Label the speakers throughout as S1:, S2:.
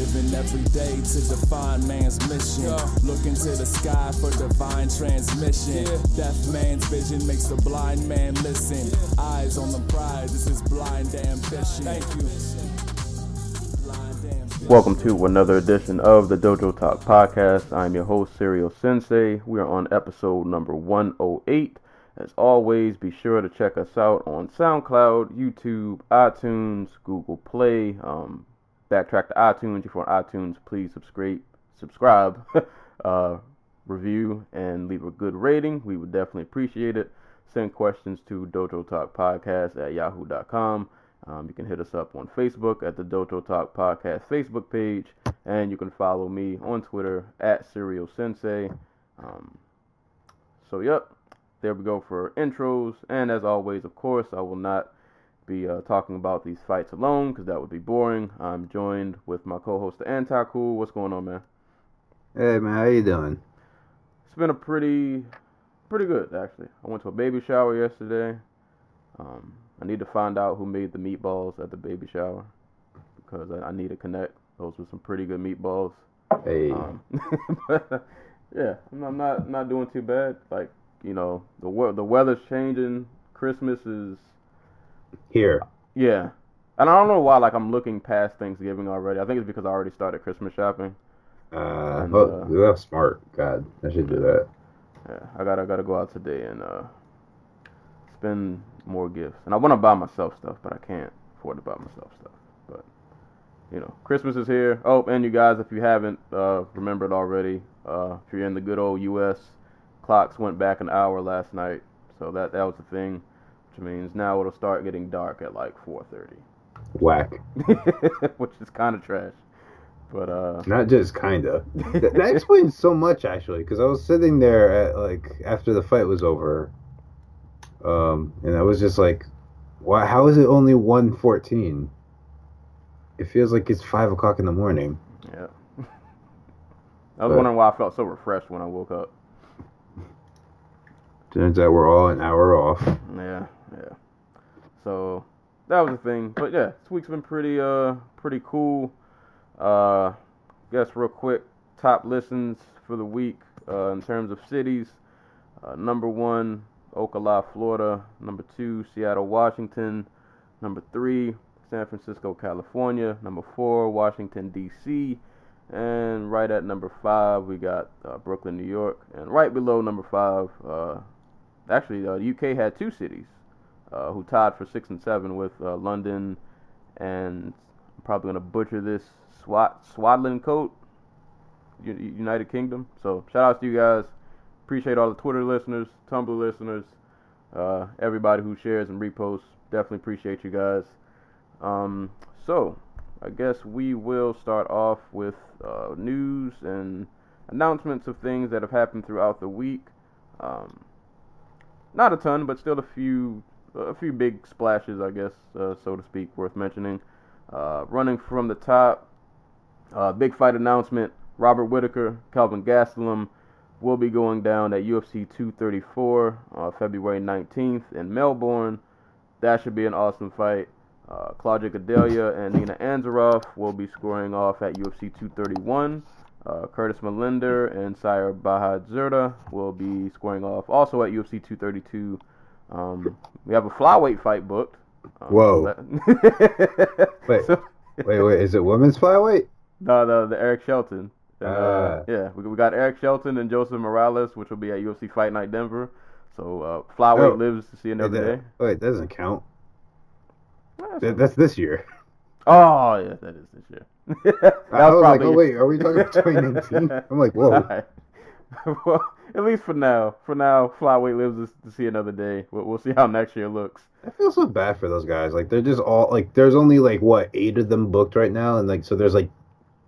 S1: Living every day to define man's mission. Look into the sky for divine transmission. Deaf man's vision makes the blind man listen. Eyes on the prize, this is blind ambition. Thank you.
S2: Welcome to another edition of the Dojo Talk Podcast. I'm your host, Serial Sensei. We are on episode number 108. As always, be sure to check us out on SoundCloud, YouTube, iTunes, Google Play. Um, backtrack to iTunes. If you're on iTunes, please subscribe, subscribe, uh, review, and leave a good rating. We would definitely appreciate it. Send questions to Dojo Talk Podcast at yahoo.com. Um, you can hit us up on Facebook at the Dojo Talk Podcast Facebook page, and you can follow me on Twitter at Serial Sensei. Um, so, yep, there we go for intros. And as always, of course, I will not be uh, talking about these fights alone because that would be boring. I'm joined with my co-host, the Anti-Cool. What's going on, man?
S3: Hey man, how you doing?
S2: It's been a pretty, pretty good actually. I went to a baby shower yesterday. Um, I need to find out who made the meatballs at the baby shower because I, I need to connect. Those were some pretty good meatballs.
S3: Hey,
S2: Um, but, yeah, I'm I'm not not doing too bad. Like you know, the the weather's changing. Christmas is
S3: here.
S2: yeah, and I don't know why. Like I'm looking past Thanksgiving already. I think it's because I already started Christmas shopping.
S3: Uh,
S2: And,
S3: oh,
S2: uh,
S3: that's smart. God, I should do that.
S2: Yeah, I gotta gotta go out today and uh spend more gifts. And I want to buy myself stuff, but I can't afford to buy myself stuff. But you know, Christmas is here. Oh, and you guys, if you haven't uh, remembered already, uh, if you're in the good old U.S., clocks went back an hour last night, so that that was the thing, which means now it'll start getting dark at like 4:30,
S3: Whack.
S2: which is kind of trash. But uh,
S3: Not just kinda. that, that explains so much actually, because I was sitting there at like after the fight was over, um, and I was just like, "Why? How is it only 1:14? It feels like it's five o'clock in the morning."
S2: yeah. I was
S3: But-
S2: wondering why I felt so refreshed when I woke up.
S3: Turns out we're all an hour off.
S2: Yeah, yeah. So that was the thing. But yeah, this week's been pretty uh pretty cool. Uh guess real quick, top listens for the week uh in terms of cities. Uh, number one, Ocala, Florida. Number two, Seattle, Washington. Number three, San Francisco, California. Number four, Washington D.C. And right at number five, we got uh, Brooklyn, New York. And right below number five, uh, actually, uh, the UK had two cities uh, who tied for six and seven with uh, London and I'm probably gonna butcher this Swat Swaddling Coat, United Kingdom. So shout out to you guys. Appreciate all the Twitter listeners, Tumblr listeners, uh, everybody who shares and reposts. Definitely appreciate you guys. Um, so I guess we will start off with uh, news and announcements of things that have happened throughout the week. Um, not a ton, but still a few a few big splashes, I guess, uh, so to speak, worth mentioning. Uh, running from the top, uh, big fight announcement: Robert Whitaker, Kelvin Gastelum will be going down at UFC 234 uh, February 19th in Melbourne. That should be an awesome fight. Uh, Claudia Gadelha and Nina Ansaroff will be scoring off at UFC 231. Uh, Curtis Millender and Siyar Bahadurzada will be scoring off also at UFC 232. Um, we have a flyweight fight booked. Um,
S3: Whoa.
S2: let-
S3: Wait.
S2: So-
S3: Wait, wait, is it women's flyweight?
S2: no, the, the Eric Shelton. Uh,
S3: Ah.
S2: yeah, we, we got Eric Shelton and Joseph Morales, which will be at UFC Fight Night Denver. So uh, flyweight
S3: Oh.
S2: lives to see another
S3: that,
S2: day.
S3: wait, that doesn't count.
S2: Yeah,
S3: That, that's this year.
S2: Oh, yeah, that is this year. that
S3: I was like, oh wait, are we talking about 2019? I'm like, whoa.
S2: Alright. well, at least for now. For now, flyweight lives to see another day. We'll, we'll see how next year looks.
S3: I feel so bad for those guys. Like they're just all like there's only like what eight of them booked right now, and like so there's like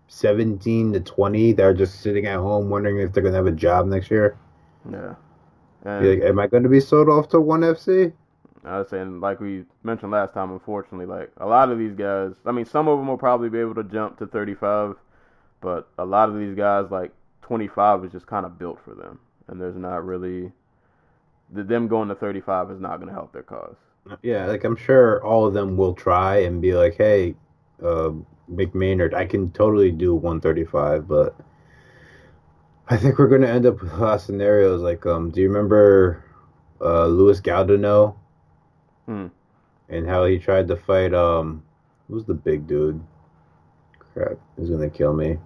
S3: seventeen to twenty that are just sitting at home wondering if they're gonna have a job next year.
S2: Yeah. And,
S3: Like, am I going to be sold off to one FC?
S2: I was saying, like we mentioned last time, unfortunately, like a lot of these guys, I mean, some of them will probably be able to jump to 35, but a lot of these guys, like 25, is just kind of built for them, and there's not really the, them going to 35 is not going to help their cause.
S3: Yeah, like I'm sure all of them will try and be like, "Hey, uh, Mick Maynard, I can totally do 135," but I think we're going to end up with a lot of scenarios. Like, um, do you remember uh, Louis Gaudinot
S2: Hmm.
S3: and how he tried to fight? Um, who's the big dude? Crap, he's gonna kill me.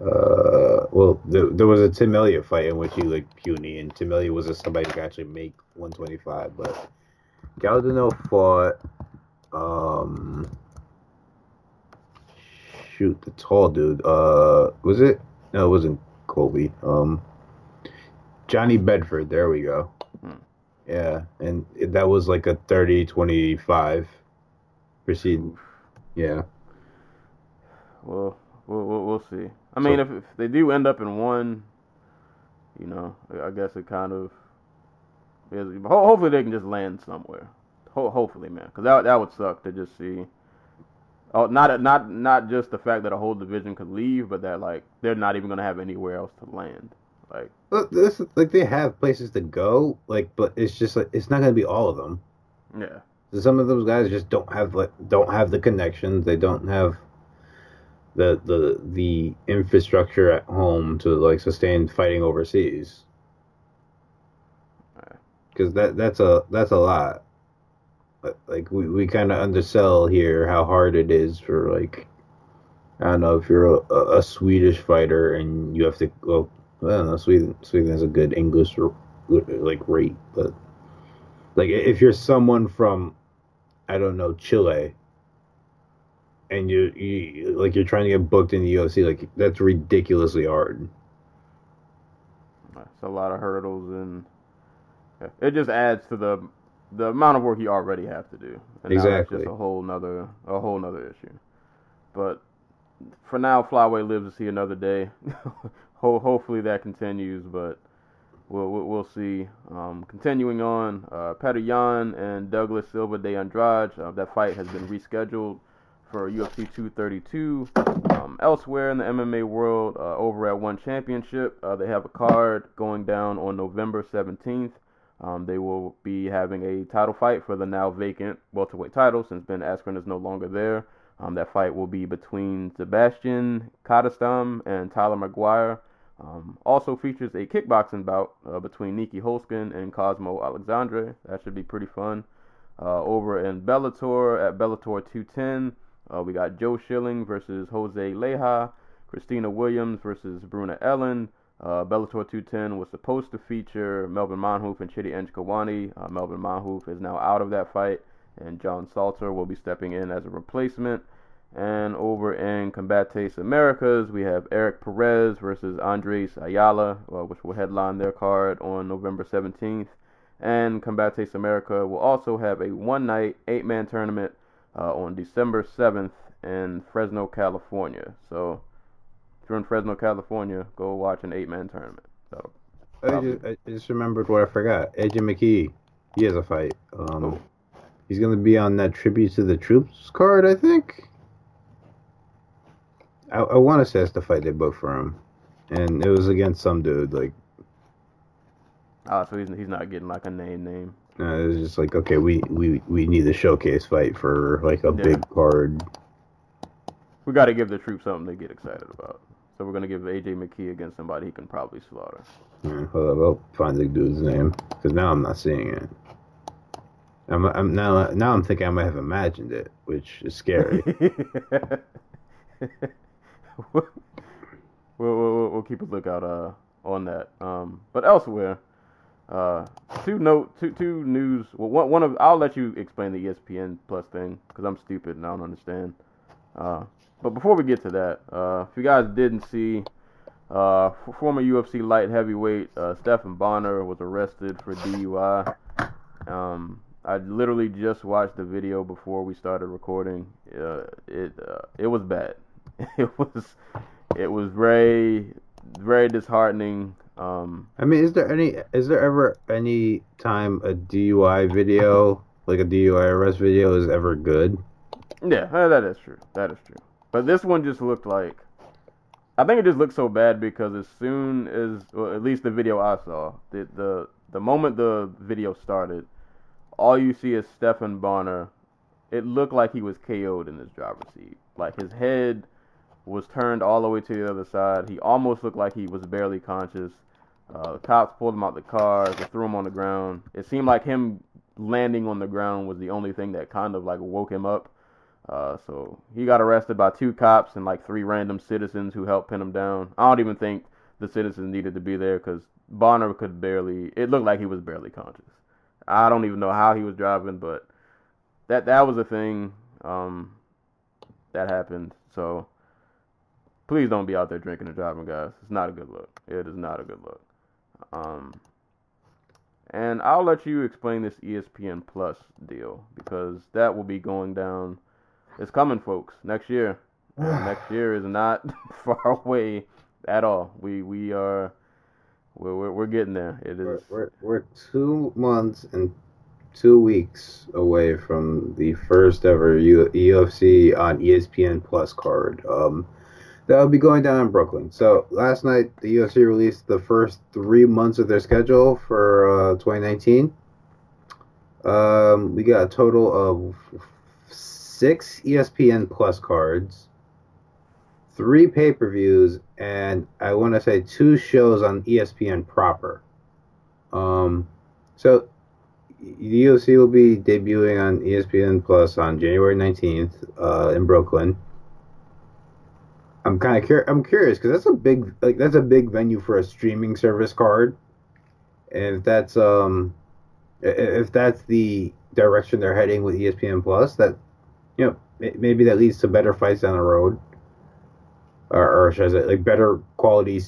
S3: Uh, well, there, there was a Tim Elliott fight in which he like puny, and Tim Elliott was a, somebody who could actually make 125, but Gaudinot fought. Um, shoot, the tall dude. Uh, was it? No, it wasn't Colby. Um, Johnny Bedford. There we go.
S2: Hmm.
S3: Yeah, and it- that was like a 30-25 proceed. Yeah.
S2: Well, we'll, we'll, we'll see. I mean, if, if they do end up in one, you know, I guess it kind of is. Hopefully, they can just land somewhere. Ho- hopefully, man, because that that would suck to just see. Oh, not not not just the fact that a whole division could leave, but that like they're not even gonna have anywhere else to land. Like,
S3: this like they have places to go, like, but it's just like it's not gonna be all of them.
S2: yeah,
S3: Some of those guys just don't have like don't have the connections. They don't have the the the infrastructure at home to like sustain fighting overseas. Because that that's a that's a lot. But, Like we, we kind of undersell here how hard it is for like I don't know if you're a, a Swedish fighter and you have to well I don't know Sweden Sweden has a good English like rate but like if you're someone from I don't know Chile and you, you like you're trying to get booked in the UFC like that's ridiculously hard.
S2: it's a lot of hurdles, and it just adds to the the amount of work you already have to do. And
S3: Exactly.
S2: just a whole nother a whole nother issue. But for now, Flyweight lives to see another day. Hopefully that continues, but we'll we'll, see. Um, continuing on, uh, Petr Yan and Douglas Silva de Andrade. Uh, that fight has been rescheduled for UFC 232. Um, elsewhere in the MMA world, uh, over at One Championship, uh, they have a card going down on November 17th. Um, they will be having a title fight for the now vacant welterweight title since Ben Askren is no longer there. Um, that fight will be between Zebaztian Kadestam and Tyler McGuire. Um, also features a kickboxing bout uh, between Nieky Holzken and Cosmo Alexandre. That should be pretty fun. Uh, over in Bellator at Bellator 210, uh, we got Joe Schilling versus Jose Leja, Christina Williams versus Bruna Ellen. Uh, Bellator 210 was supposed to feature Melvin Manhoef and Chidi Njokuani. Uh, Melvin Manhoef is now out of that fight, and John Salter will be stepping in as a replacement. And over in Combates Americas, we have Eric Perez versus Andres Ayala, uh, which will headline their card on November 17th. And Combates America will also have a one night, eight man tournament uh, on December 7th in Fresno, California. So if you're in Fresno, California, go watch an eight man tournament. So,
S3: I just, I just remembered what I forgot. AJ McKee, he has a fight. Um,
S2: Oh.
S3: He's gonna be on that tribute to the troops card, I think. I, I want to say that's the fight they booked for him, and it was against some dude. Like,
S2: ah, so he's, he's not getting like a name name.
S3: Uh, it was just like, okay, we we we need the showcase fight for like a
S2: Yeah.
S3: big card.
S2: We got to give the troops something to get excited about. So we're gonna give AJ McKee against somebody he can probably slaughter.
S3: Yeah, hold up, I'll find the dude's name because now I'm not seeing it. I'm, I'm now now I'm thinking I might have imagined it, which is scary.
S2: we'll, we'll, we'll, we'll keep a lookout uh, on that. Um, but elsewhere, uh, two note two two news. Well, one one of I'll let you explain the ESPN Plus thing because I'm stupid and I don't understand. Uh, but before we get to that, uh, if you guys didn't see, uh, former UFC light heavyweight uh, Stephan Bonnar was arrested for DUI. Um, I literally just watched the video before we started recording. Uh, it uh, it was bad. It was it was very very disheartening. Um,
S3: I mean, is there any? Is there ever any time a DUI video, like a DUI arrest video, is ever good?
S2: yeah, uh, that is true. That is true. But this one just looked like. I think it just looked so bad because as soon as, well, at least the video I saw, the the the moment the video started, all you see is Stephan Bonnar. It looked like he was KO'd in his driver's seat. Like his head was turned all the way to the other side. He almost looked like he was barely conscious. Uh, the cops pulled him out the car, they threw him on the ground. It seemed like him landing on the ground was the only thing that kind of like woke him up. Uh, so he got arrested by two cops and like three random citizens who helped pin him down. I don't even think the citizens needed to be there because Bonnar could barely. It looked like he was barely conscious. I don't even know how he was driving, but that that was a thing um, that happened. So please don't be out there drinking and driving, guys. It's not a good look. It is not a good look. Um, and I'll let you explain this ESPN Plus deal because that will be going down. It's coming, folks, next year. Next year is not far away at all. We we are we're we're, we're getting there. It
S3: We're, we're we're two months and two weeks away from the first ever U- UFC on ESPN Plus card. Um, that will be going down in Brooklyn. So last night the UFC released the first three months of their schedule for uh, 2019. Um, we got a total of six ESPN Plus cards, three pay per views, and I want to say two shows on ESPN proper. Um, so the UFC will be debuting on ESPN Plus on January 19th uh, in Brooklyn. I'm kind of cur- I'm curious because that's a big like that's a big venue for a streaming service card, and if that's um if that's the direction they're heading with ESPN Plus, that you know maybe that leads to better fights down the road, or, or should I say like better quality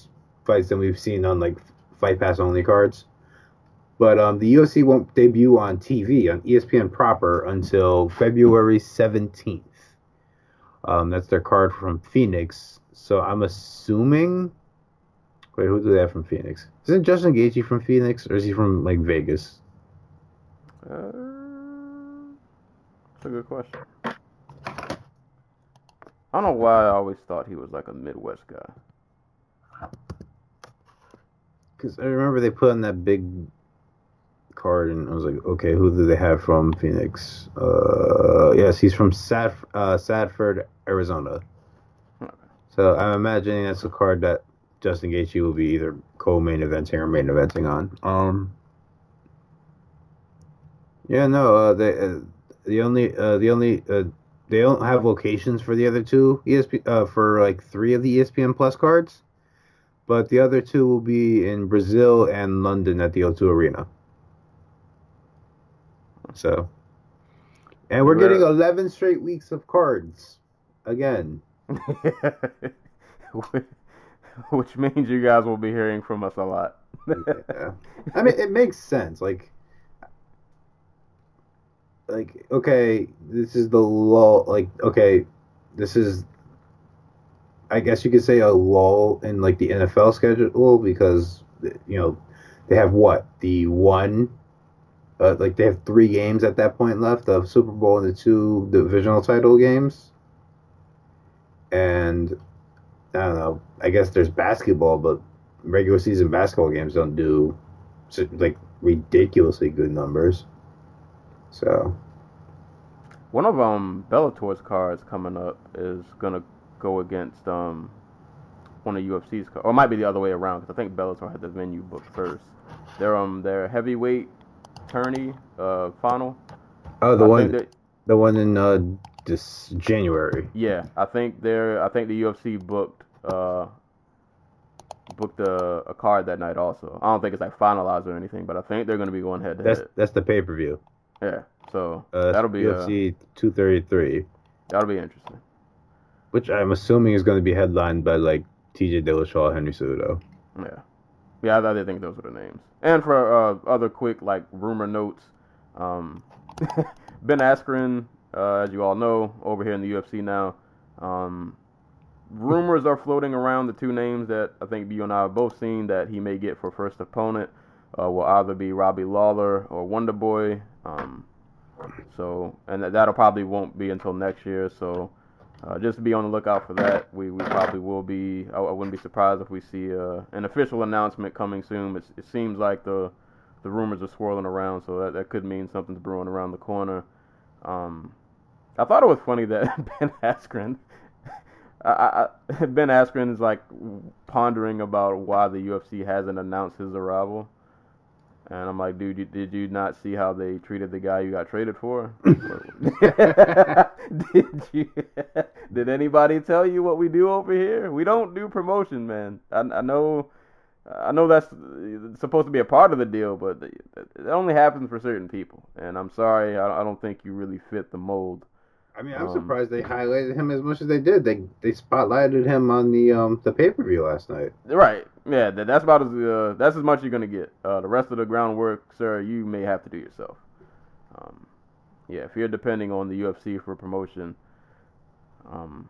S3: fights than we've seen on like Fight Pass only cards. But um, the UFC won't debut on TV on ESPN proper until February 17th. Um, that's their card from Phoenix. So I'm assuming. Wait, who do they have from Phoenix? Isn't Justin Gaethje from Phoenix, or is he from like Vegas?
S2: Uh, that's a good question. I don't know why I always thought he was like a Midwest guy.
S3: Because I remember they put on that big card, and I was like, okay, who do they have from Phoenix? Uh, yes, he's from Sad, uh, Safford, Arizona. So I'm imagining that's a card that Justin Gaethje will be either co-main eventing or main eventing on. Um. Yeah, no, uh, they uh, the only uh, the only uh, they don't have locations for the other two ESP uh, for like three of the ESPN Plus cards, but the other two will be in Brazil and London at the O2 Arena. So, and we're getting 11 straight weeks of cards again.
S2: Which means you guys will be hearing from us a lot.
S3: yeah. I mean, it makes sense. Like, like okay, this is the lull. Like, okay, this is. I guess you could say a lull in like the NFL schedule because you know they have what the one. Uh, like they have three games at that point left: the Super Bowl and the two divisional title games. And I don't know. I guess there's basketball, but regular season basketball games don't do like ridiculously good numbers. So
S2: One of um Bellator's cards coming up is gonna go against um one of UFC's cards, or it might be the other way around because I think Bellator had the venue booked first. Their um their heavyweight tourney uh final.
S3: oh, the
S2: I
S3: one
S2: that-
S3: the one in uh this January.
S2: yeah, I think they're I think the UFC booked uh booked a, a card that night also. I don't think it's like finalized or anything, but I think they're gonna be going head to
S3: That's
S2: head.
S3: that's the pay per view.
S2: Yeah, so
S3: Uh,
S2: that'll be uh,
S3: UFC two thirty three,
S2: that'll be interesting.
S3: which I'm assuming is going to be headlined by like T.J. Dillashaw, Henry Cejudo.
S2: Yeah, yeah, I, I did think those were the names. And for uh, other quick like rumor notes, um, Ben Askren, uh, as you all know, over here in the UFC now, um, rumors are floating around the two names that I think you and I have both seen that he may get for first opponent uh, will either be Robbie Lawler or Wonder Boy. Um, so, and that, that'll probably won't be until next year. So, uh, just be on the lookout for that. We, we probably will be. I, I wouldn't be surprised if we see uh, an official announcement coming soon. It's, it seems like the the rumors are swirling around, so that, that could mean something's brewing around the corner. Um, I thought it was funny that Ben Askren, I, I, Ben Askren is like pondering about why the UFC hasn't announced his arrival. And I'm like, dude, you, did you not see how they treated the guy you got traded for? did you? Did anybody tell you what we do over here? We don't do promotion, man. I, I know, I know that's supposed to be a part of the deal, but it only happens for certain people. And I'm sorry, I, I don't think you really fit the mold.
S3: I mean, I'm
S2: Um,
S3: surprised they highlighted him as much as they did. They they spotlighted him on the um the pay per view last night.
S2: Right. Yeah, that, that's about as uh, that's as much you're gonna get. Uh, the rest of the groundwork, sir, you may have to do yourself. Um, yeah, if you're depending on the UFC for promotion, um,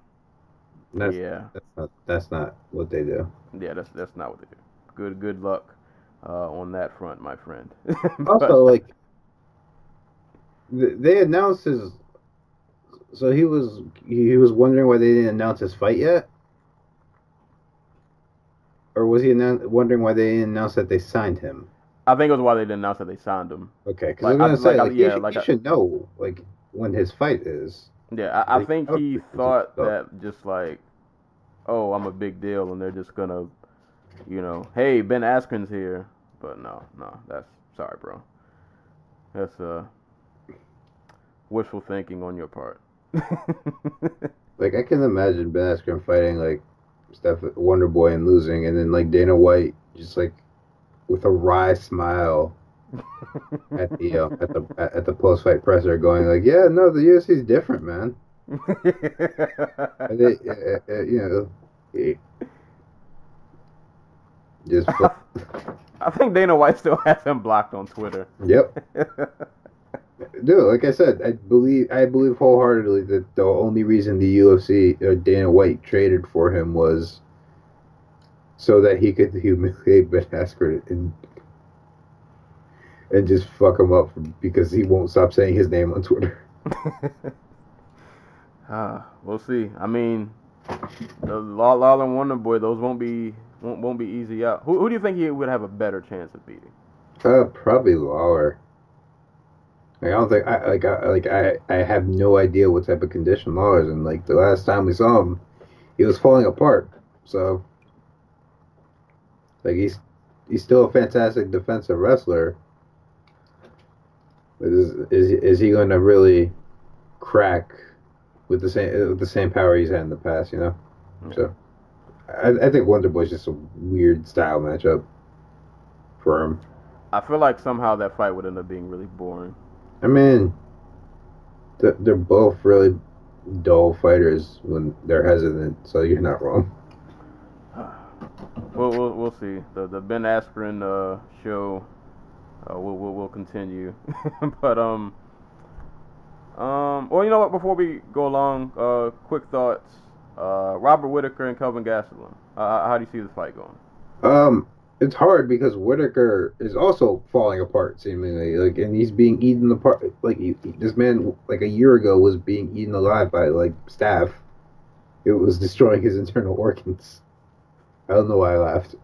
S3: That's,
S2: yeah,
S3: that's not that's not what they do.
S2: yeah, that's that's not what they do. Good good luck uh, on that front, my friend. But-
S3: Also, like they announced his. So he was he was wondering why they didn't announce his fight yet, or was he annou- wondering why they didn't announce that they signed him?
S2: I think it was why they didn't announce that they signed him.
S3: Okay, because
S2: Like,
S3: I
S2: I-
S3: was gonna say
S2: like, I-
S3: like,
S2: yeah,
S3: you, should,
S2: like I-
S3: should know like when his fight is.
S2: Yeah, I, I think
S3: oh,
S2: he thought that just like, oh, I'm a big deal, and they're just gonna, you know, hey, Ben Askren's here. But no, no, that's sorry, bro. That's uh wishful thinking on your part.
S3: Like I can imagine Ben Askren fighting like Steph Wonder Boy and losing, and then like Dana White just like with a wry smile at the uh, at the at the post fight presser, going like, "Yeah, no, the UFC's different, man." And they, uh, uh, you know, it- just
S2: I think Dana White still has him blocked on Twitter.
S3: yep, dude. Like I said, I believe I believe wholeheartedly that the only reason the UFC or Dana White traded for him was so that he could humiliate Ben Askren and and just fuck him up because he won't stop saying his name on Twitter.
S2: Ah, we'll see. I mean, the Lawler and Wonder Boy, those won't be won't, won't be easy out. Who, who do you think he would have a better chance of beating?
S3: Uh, probably Lawler. Like, I don't think I like I like I I have no idea what type of condition Lawler's in. Like the last time we saw him, he was falling apart. So like he's he's still a fantastic defensive wrestler. But is is is he going to really crack with the same with the same power he's had in the past? You know. Hmm. So I I think Wonder Boy's just a weird style matchup for him.
S2: I feel like somehow that fight would end up being really boring.
S3: I mean, th- they're both really dull fighters when they're hesitant, so you're not wrong.
S2: We'll we'll, we'll see. The the Ben Askren uh, show uh, will will will continue, but um um well you know what before we go along uh quick thoughts uh Robert Whitaker and Kelvin Gastelum uh, how do you see this fight going?
S3: Um, it's hard because Whitaker is also falling apart seemingly, like, and he's being eaten apart. Like he, this man, like a year ago, was being eaten alive by like staph. It was destroying his internal organs. I don't know why I laughed.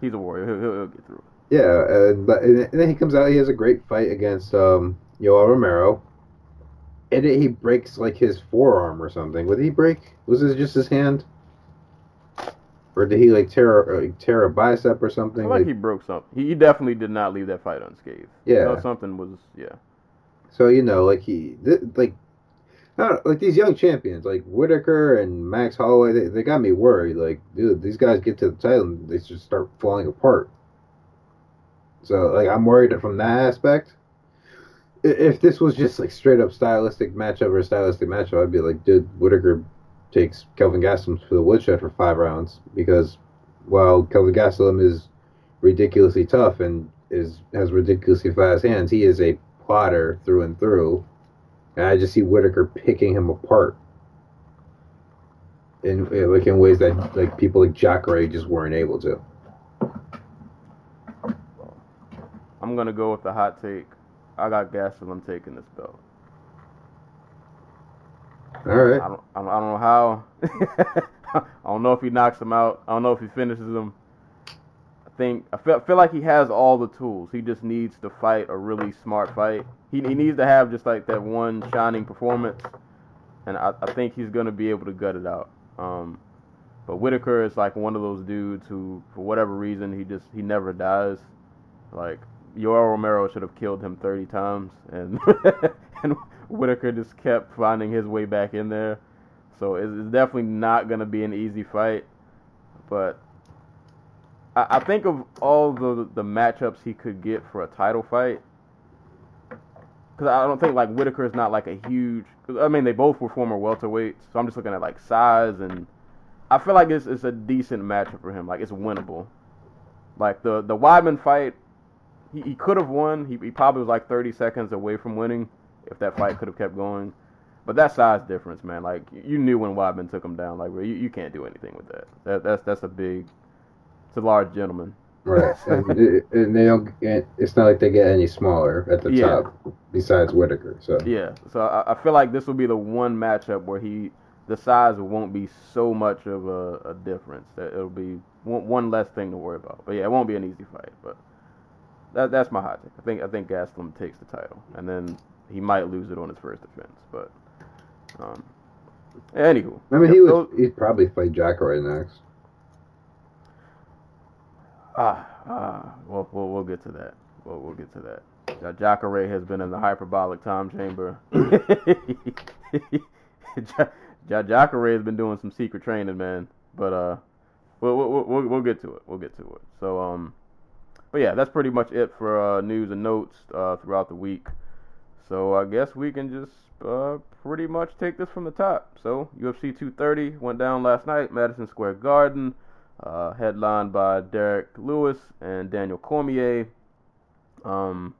S2: He's a warrior. He'll, he'll, he'll get through it.
S3: Yeah, and, but- and then he comes out. He has a great fight against um, Yoel Romero, and it, he breaks like his forearm or something. What did he break? Was it just his hand, or did he like tear like, tear a bicep or
S2: I
S3: something?
S2: feel like
S3: Like,
S2: he broke something. He, he definitely did not leave that fight unscathed.
S3: Yeah.
S2: No, something was yeah.
S3: so you know, like he th- like. I don't like these young champions, like Whitaker and Max Holloway, they, they got me worried. Like, dude, these guys get to the title and they just start falling apart. So, like, I'm worried from that aspect. If this was just like straight up stylistic matchup or stylistic matchup, I'd be like, dude, Whitaker takes Kelvin Gastelum to the woodshed for five rounds because while Kelvin Gastelum is ridiculously tough and is has ridiculously fast hands, he is a plotter through and through. And I just see Whitaker picking him apart. in like in ways that like people like Jack Jacare just weren't able to.
S2: I'm gonna go with the hot take. I got Gastelum taking this belt.
S3: All right.
S2: I don't, I don't, know how. I don't know if he knocks him out. I don't know if he finishes him. I think I feel, feel like he has all the tools. He just needs to fight a really smart fight. He, he needs to have just like that one shining performance, and I, I think he's gonna be able to gut it out. Um, but Whitaker is like one of those dudes who, for whatever reason, he just he never dies. Like Yoel Romero should have killed him 30 times, and and Whitaker just kept finding his way back in there. So it's, definitely not going to be an easy fight. But I, I think of all the the matchups he could get for a title fight, because I don't think like Whitaker is not like a huge. I mean, they both were former welterweights, so I'm just looking at like size and I feel like it's it's a decent matchup for him. Like it's winnable. Like the the Weidman fight, he, he could have won. He, he probably was like 30 seconds away from winning if that fight could have kept going. But that size difference, man, like you knew when Weidman took him down, like you, you can't do anything with that. That that's that's a big, it's a large gentleman.
S3: Right, and, and they don't. It's not like they get any smaller at the
S2: Yeah.
S3: top, besides Whitaker. So
S2: Yeah, so I, I feel like this will be the one matchup where he, the size won't be so much of a, a difference. That it'll be one, one less thing to worry about. But yeah, it won't be an easy fight. But that that's my hot take. I think I think Gastelum takes the title, and then he might lose it on his first defense. But um, anywho,
S3: I mean, he would. He'd probably fight Jacare next.
S2: Ah, ah, we'll, we'll, we'll get to that. We'll, we'll get to that. Ja- Jacare has been in the hyperbolic time chamber. ja- ja- Jacare has been doing some secret training, man. But uh, we'll, we'll, we'll, we'll get to it. We'll get to it. So um, but yeah, that's pretty much it for uh, news and notes uh, throughout the week. So I guess we can just uh, pretty much take this from the top. So UFC 230 went down last night, Madison Square Garden, uh, headlined by Derrick Lewis and Daniel Cormier. Um,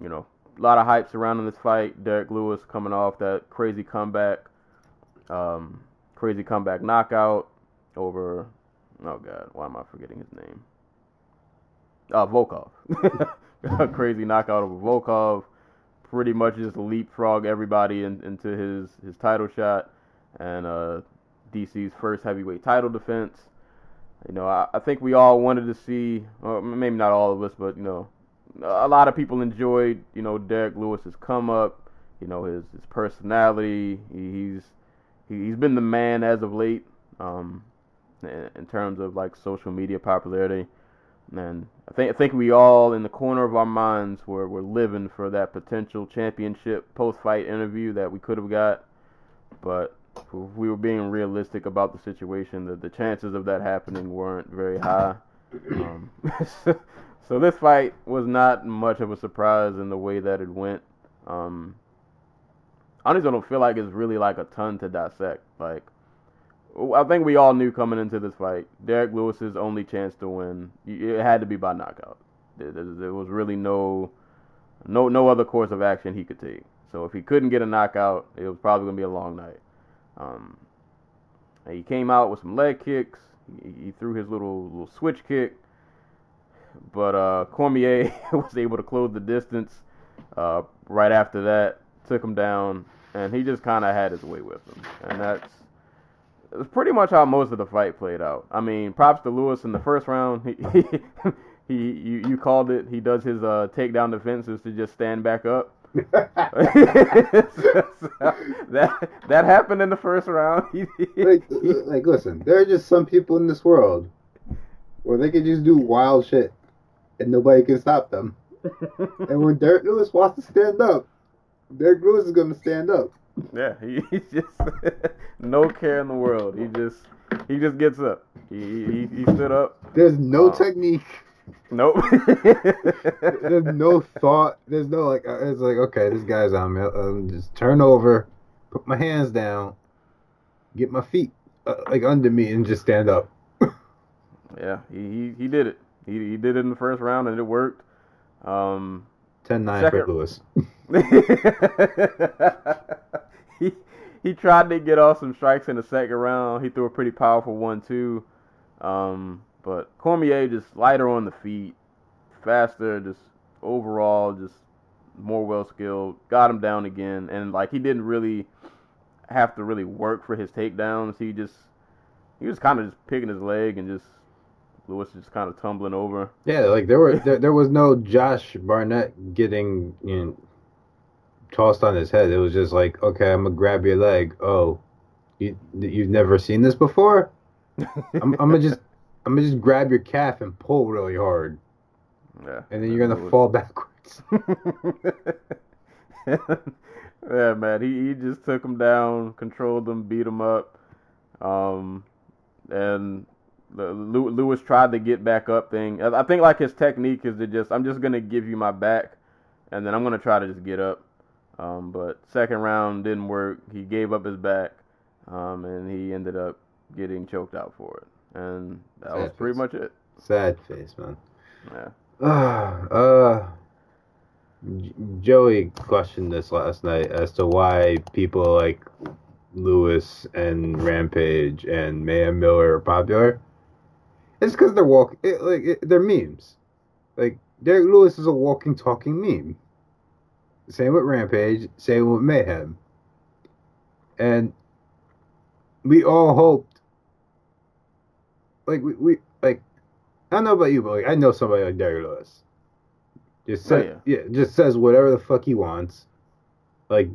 S2: you know, a lot of hype surrounding this fight. Derrick Lewis coming off that crazy comeback, um, crazy comeback knockout over. Oh God, why am I forgetting his name? Uh, Volkov. Crazy knockout over Volkov. Pretty much just leapfrog everybody in, into his his title shot and uh, DC's first heavyweight title defense. You know, I, I think we all wanted to see, maybe not all of us, but you know, a lot of people enjoyed, you know, Derrick Lewis's come up, you know, his his personality. He, he's he, he's been the man as of late, um, in terms of like social media popularity. And I think I think we all in the corner of our minds were, were living for that potential championship post fight interview that we could have got. But if we were being realistic about the situation, the, the chances of that happening weren't very high. Um, so this fight was not much of a surprise in the way that it went. Um, honestly, I don't feel like it's really like a ton to dissect. Like, I think we all knew coming into this fight, Derrick Lewis's only chance to win, it had to be by knockout. There, was really no, no, no other course of action he could take. So if he couldn't get a knockout, it was probably gonna be a long night. Um, he came out with some leg kicks. He, he threw his little little switch kick, but uh, Cormier was able to close the distance. Uh, right after that, took him down, and he just kind of had his way with him, and that's it's pretty much how most of the fight played out. I mean, props to Lewis in the first round. He, he, he you, you called it. He does his uh, takedown defenses to just stand back up. that that happened in the first round.
S3: Like, like, listen, there are just some people in this world where they can just do wild shit and nobody can stop them. and when Derrick Lewis wants to stand up, Derrick Lewis is going to stand up.
S2: Yeah, he, he's just no care in the world. He just he just gets up. He he, he stood up.
S3: There's no
S2: Oh.
S3: technique.
S2: Nope.
S3: There's no thought. There's no like. uh, It's like okay, this guy's on me. Um, just turn over, put my hands down, get my feet uh, like under me, and just stand up.
S2: yeah, he, he he did it. He he did it in the first round and it worked. Um,
S3: 10-9
S2: Second-
S3: for Lewis.
S2: he he tried to get off some strikes in the second round. He threw a pretty powerful one too. Um, but Cormier just lighter on the feet, faster, just overall just more well skilled. Got him down again, and like he didn't really have to really work for his takedowns. He just he was kind of just picking his leg and just Lewis just kind of tumbling over.
S3: Yeah, like there were there, there was no Josh Barnett getting know, tossed on his head. It was just like, okay, I'm gonna grab your leg. Oh, you you've never seen this before? I'm, I'm gonna just I'm gonna just grab your calf and pull really hard,
S2: Yeah.
S3: and then you're gonna
S2: Lewis-
S3: fall backwards.
S2: yeah, man. He he just took him down, controlled him, beat him up. Um, and the, Lewis tried to get back up thing. I I think like his technique is to just I'm just gonna give you my back, and then I'm gonna try to just get up. Um, but second round didn't work. He gave up his back, um, and he ended up getting choked out for it. And that was pretty
S3: face.
S2: much it.
S3: Sad face, man.
S2: Yeah.
S3: uh, J- Joey questioned this last night as to why people like Lewis and Rampage and Mayhem Miller are popular. It's because they're walk it, like it, they're memes. Like Derrick Lewis is a walking, talking meme. Same with Rampage. Same with Mayhem. And we all hoped, like we, we like I don't know about you, but like I know somebody like Derrick Lewis. Just
S2: Oh,
S3: says, yeah. just says whatever the fuck he wants. Like,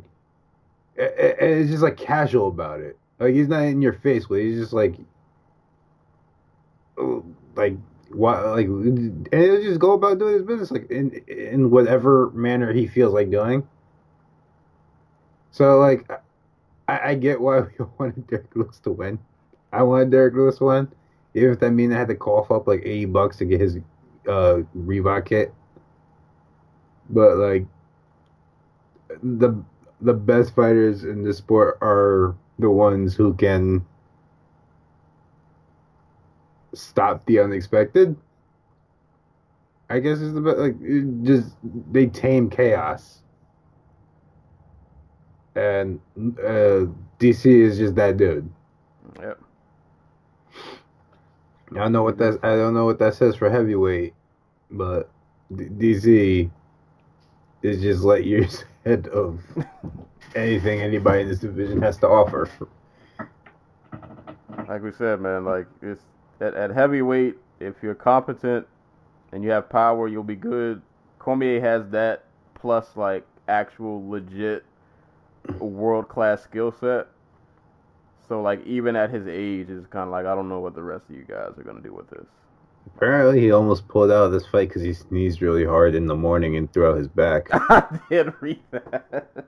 S3: and it's just like casual about it. Like he's not in your face with. it. He's just like, like what, like, and he'll just go about doing his business like in in whatever manner he feels like doing. So like, I, I get why we wanted Derrick Lewis to win. I wanted Derrick Lewis to win, even if that mean I had to cough up like eighty bucks to get his uh Reebok kit. But like the the best fighters in this sport are the ones who can stop the unexpected. I guess is the best. Like it just they tame chaos, and uh, DC is just that dude.
S2: Yep.
S3: I don't know what that I don't know what that says for heavyweight, but D- DC is just let years ahead of anything anybody in this division has to offer.
S2: like we said, man, like it's at, at heavyweight, if you're competent and you have power, you'll be good. Cormier has that plus like actual legit world class skill set. So like even at his age, it's kind of like I don't know what the rest of you guys are gonna do with this.
S3: Apparently, he almost pulled out of this fight because he sneezed really hard in the morning and threw out his back.
S2: I did read that.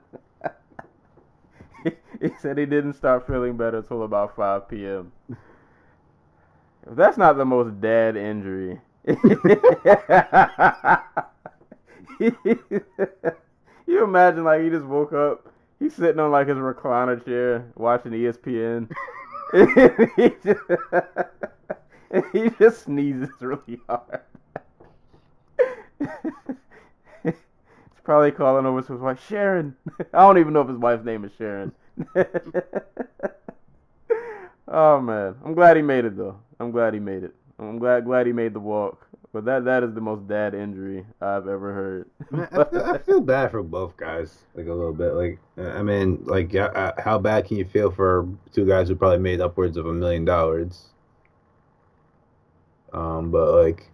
S2: he, he said he didn't start feeling better until about 5 p.m. That's not the most dad injury. you imagine like he just woke up, he's sitting on like his recliner chair watching ESPN. he just, he just sneezes really hard. He's probably calling over to his wife, Sharon. I don't even know if his wife's name is Sharon. Oh man, I'm glad he made it though. I'm glad he made it. I'm glad glad he made the walk. But that that is the most dad injury I've ever heard.
S3: I, feel, I feel bad for both guys, like a little bit. Like, I mean, like, uh, how bad can you feel for two guys who probably made upwards of a million dollars? Um, but like,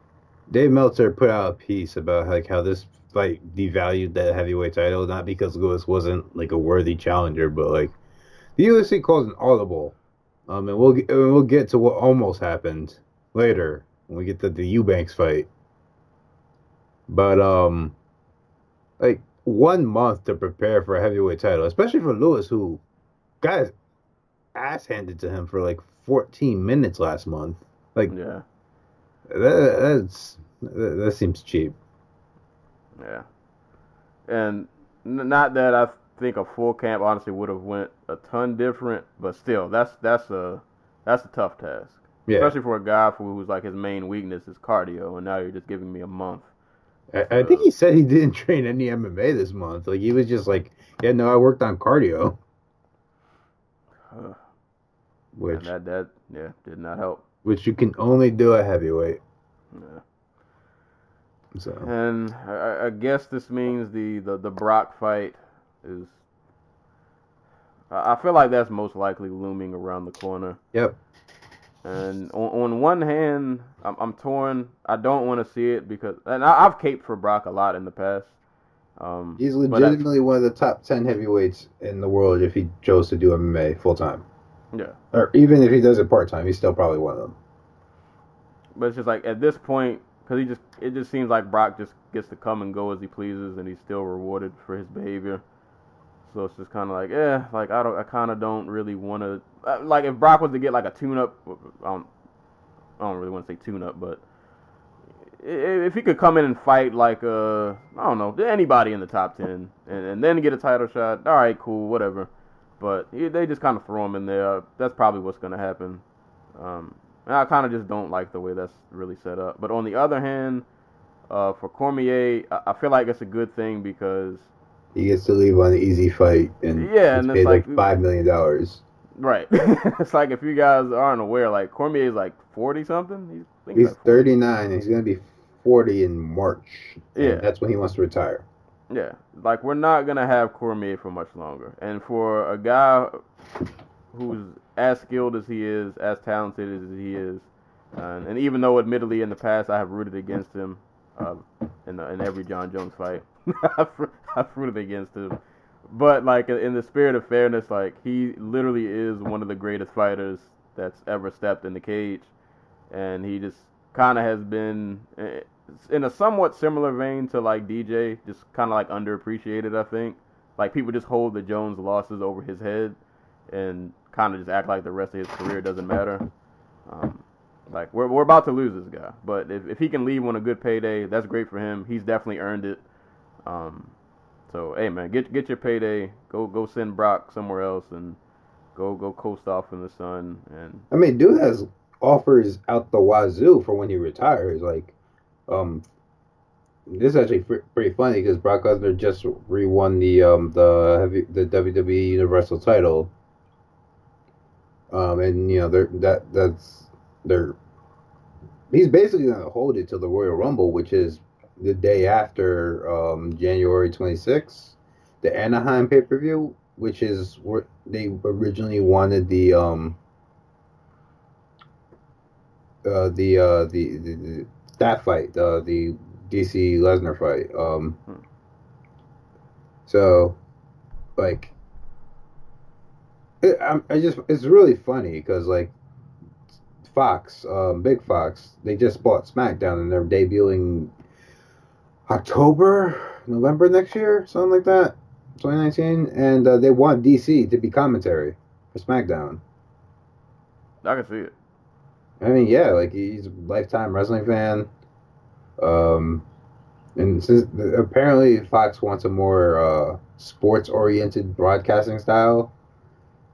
S3: Dave Meltzer put out a piece about like how this fight devalued the heavyweight title, not because Lewis wasn't like a worthy challenger, but like the UFC calls an audible. Um, and we'll and we'll get to what almost happened later when we get to the Eubanks fight. But um, like one month to prepare for a heavyweight title, especially for Lewis, who got his ass handed to him for like 14 minutes last month. Like
S2: yeah,
S3: that, that's that, that seems cheap.
S2: yeah. And not that I think a full camp honestly would have went a ton different, but still, that's that's a that's a tough task.
S3: Yeah,
S2: Especially for a guy who- who's like his main weakness is cardio, and now you're just giving me a month.
S3: I, I think he said he didn't train any MMA this month. Like he was just like, yeah, no, I worked on cardio. Which
S2: and that that yeah did not help.
S3: which you can only do at heavyweight.
S2: Yeah.
S3: So
S2: And I, I- I guess this means the, the, the Brock fight is. I feel like that's most likely looming around the corner.
S3: yep,
S2: And on, on one hand, I'm, I'm torn. I don't want to see it because, and I, I've caped for Brock a lot in the past. Um,
S3: he's
S2: but I-
S3: legitimately one of the top ten heavyweights in the world if he chose to do MMA full time,
S2: yeah,
S3: or even if he does it part time, he's still probably one of them.
S2: but it's just like at this point, because he just it just seems like Brock just gets to come and go as he pleases, and he's still rewarded for his behavior. So it's just kind of like, yeah, like I don't, I kind of don't really want to, like if Brock was to get like a tune-up, I don't, I don't really want to say tune-up, but if he could come in and fight like uh, I don't know, anybody in the top ten, and, and then get a title shot, all right, cool, whatever. But they just kind of throw him in there. That's probably what's gonna happen. Um, and I kind of just don't like the way that's really set up. But on the other hand, uh, for Cormier, I, I feel like it's a good thing because
S3: He gets to leave on an easy fight and
S2: Yeah, and it's
S3: like,
S2: like-
S3: five million dollars.
S2: Right. it's like if you guys aren't aware, like Cormier is like forty something. He's,
S3: He's
S2: like
S3: 39 he's gonna be 40 in March.
S2: Yeah.
S3: that's when he wants to retire.
S2: Yeah, like we're not gonna have Cormier for much longer. And for a guy who's as skilled as he is, as talented as he is, and, and even though admittedly in the past I have rooted against him uh, in the, in every Jon Jones fight, I've, I've rooted against him. But like in the spirit of fairness, like he literally is one of the greatest fighters that's ever stepped in the cage, and he just kind of has been eh, in a somewhat similar vein to like DJ, just kind of like underappreciated. I think like people just hold the Jones losses over his head and kind of just act like the rest of his career doesn't matter. Um, like we're we're about to lose this guy, but if if he can leave on a good payday, that's great for him. He's definitely earned it. Um, so hey man, get get your payday. Go go send Brock somewhere else and go go coast off in the sun and
S3: I mean, dude has offers out the wazoo for when he retires. Like, um, this is actually pretty funny because Brock Lesnar just re-won the um the heavy the WWE Universal title. Um, and you know they're that that's they're he's basically gonna hold it till the Royal Rumble, which is the day after um January 26th, the Anaheim pay per view, which is where they originally wanted the um uh, the, uh, the the the that fight, uh, the DC Lesnar fight. Um,
S2: Hmm.
S3: so, like, it, I, I just it's really funny because like Fox, um, Big Fox, they just bought SmackDown and they're debuting October, November next year, something like that, 2019, and uh, they want DC to be commentary for SmackDown.
S2: I can see it.
S3: I mean, yeah, like he's a lifetime wrestling fan. Um, and since apparently Fox wants a more uh, sports-oriented broadcasting style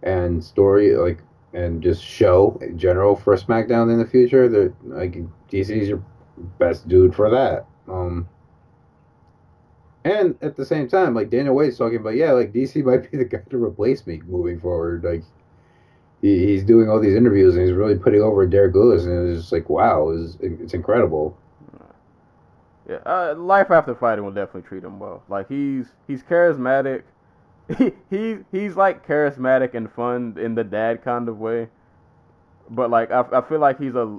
S3: and story, like and just show in general for SmackDown in the future, that like DC's your best dude for that. Um, and at the same time, like Dana White's talking about, yeah, like DC might be the guy to replace me moving forward. Like he, he's doing all these interviews and he's really putting over Derrick Lewis, and it's just like, wow, it's, it's incredible.
S2: Yeah, uh, life after fighting will definitely treat him well. Like he's he's charismatic. He, he he's like charismatic and fun in the dad kind of way. But like I, I feel like he's a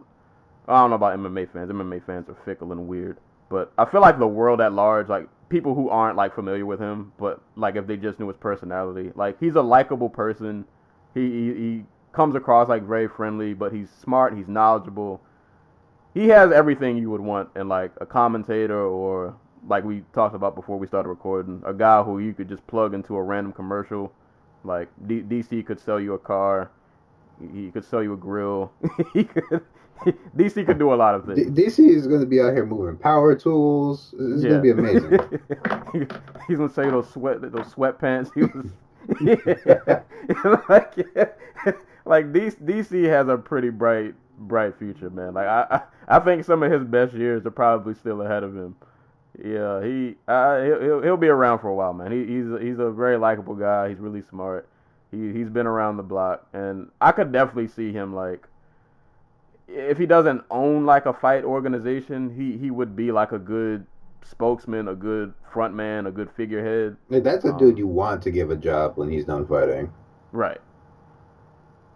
S2: I don't know about MMA fans. MMA fans are fickle and weird. But I feel like the world at large, like people who aren't like familiar with him, but like if they just knew his personality, like he's a likable person. He, he he comes across like very friendly, but he's smart. He's knowledgeable he has everything you would want in like a commentator or like we talked about before we started recording, a guy who you could just plug into a random commercial. Like D- DC could sell you a car, he could sell you a grill. he could DC could do a lot of
S3: D-
S2: things.
S3: DC is going to be out here moving power tools. It's going to be amazing.
S2: He's gonna sell you those sweat those sweatpants. He was yeah. like like DC, has a pretty bright bright future, man. Like I, I I think some of his best years are probably still ahead of him. Yeah, he uh, he'll he'll be around for a while, man. He, he's a, he's a very likable guy. He's really smart, He he's been around the block, and I could definitely see him like if he doesn't own like a fight organization, he he would be like a good spokesman, a good front man, a good figurehead.
S3: Like, that's a
S2: Um,
S3: dude you want to give a job when he's done fighting.
S2: Right.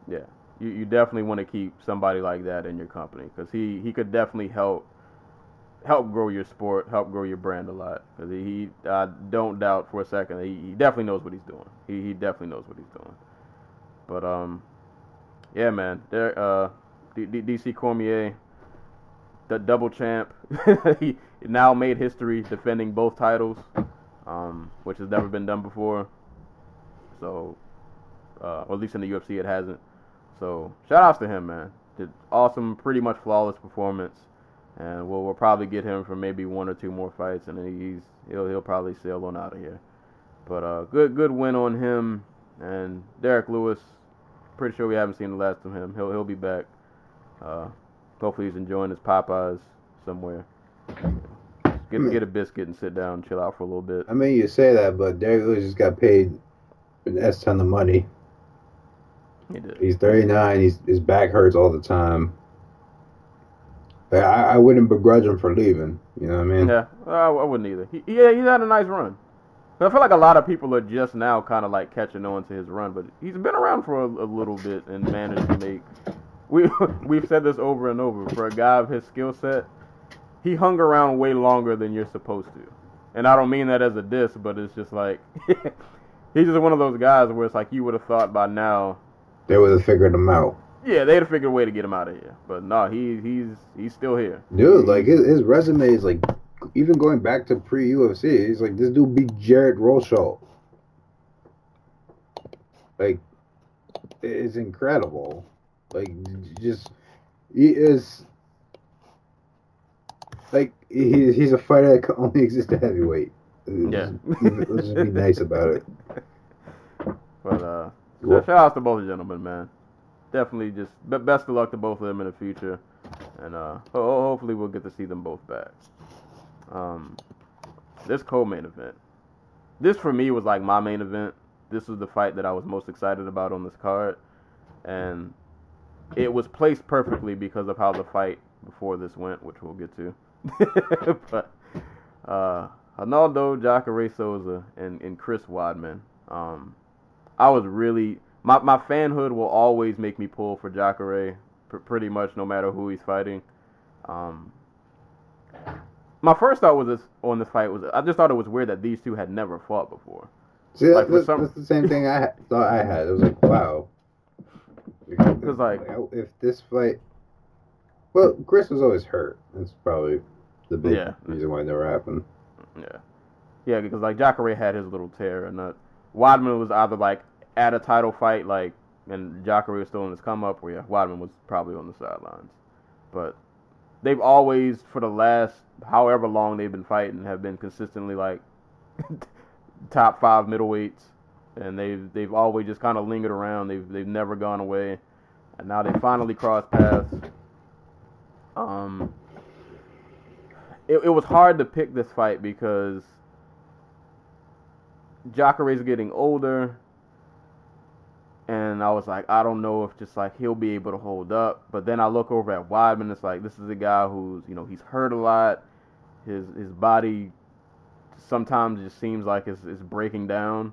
S2: Yeah. You you definitely want to keep somebody like that in your company because he he could definitely help help grow your sport, help grow your brand a lot. Because he, he I don't doubt for a second he, he definitely knows what he's doing. He he definitely knows what he's doing. But um, yeah, man, there uh, DC Cormier, the double champ, he now made history defending both titles, um, which has never been done before. So, uh, or at least in the UFC it hasn't. So shout outs to him, man. Did awesome, pretty much flawless performance, and we'll we'll probably get him for maybe one or two more fights, and then he's he'll he'll probably sail on out of here. But uh, good good win on him, and Derrick Lewis. Pretty sure we haven't seen the last of him. He'll he'll be back. Uh, hopefully he's enjoying his Popeyes somewhere. Get get a biscuit and sit down, chill out for a little bit.
S3: I mean, you say that, but Derrick Lewis just got paid an S ton of money.
S2: He did.
S3: He's 39. He's his back hurts all the time. But I, I wouldn't begrudge him for leaving. You know what I mean?
S2: Yeah, I, I wouldn't either. He, yeah, he's had a nice run. But I feel like a lot of people are just now kind of like catching on to his run, but he's been around for a, a little bit and managed to make. We we've said this over and over. For a guy of his skill set, he hung around way longer than you're supposed to. And I don't mean that as a diss, but it's just like he's just one of those guys where it's like you would have thought by now,
S3: They would have figured him out.
S2: yeah, they'd have figured a way to get him out of here. But no, he he's he's still here.
S3: Dude, like his, his resume is like, even going back to pre UFC, he's like this dude beat Jared Rosholt. Like, it's incredible. Like, just he is. Like he, he's a fighter that can only exist at heavyweight.
S2: Yeah.
S3: let's just be nice about it.
S2: But uh,
S3: Well-
S2: shout out to both gentlemen, man. Definitely, just be- best of luck to both of them in the future, and uh, hopefully we'll get to see them both back. Um, this co-main event, this for me was like my main event. This was the fight that I was most excited about on this card, and it was placed perfectly because of how the fight before this went, which we'll get to. but uh, Ronaldo, Jacare Souza, and, and Chris Weidman. Um, I was really my my fanhood will always make me pull for Jacare, pr- pretty much no matter who he's fighting. Um, my first thought was this on this fight was I just thought it was weird that these two had never fought before.
S3: See,
S2: Like,
S3: that's,
S2: some-
S3: that's the same thing I thought I had. It was like, wow.
S2: Because, like-
S3: if this fight, well, Chris was always hurt. That's probably the big
S2: Yeah.
S3: reason why it never happened.
S2: Yeah, yeah, because like Jacare had his little tear, and uh, Weidman was either like at a title fight, like, and Jacare was still in his come up, or yeah, Weidman was probably on the sidelines. But they've always, for the last however long they've been fighting, have been consistently like top five middleweights, and they've they've always just kind of lingered around. They've they've never gone away, and now they finally crossed paths. Um, it, it was hard to pick this fight because Jacare's getting older, and I was like, I don't know if just like he'll be able to hold up. But then I look over at Weidman, it's like this is a guy who's you know he's hurt a lot. His his body sometimes just seems like it's, it's breaking down.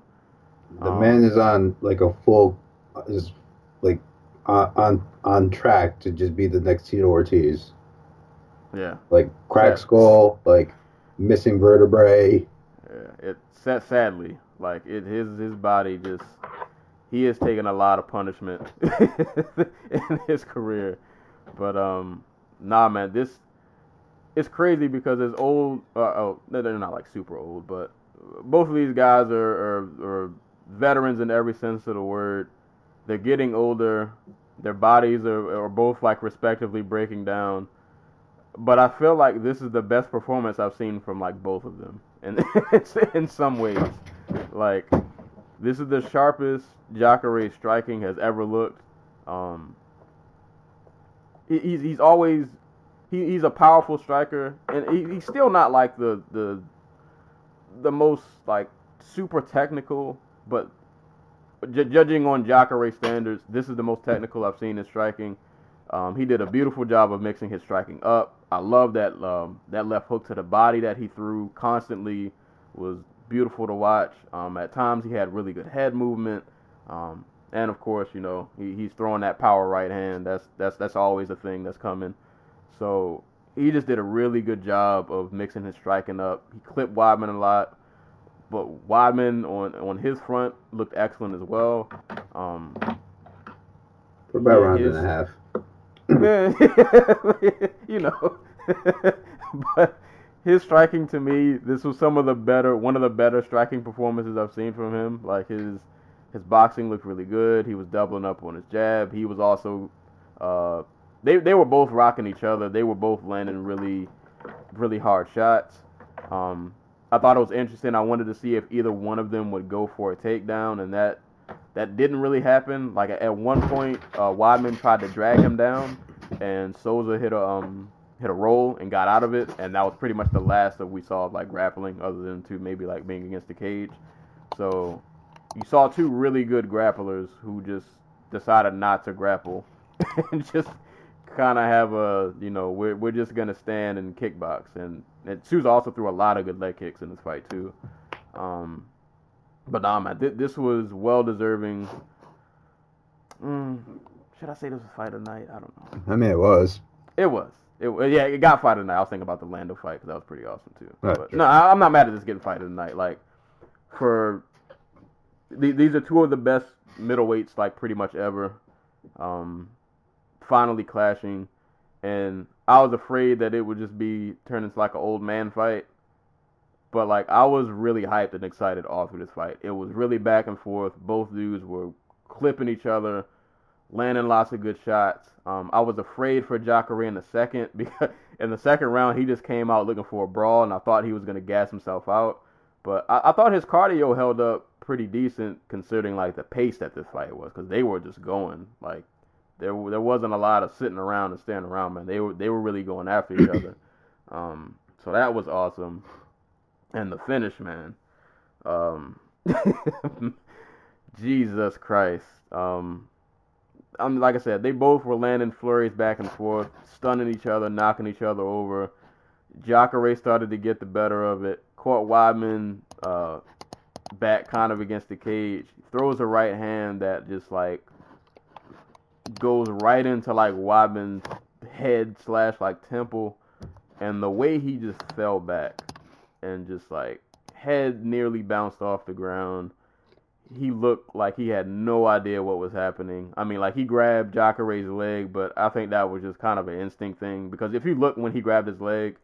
S3: The
S2: Um,
S3: man is on like a full, is like on on on track to just be the next Tito Ortiz.
S2: Yeah,
S3: Like cracked skull, like missing vertebrae.
S2: yeah. It sad, sadly like it his his body just he has taken a lot of punishment in his career. But um, nah, man, this it's crazy because it's old. Uh, oh, they're not like super old, but both of these guys are, are are veterans in every sense of the word. They're getting older. Their bodies are are both like respectively breaking down. But I feel like this is the best performance I've seen from like both of them, and it's in some ways, like this is the sharpest Jacare striking has ever looked. Um, he's he's always he, he's a powerful striker, and he, he's still not like the the the most like super technical, but ju- judging on Jacare standards, this is the most technical I've seen in striking. Um, he did a beautiful job of mixing his striking up. I love that um, that left hook to the body that he threw constantly was beautiful to watch. Um, at times he had really good head movement, um, and of course, you know he, he's throwing that power right hand. That's that's that's always a thing that's coming. So he just did a really good job of mixing his striking up. He clipped Weidman a lot, but Weidman on on his front looked excellent as well. Um,
S3: For about
S2: Yeah,
S3: round and a half.
S2: you know, but his striking to me, this was some of the better, one of the better striking performances I've seen from him. Like his his boxing looked really good. He was doubling up on his jab. He was also, uh, they they were both rocking each other. They were both landing really, really hard shots. Um, I thought it was interesting. I wanted to see if either one of them would go for a takedown, and that that didn't really happen. Like at one point, uh, tried to drag him down, and Souza hit a um hit a roll and got out of it, and that was pretty much the last that we saw of like grappling, other than to maybe like being against the cage. So you saw two really good grapplers who just decided not to grapple and just kind of have a you know we're we're just gonna stand and kickbox, and and Souza also threw a lot of good leg kicks in this fight too. Um, but nah, man, th- this was well deserving. Mm, should I say this was fight of the night? I don't know.
S3: I mean, it was.
S2: It was. It yeah, it got fight of the night. I was thinking about the Lando fight because that was pretty awesome too.
S3: Right,
S2: but
S3: sure.
S2: no, I, I'm not mad at this getting fight of the night. Like for th- these are two of the best middleweights like pretty much ever. Um, finally clashing, and I was afraid that it would just be turn into like an old man fight. But like I was really hyped and excited all through this fight. It was really back and forth. Both dudes were clipping each other, landing lots of good shots. Um, I was afraid for Jacare in the second because in the second round he just came out looking for a brawl, and I thought he was gonna gas himself out. But I, I thought his cardio held up pretty decent considering like the pace that this fight was, because they were just going like there there wasn't a lot of sitting around and standing around, man. They were they were really going after each other. Um, so that was awesome, and the finish, man. Um, Jesus Christ. Um, I'm like I said, they both were landing flurries back and forth, stunning each other, knocking each other over. Jacare started to get the better of it. Caught Weidman uh, back kind of against the cage. Throws a right hand that just like goes right into like Weidman's head slash like temple, and the way he just fell back and just like head nearly bounced off the ground. He looked like he had no idea what was happening. I mean, like he grabbed Jacare's leg, but I think that was just kind of an instinct thing because if you look when he grabbed his leg,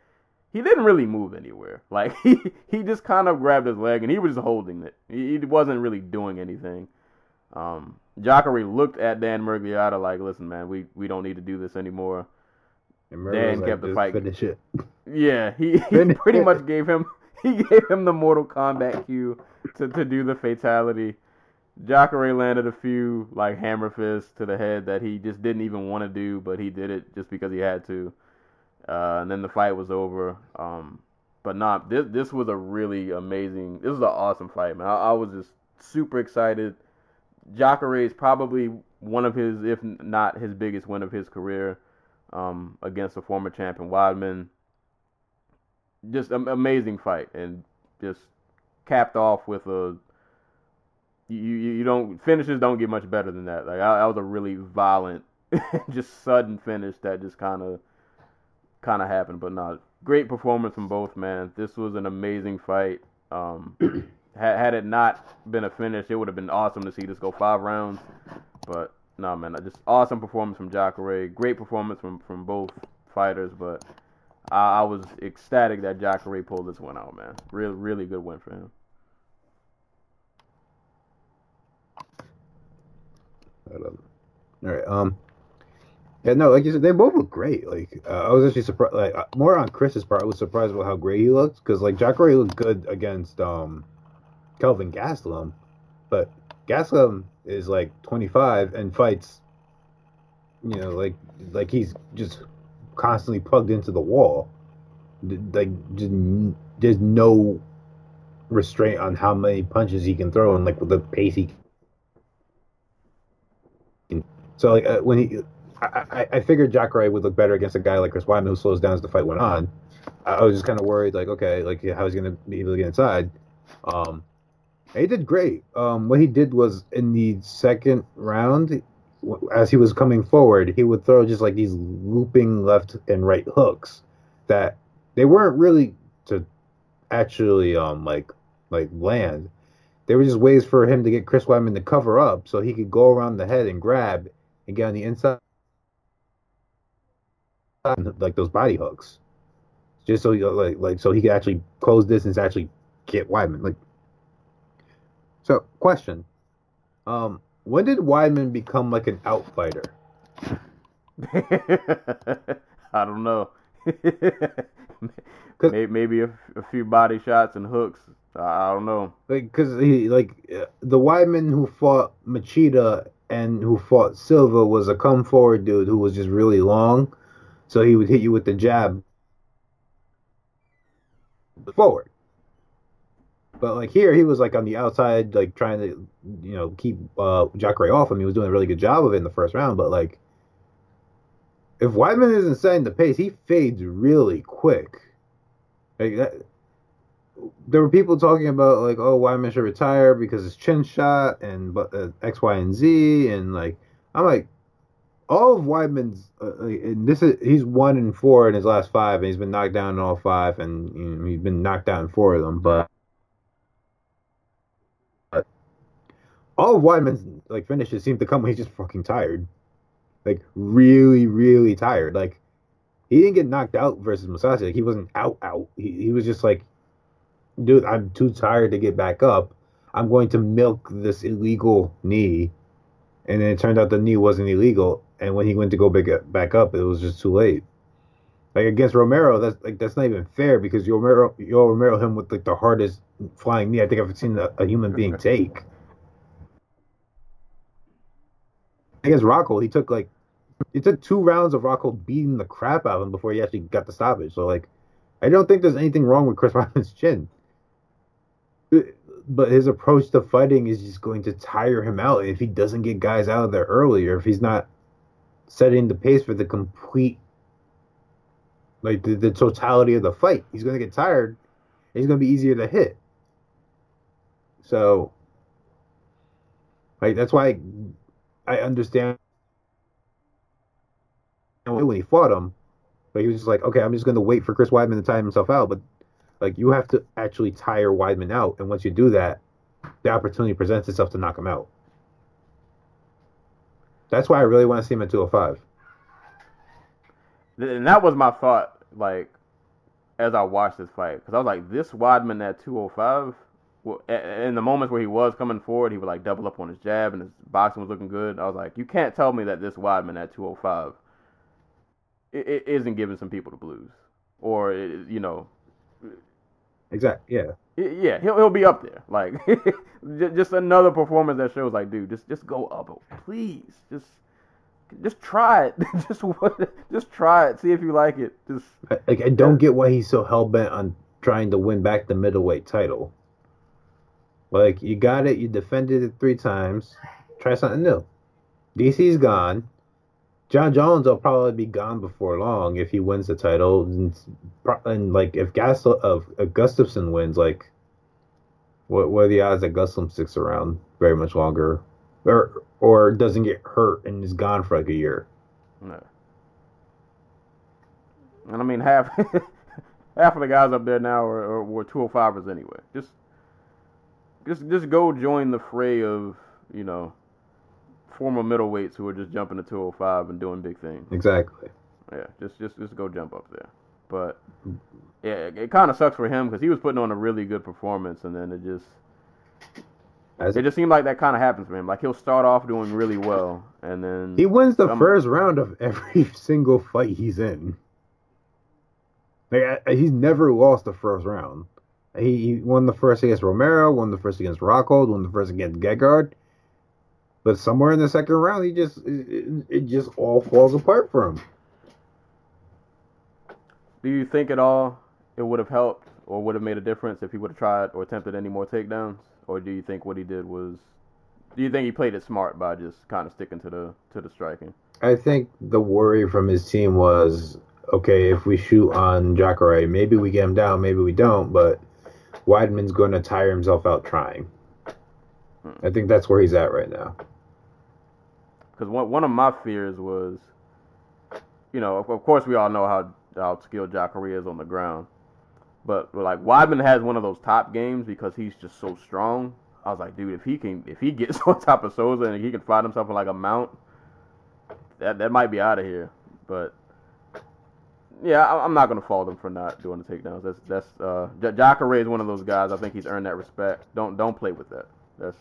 S2: he didn't really move anywhere. Like he he just kind of grabbed his leg and he was just holding it. He, he wasn't really doing anything. Um, Jacare looked at Dan Miragliotta like, "Listen, man, we we don't need to do this anymore."
S3: And Murray
S2: Dan kept the
S3: "Just
S2: fight-
S3: Finish it.
S2: Yeah, he, he pretty much gave him he gave him the Mortal Kombat cue to, to do the fatality. Jacare landed a few like hammer fists to the head that he just didn't even want to do, but he did it just because he had to. Uh, and then the fight was over. Um, but not this. This was a really amazing. This was an awesome fight, man. I, I was just super excited. Jacare is probably one of his, if not his biggest win of his career, um, against a former champion Weidman. Just an amazing fight, and just capped off with a. You, you you don't finishes don't get much better than that. Like that was a really violent, just sudden finish that just kind of kind of happened. But not great performance from both man. This was an amazing fight. Um, had, had it not been a finish, it would have been awesome to see this go five rounds. But no, man, just awesome performance from Jacare. Great performance from from both fighters. But I, I was ecstatic that Jacare pulled this one out, man. Real, really good win for him.
S3: All right. Um. Yeah, no, like you said, they both look great. Like uh, I was actually surprised. Like uh, more on Chris's part, I was surprised about how great he looked because like Jacare looked good against um Kelvin Gastelum, but Gastelum is like 25 and fights. You know, like like he's just constantly plugged into the wall. Like there's no restraint on how many punches he can throw and like with the pace he So like uh, when he, I, I, I figured Jacare would look better against a guy like Chris Weidman who slows down as the fight went on. I, I was just kind of worried, like, okay, like how he's gonna be able to get inside. Um, he did great. Um, what he did was in the second round, as he was coming forward, he would throw just like these looping left and right hooks that they weren't really to actually um like like land. They were just ways for him to get Chris Weidman to cover up so he could go around the head and grab and get on the inside like those body hooks. Just so you like like so he could actually close distance actually get Weidman. Like so question. Um when did Weidman become like an outfighter?
S2: I don't know. maybe, maybe a, a few body shots and hooks. I, I don't know.
S3: Like cuz he like uh, the Weidman who fought Machida and who fought Silva was a come forward dude who was just really long. So he would hit you with the jab forward. But like here, he was like on the outside, like trying to, you know, keep uh, Jacare off him. He was doing a really good job of it in the first round. But like, if Weidman isn't setting the pace, he fades really quick. Like that, there were people talking about like, oh, Weidman should retire because his chin shot and but uh, X, Y, and Z, and like, I'm like, all of Weidman's, uh, and this is he's one and four in his last five, and he's been knocked down in all five, and you know, he's been knocked out in four of them, but All of Weidman's like finishes seem to come when he's just fucking tired, like really, really tired. Like he didn't get knocked out versus Mousasi. Like he wasn't out, out. He he was just like, dude, I'm too tired to get back up. I'm going to milk this illegal knee, and then it turned out the knee wasn't illegal. And when he went to go back back up, it was just too late. Like against Romero, that's like that's not even fair because Romero, Yo Romero, him with like the hardest flying knee I think I've seen a, a human being take. Against Rockhold, he took like it took two rounds of Rockhold beating the crap out of him before he actually got the stoppage. So like, I don't think there's anything wrong with Chris Weidman's chin. Uh, but his approach to fighting is just going to tire him out if he doesn't get guys out of there early, or if he's not setting the pace for the complete, like the, the totality of the fight. He's going to get tired. he's going to be easier to hit. So, like that's why I, understand when he fought him, but he was just like, okay, I'm just going to wait for Chris Weidman to tire himself out. But like, you have to actually tire Weidman out, and once you do that, the opportunity presents itself to knock him out. That's why I really want to see him at 205.
S2: And that was my thought, like, as I watched this fight, because I was like, this Weidman at 205. In the moments where he was coming forward, he would like double up on his jab, and his boxing was looking good. I was like, you can't tell me that this Weidman at 205 it, it isn't giving some people the blues, or it, you know,
S3: exactly, yeah,
S2: it, yeah, he'll he'll be up there. Like just another performance that shows, like, dude, just just go up, please, just just try it, just just try it, see if you like it. Just
S3: like I don't get why he's so hell bent on trying to win back the middleweight title. Like you got it, you defended it three times. Try something new. DC's gone. Jon Jones will probably be gone before long if he wins the title, and, and like if Gas of if Gustafsson wins, like what what are the odds that Gustafsson sticks around very much longer, or or doesn't get hurt and is gone for like a year?
S2: No. And I mean half half of the guys up there now are, are were 205ers anyway. Just just just go join the fray of you know former middleweights who are just jumping to 205 and doing big things.
S3: Exactly.
S2: Yeah, just just just go jump up there. But yeah, it, it kind of sucks for him because he was putting on a really good performance, and then it just
S3: As
S2: it just seemed like that kind of happens for him. Like he'll start off doing really well, and then
S3: he wins the
S2: some-
S3: first round of every single fight he's in. Like, he's never lost the first round. He, he won the first against Romero, won the first against Rockhold, won the first against Gegard. But somewhere in the second round, he just it, it just all falls apart for him.
S2: Do you think at all it would have helped or would have made a difference if he would have tried or attempted any more takedowns? Or do you think what he did was do you think he played it smart by just kind of sticking to the to the striking?
S3: I think the worry from his team was okay, if we shoot on Jacare, maybe we get him down, maybe we don't, but Weidman's going to tire himself out trying. Hmm. I think that's where he's at right now.
S2: Because one one of my fears was, you know, of, of course we all know how how skilled Jacare is on the ground, but like Weidman has one of those top games because he's just so strong. I was like, dude, if he can, if he gets on top of Souza and he can find himself in like a mount, that that might be out of here. But yeah, I, I'm not gonna fault him for not doing the takedowns. That's that's uh, J- Jacare is one of those guys. I think he's earned that respect. Don't don't play with that. That's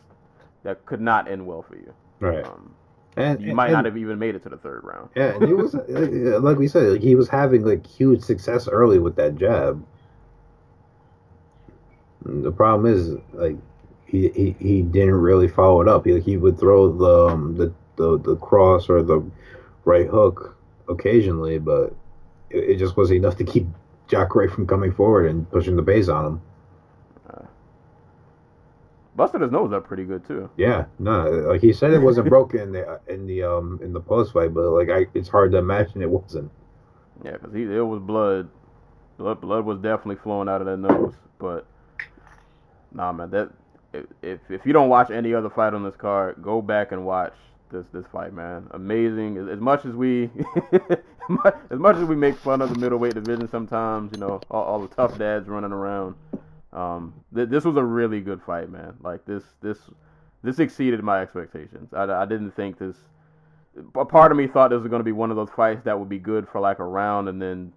S2: that could not end well for you.
S3: Right.
S2: Um,
S3: And
S2: you might
S3: and,
S2: not have even made it to the third round.
S3: Yeah, and he was like like we said, like he was having like huge success early with that jab. And the problem is like he, he, he didn't really follow it up. He he would throw the um, the, the the cross or the right hook occasionally, but it, just wasn't enough to keep Jacare from coming forward and pushing the pace on him.
S2: Busted his nose up pretty good too.
S3: Yeah, no, like he said, it wasn't broken in the in the um in the post fight, but like I, it's hard to imagine it wasn't.
S2: Yeah, because he it was blood. blood. Blood was definitely flowing out of that nose. But nah, man, that if if you don't watch any other fight on this card, go back and watch this this fight, man. Amazing. As, as much as we as much as we make fun of the middleweight division sometimes, you know, all, all the tough dads running around. Um, th- this was a really good fight, man. Like this this this exceeded my expectations. I, I didn't think this a part of me thought this was going to be one of those fights that would be good for like a round, and then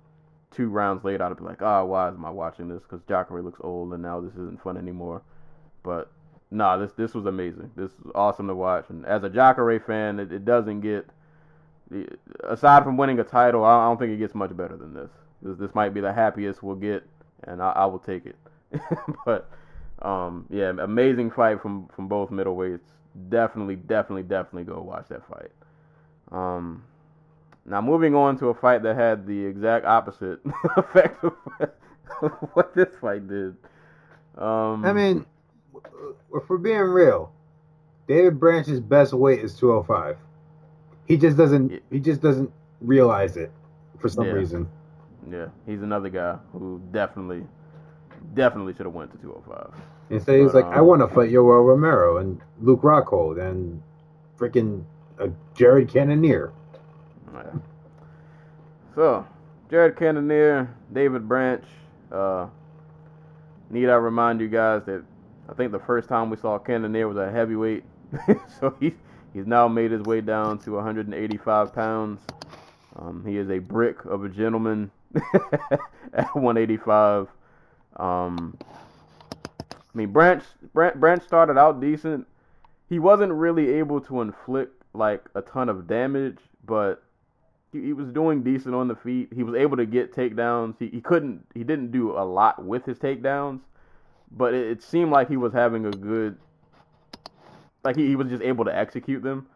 S2: two rounds later, I'd be like, ah, oh, why am I watching this? Because Jacare looks old, and now this isn't fun anymore. But nah, this this was amazing. This was awesome to watch, and as a Jacare fan, it, it doesn't get aside from winning a title, I don't think it gets much better than this. This, this might be the happiest we'll get, and I, I will take it. but um, yeah, amazing fight from from both middleweights. Definitely, definitely, definitely go watch that fight. Um, now moving on to a fight that had the exact opposite effect of what this fight did. Um,
S3: I mean, if we're being real, David Branch's best weight is 205. He just doesn't. He just doesn't realize it for some
S2: Yeah.
S3: reason.
S2: yeah, he's another guy who definitely, definitely should have went to 205.
S3: Instead, he's
S2: But,
S3: like, I
S2: um,
S3: want to fight Yoel Romero and Luke Rockhold and freaking uh, Jared Cannonier.
S2: Yeah. So, Jared Cannonier, David Branch. Uh, need I remind you guys that I think the first time we saw Cannonier was a heavyweight. so he, he's now made his way down to 185 pounds. Um, he is a brick of a gentleman at 185. Um, I mean, Branch, Branch Branch started out decent. He wasn't really able to inflict like a ton of damage, but he, he was doing decent on the feet. He was able to get takedowns. He, he couldn't he didn't do a lot with his takedowns, but it, it seemed like he was having a good like he, he was just able to execute them.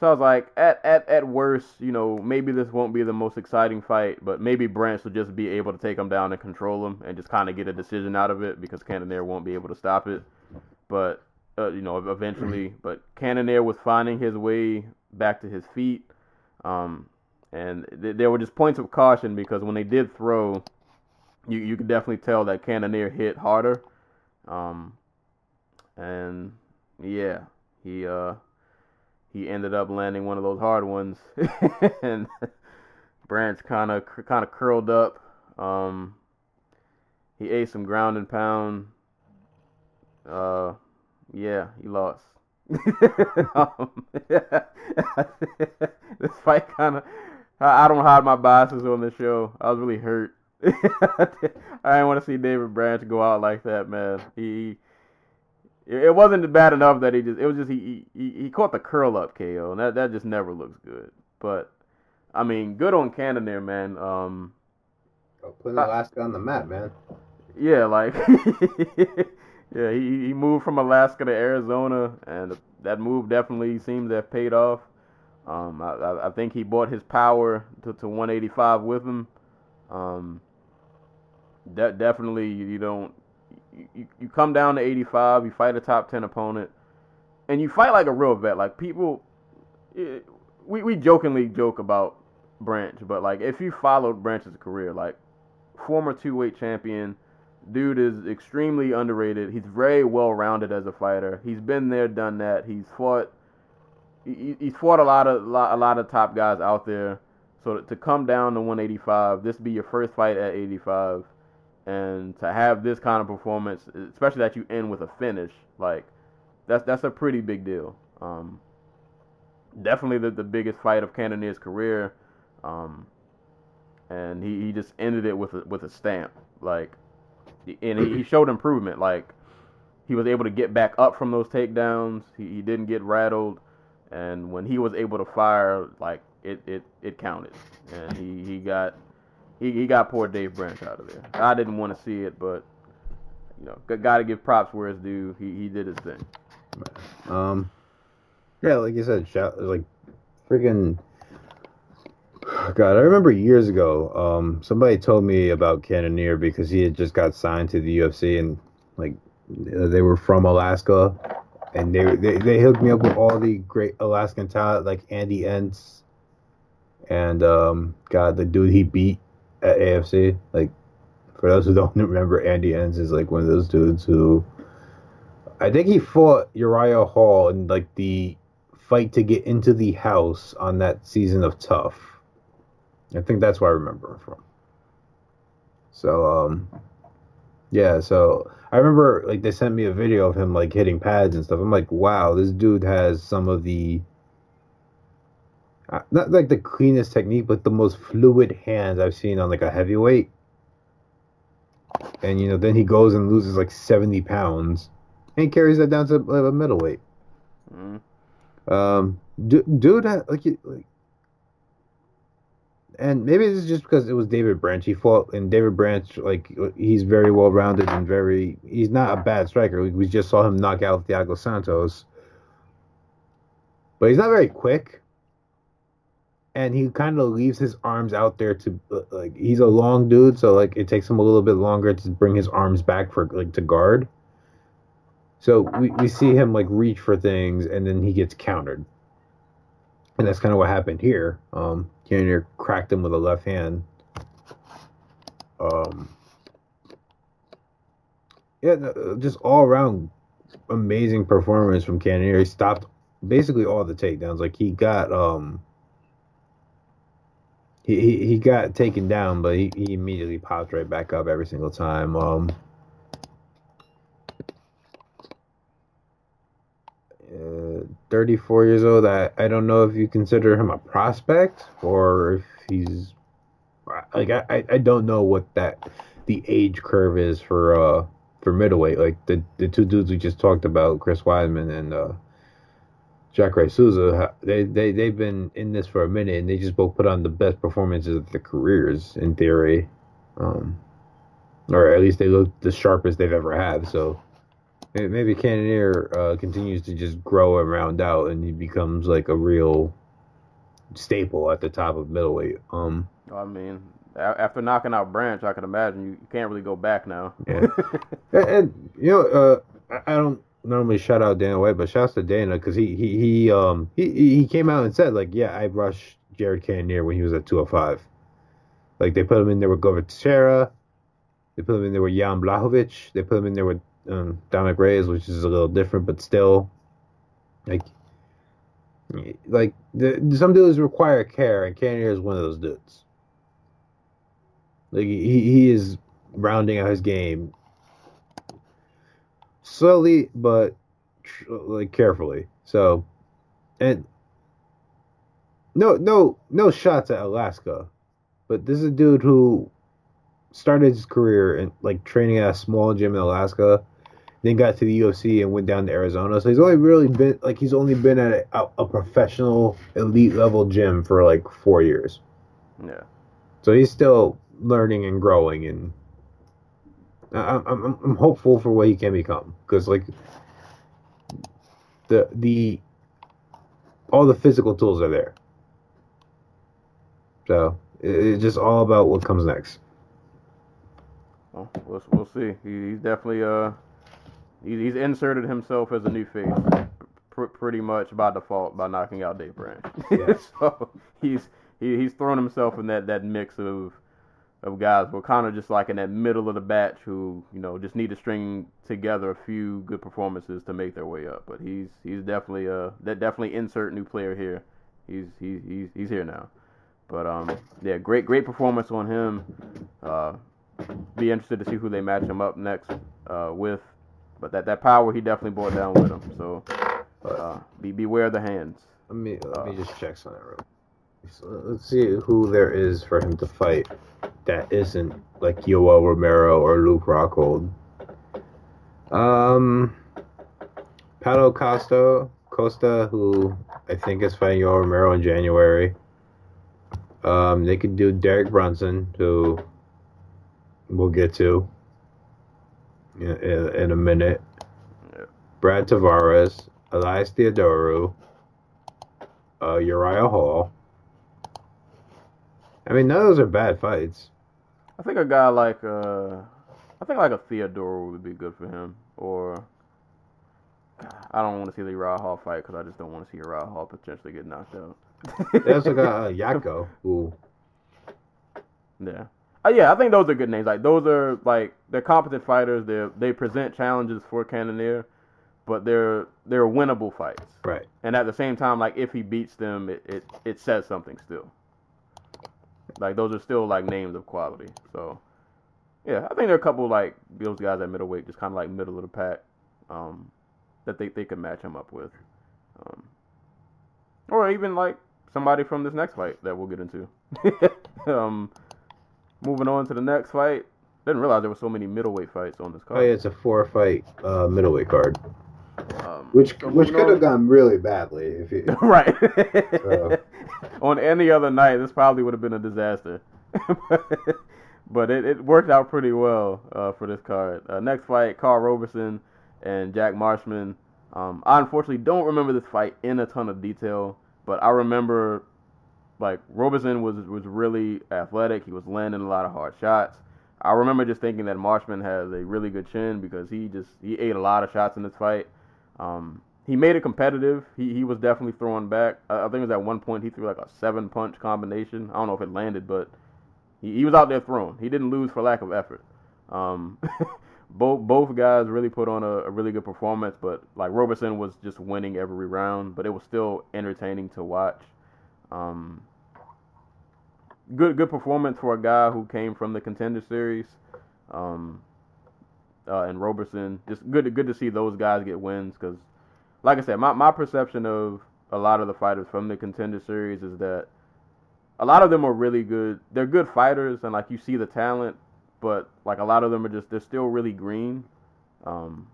S2: So I was like, at, at at worst, you know, maybe this won't be the most exciting fight, but maybe Branch will just be able to take him down and control him and just kind of get a decision out of it because Cannonier won't be able to stop it. But uh, you know, eventually, but Cannonier was finding his way back to his feet. Um, and th- there were just points of caution because when they did throw, you you could definitely tell that Cannonier hit harder. Um, and yeah, he uh he ended up landing one of those hard ones, and Branch kind of kind of curled up. Um, he ate some ground and pound. Uh, yeah, he lost. um, this fight kind of. I I don't hide my biases on this show. I was really hurt. I didn't want to see David Branch go out like that, man. He, it it wasn't bad enough that he just. It was just he he, he caught the curl up KO, and that that just never looks good. But I mean, good on Cannonier, man. Um,
S3: Put Alaska on the map, man.
S2: yeah, like yeah, he he moved from Alaska to Arizona, and that move definitely seems to have paid off. Um, I, I I think he bought his power to, to 185 with him. Um, de- definitely you, don't you, you come down to 85, you fight a top 10 opponent, and you fight like a real vet. Like people, it, we we jokingly joke about Branch, but like if you followed Branch's career, like former two weight champion, dude is extremely underrated. He's very well rounded as a fighter. He's been there, done that. He's fought. He, he's fought a lot of lot, a lot of top guys out there. So to come down to 185, this be your first fight at 85, and to have this kind of performance, especially that you end with a finish, like that's that's a pretty big deal. Um, definitely the, the biggest fight of Cannonier's career, um, and he, he just ended it with a, with a stamp. Like, and he, he showed improvement. Like, he was able to get back up from those takedowns. He, he didn't get rattled, and when he was able to fire, like it it, it counted, and he, he got he, he got poor Dave Branch out of there. I didn't want to see it, but you know, got to give props where it's due. He he did his thing.
S3: Um, yeah, like you said, shout, like freaking. God, I remember years ago, um, somebody told me about Cannonier because he had just got signed to the UFC and like they were from Alaska, and they they, they hooked me up with all the great Alaskan talent like Andy Enz, and um, God, the dude he beat at AFC. Like, for those who don't remember, Andy Enz is like one of those dudes who I think he fought Uriah Hall in like the fight to get into the house on that season of TUF. I think that's where I remember him from. So um yeah, so I remember like they sent me a video of him like hitting pads and stuff. I'm like, wow, this dude has some of the not like the cleanest technique, but the most fluid hands I've seen on like a heavyweight. And you know, then he goes and loses like 70 pounds and carries that down to a middleweight. Mm. Um, dude, like, like, and maybe this is just because it was David Branch he fought, and David Branch, like, he's very well rounded and very, he's not a bad striker. We just saw him knock out Thiago Santos, but he's not very quick. And he kind of leaves his arms out there to like he's a long dude, so like it takes him a little bit longer to bring his arms back for like to guard. So we, we see him like reach for things and then he gets countered. And that's kind of what happened here. Um, Cannonier cracked him with a left hand. Um, yeah, just all around amazing performance from Cannonier. He stopped basically all the takedowns. Like he got um he, he, got taken down, but he, he immediately popped right back up every single time. Um uh, 34 years old. I, I don't know if you consider him a prospect or if he's like I, I don't know what that the age curve is for uh for middleweight. Like the the two dudes we just talked about, Chris Weidman and uh Jacare Souza, they they they've been in this for a minute and they just both put on the best performances of their careers in theory. Um or at least they look the sharpest they've ever had. So maybe Cannonier uh, continues to just grow and round out, and he becomes like a real staple at the top of middleweight. Um,
S2: I mean, after knocking out Branch, I can imagine you, can't really go back now.
S3: Yeah, and, and, you know, uh, I don't normally shout out Dana White, but shouts to Dana because he he he um he he came out and said like, yeah, I rushed Jared Cannonier when he was at 205. Like they put him in there with Glover they put him in there with Jan Blachowicz, they put him in there with um, Dominick Reyes, which is a little different, but still, like, like the, some dudes require care, and Cannonier is one of those dudes. Like he he is rounding out his game slowly, but like carefully. So, and no no no shots at Alaska, but this is a dude who started his career in like training at a small gym in Alaska then got to the UFC and went down to Arizona. So he's only really been like he's only been at a, a professional elite level gym for like four years.
S2: Yeah.
S3: So he's still learning and growing, and I'm I'm, I'm hopeful for what he can become because like the the all the physical tools are there. So it's just all about what comes next.
S2: Well, we'll, we'll see. He, he's definitely uh he's inserted himself as a new face. pr- pretty much by default by knocking out Dave Branch.
S3: Yeah.
S2: so he's he, he's thrown himself in that, that mix of of guys, but kind of just like in that middle of the batch who you know just need to string together a few good performances to make their way up. But he's he's definitely uh that definitely insert new player here. He's he's he's he's here now. But um yeah, great great performance on him. Uh, be interested to see who they match him up next uh, with. But that, that power he definitely brought down with him. So uh, be beware of the hands.
S3: Let me let
S2: Uh,
S3: me just check something real. So let's see who there is for him to fight that isn't like Yoel Romero or Luke Rockhold. Um, Paulo Costa, Costa, who I think is fighting Yoel Romero in January. Um, they could do Derek Brunson, who we'll get to in, in, in a minute.
S2: Yeah.
S3: Brad Tavares, Elias Theodorou, uh, Uriah Hall. I mean, none of those are bad fights.
S2: I think a guy like uh, I think like a Theodore would be good for him. Or I don't want to see the Uriah Hall fight because I just don't want to see Uriah Hall potentially get knocked out.
S3: They also got uh, Yako, who
S2: Yeah. Uh, yeah, I think those are good names. Like those are like they're competent fighters. They they present challenges for Cannonier, but they're they're winnable fights.
S3: right.
S2: And at the same time, like if he beats them, it, it, it says something still. Like those are still like names of quality. So yeah, I think there are a couple like those guys at middleweight, just kind of like middle of the pack, um, that they they could match him up with, um, or even like somebody from this next fight that we'll get into. um, moving on to the next fight. Didn't realize there were so many middleweight fights on this card.
S3: Oh yeah, it's a four fight uh, middleweight card,
S2: Um,
S3: which which could have gone really badly if you.
S2: right.
S3: So-
S2: On any other night, this probably would have been a disaster. but it, it worked out pretty well uh, for this card. Uh, next fight, Carl Roberson and Jack Marshman. Um, I unfortunately don't remember this fight in a ton of detail, but I remember like Roberson was was really athletic. He was landing a lot of hard shots. I remember just thinking that Marshman has a really good chin because he just he ate a lot of shots in this fight. Um, he made it competitive. He he was definitely throwing back. I, I think it was at one point he threw like a seven punch combination. I don't know if it landed, but he, he was out there throwing. He didn't lose for lack of effort. Um, both both guys really put on a, a really good performance, but like Roberson was just winning every round, but it was still entertaining to watch. Um, good good performance for a guy who came from the contender series. Um, uh, and Roberson, just good to, good to see those guys get wins because, like I said, my, my perception of a lot of the fighters from the contender series is that a lot of them are really good. They're good fighters, and like you see the talent, but like a lot of them are just they're still really green. Um,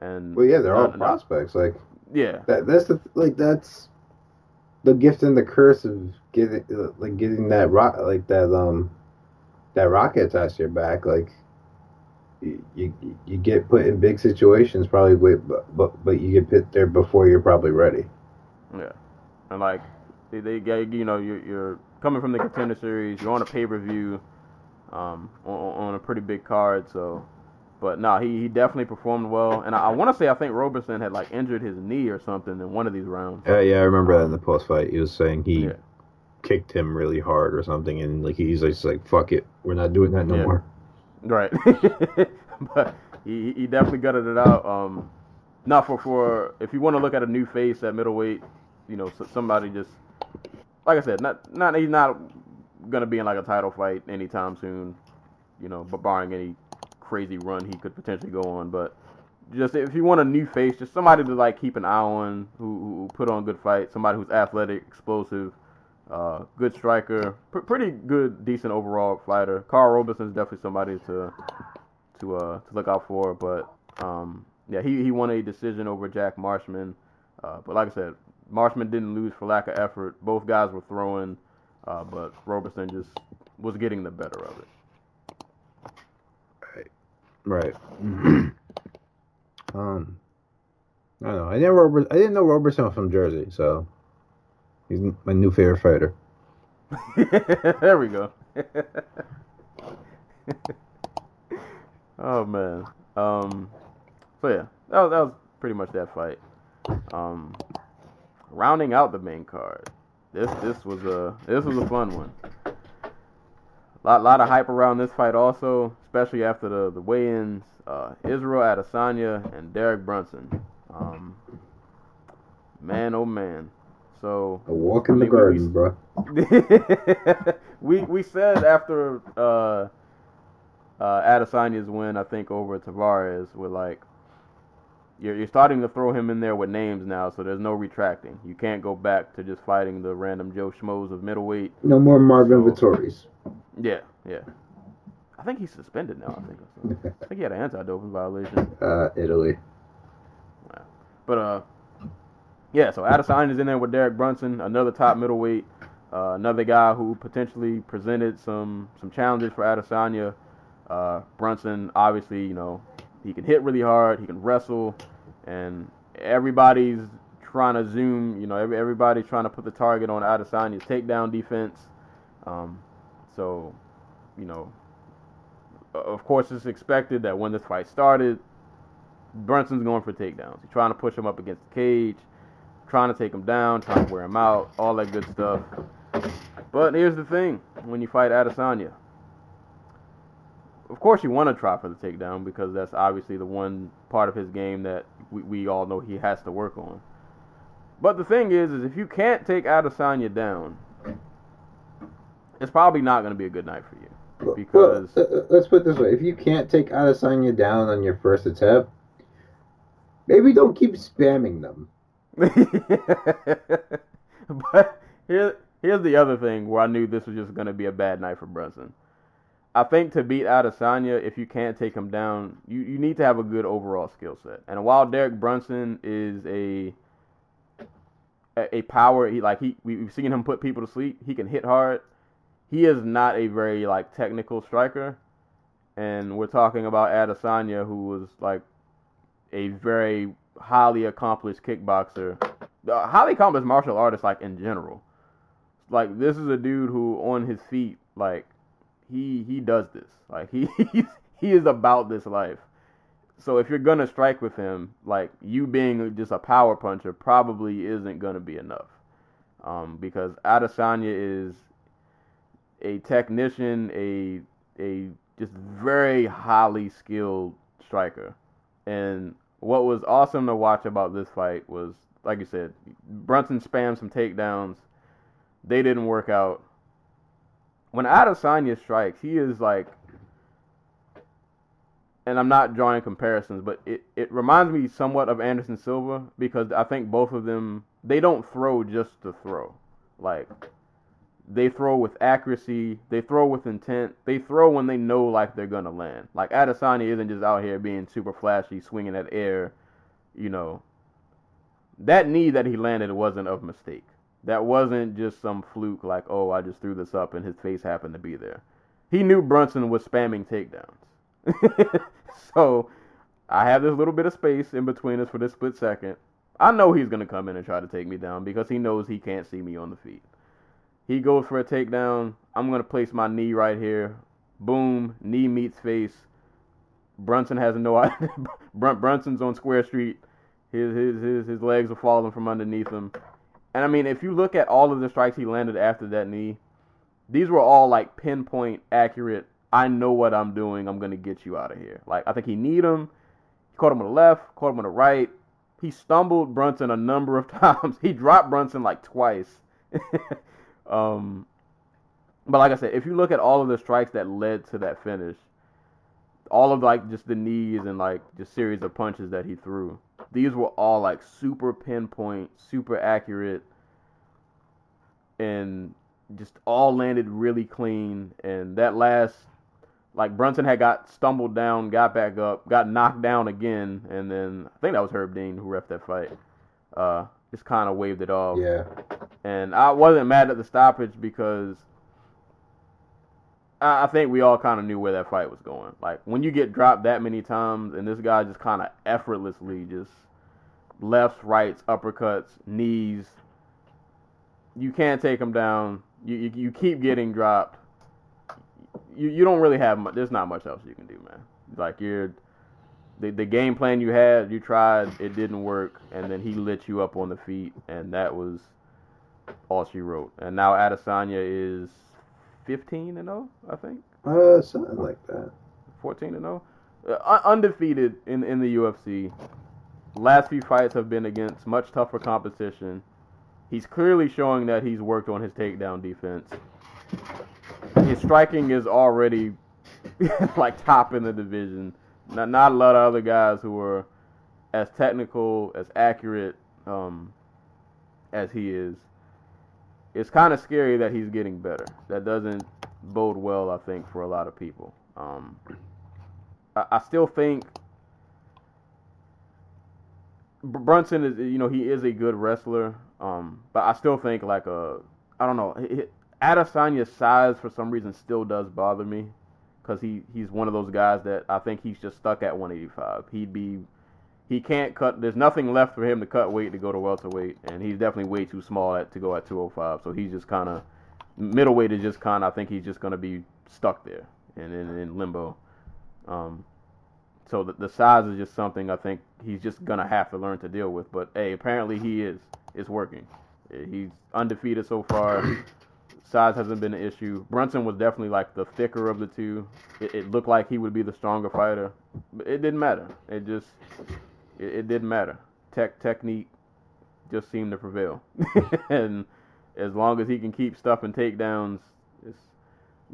S2: and
S3: Well, yeah, they're all
S2: not- not-
S3: prospects. Like
S2: yeah,
S3: that. That's the like that's the gift and the curse of getting like getting that rock like that um that rocket attached to your back. Like you you, you get put in big situations probably with but, but but you get put there before you're probably ready.
S2: Yeah, and like they, they get you know you're, you're coming from the contender series, you're on a pay per view, um, on, on a pretty big card. So, but nah, he, he definitely performed well, and I, I want to say I think Roberson had like injured his knee or something in one of these rounds.
S3: Uh, yeah, I remember that in the post fight. He was saying he
S2: Yeah.
S3: kicked him really hard or something, and like he's just like, "Fuck it, we're not doing that no
S2: Yeah.
S3: more."
S2: Right, but he he definitely gutted it out. Um, not for for if you want to look at a new face at middleweight, you know, somebody just like I said, not not he's not gonna be in like a title fight anytime soon, you know, but barring any crazy run he could potentially go on. But just if you want a new face, just somebody to like keep an eye on, who, who put on good fights, somebody who's athletic, explosive, uh, good striker, pr- pretty good, decent overall fighter. Carl Roberson is definitely somebody to to uh to look out for. But um, yeah, he he won a decision over Jack Marshman. Uh, but like I said, Marshman didn't lose for lack of effort. Both guys were throwing, uh, but Roberson just was getting the better of it.
S3: Right. Right. um, I don't know. I Rober- I didn't know Roberson was from Jersey, so he's my new favorite fighter.
S2: there we go. oh man. Um. So yeah, that was, that was pretty much that fight. Um, rounding out the main card, this this was a this was a fun one. Lot lot of hype around this fight also, especially after the the weigh-ins. Uh, Israel Adesanya and Derek Brunson. Um, man, oh man. So
S3: A walk in
S2: I
S3: the
S2: mean, we-
S3: garden,
S2: we-
S3: bro.
S2: we we said after uh, uh, Adesanya's win, I think over Tavares, we're like, you're you're starting to throw him in there with names now, so there's no retracting. You can't go back to just fighting the random Joe schmoes of middleweight.
S3: No more Marvin
S2: So-
S3: Vettori's.
S2: Yeah, yeah. I think he's suspended now. I think. I think he had an anti-doping violation.
S3: Uh, Italy.
S2: But uh, yeah. So Adesanya is in there with Derek Brunson, another top middleweight, uh, another guy who potentially presented some some challenges for Adesanya. Uh, Brunson, obviously, you know, he can hit really hard, he can wrestle, and everybody's trying to zoom. You know, every, everybody's trying to put the target on Adesanya's takedown defense. Um, so, you know, of course, it's expected that when this fight started, Brunson's going for takedowns. He's trying to push him up against the cage, trying to take him down, trying to wear him out, all that good stuff. But here's the thing: when you fight Adesanya, of course you want to try for the takedown because that's obviously the one part of his game that we, we all know he has to work on. But the thing is, is if you can't take Adesanya down, it's probably not going to be a good night for you. Because-
S3: well, uh, uh, let's put it this way: if you can't take Adesanya down on your first attempt, maybe don't keep spamming them.
S2: but here, here's the other thing where I knew this was just going to be a bad night for Brunson. I think to beat Adesanya, if you can't take him down, you, you need to have a good overall skill set. And while Derek Brunson is a a, power, he like he we- we've seen him put people to sleep. He can hit hard. He is not a very like technical striker. And we're talking about Adesanya, who was like a very highly accomplished kickboxer uh, highly accomplished martial artist like in general. Like this is a dude who on his feet like he he does this. Like he he is about this life. So if you're gonna strike with him, like you being just a power puncher probably isn't gonna be enough. Um, because Adesanya is a technician, a a just very highly skilled striker. And what was awesome to watch about this fight was, like you said, Brunson spammed some takedowns. They didn't work out. When Adesanya strikes, he is like, and I'm not drawing comparisons, but it, it reminds me somewhat of Anderson Silva because I think both of them, they don't throw just to throw. Like, they throw with accuracy, they throw with intent, they throw when they know like they're gonna land. Like Adesanya isn't just out here being super flashy, swinging at air, you know. That knee that he landed wasn't of mistake. That wasn't just some fluke like, oh, I just threw this up and his face happened to be there. He knew Brunson was spamming takedowns. so I have this little bit of space in between us for this split second. I know he's gonna come in and try to take me down because he knows he can't see me on the feet. He goes for a takedown. I'm gonna place my knee right here. Boom, knee meets face. Brunson has no idea. Brun- Brunson's on Square Street. His his his his legs are falling from underneath him. And I mean, if you look at all of the strikes he landed after that knee, these were all like pinpoint accurate. I know what I'm doing. I'm gonna get you out of here. Like I think he kneed him. He caught him on the left. Caught him on the right. He stumbled Brunson a number of times. He dropped Brunson like twice. um, but like I said, if you look at all of the strikes that led to that finish, all of like just the knees and like just series of punches that he threw, these were all like super pinpoint, super accurate, and just all landed really clean. And that last, like Brunson had got stumbled down, got back up, got knocked down again, and then I think that was Herb Dean who ref that fight. Uh, just kind of waved it off.
S3: Yeah.
S2: And I wasn't mad at the stoppage because I I think we all kind of knew where that fight was going. Like when you get dropped that many times, and this guy just kind of effortlessly just lefts, rights, uppercuts, knees. You can't take him down. You you, you keep getting dropped. You you don't really have much. There's not much else you can do, man. Like you're the, the game plan you had, you tried, it didn't work, and then he lit you up on the feet, and that was all she wrote. And now Adesanya is 15 and 0, I think.
S3: Uh, something like that.
S2: 14 and 0. Uh, undefeated in in the UFC. Last few fights have been against much tougher competition. He's clearly showing that he's worked on his takedown defense. His striking is already like top in the division. Not not a lot of other guys who are as technical, as accurate um, as he is. It's kind of scary that he's getting better. That doesn't bode well, I think, for a lot of people. Um, I, I still think Brunson is, you know, he is a good wrestler. Um, but I still think like a, I don't know, Adesanya's size for some reason still does bother me, because he he's one of those guys that I think he's just stuck at 185. He'd be, he can't cut. There's nothing left for him to cut weight to go to welterweight, and he's definitely way too small at, to go at 205. So he's just kind of middleweight is just kind of. I think he's just gonna be stuck there and in, in limbo. Um, so the, the size is just something I think he's just gonna have to learn to deal with. But hey, apparently he is. It's working. He's undefeated so far. Size hasn't been an issue. Brunson was definitely like the thicker of the two. It, it looked like he would be the stronger fighter. But it didn't matter. It just it, it didn't matter. Tech technique just seemed to prevail. and as long as he can keep stuff and takedowns, it's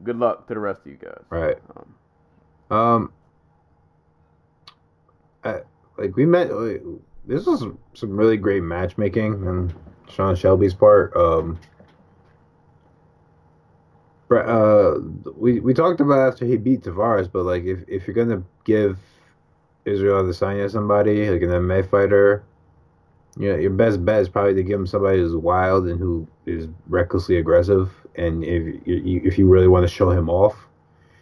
S2: good luck to the rest of you guys.
S3: Right. Um, um I, like we met. Like, this was some really great matchmaking on Sean Shelby's part. Um, uh, we we talked about after he beat Tavares, but like if if you're gonna give Israel Adesanya somebody like an MMA fighter, you know, your best bet is probably to give him somebody who's wild and who is recklessly aggressive. And if you, if you really want to show him off,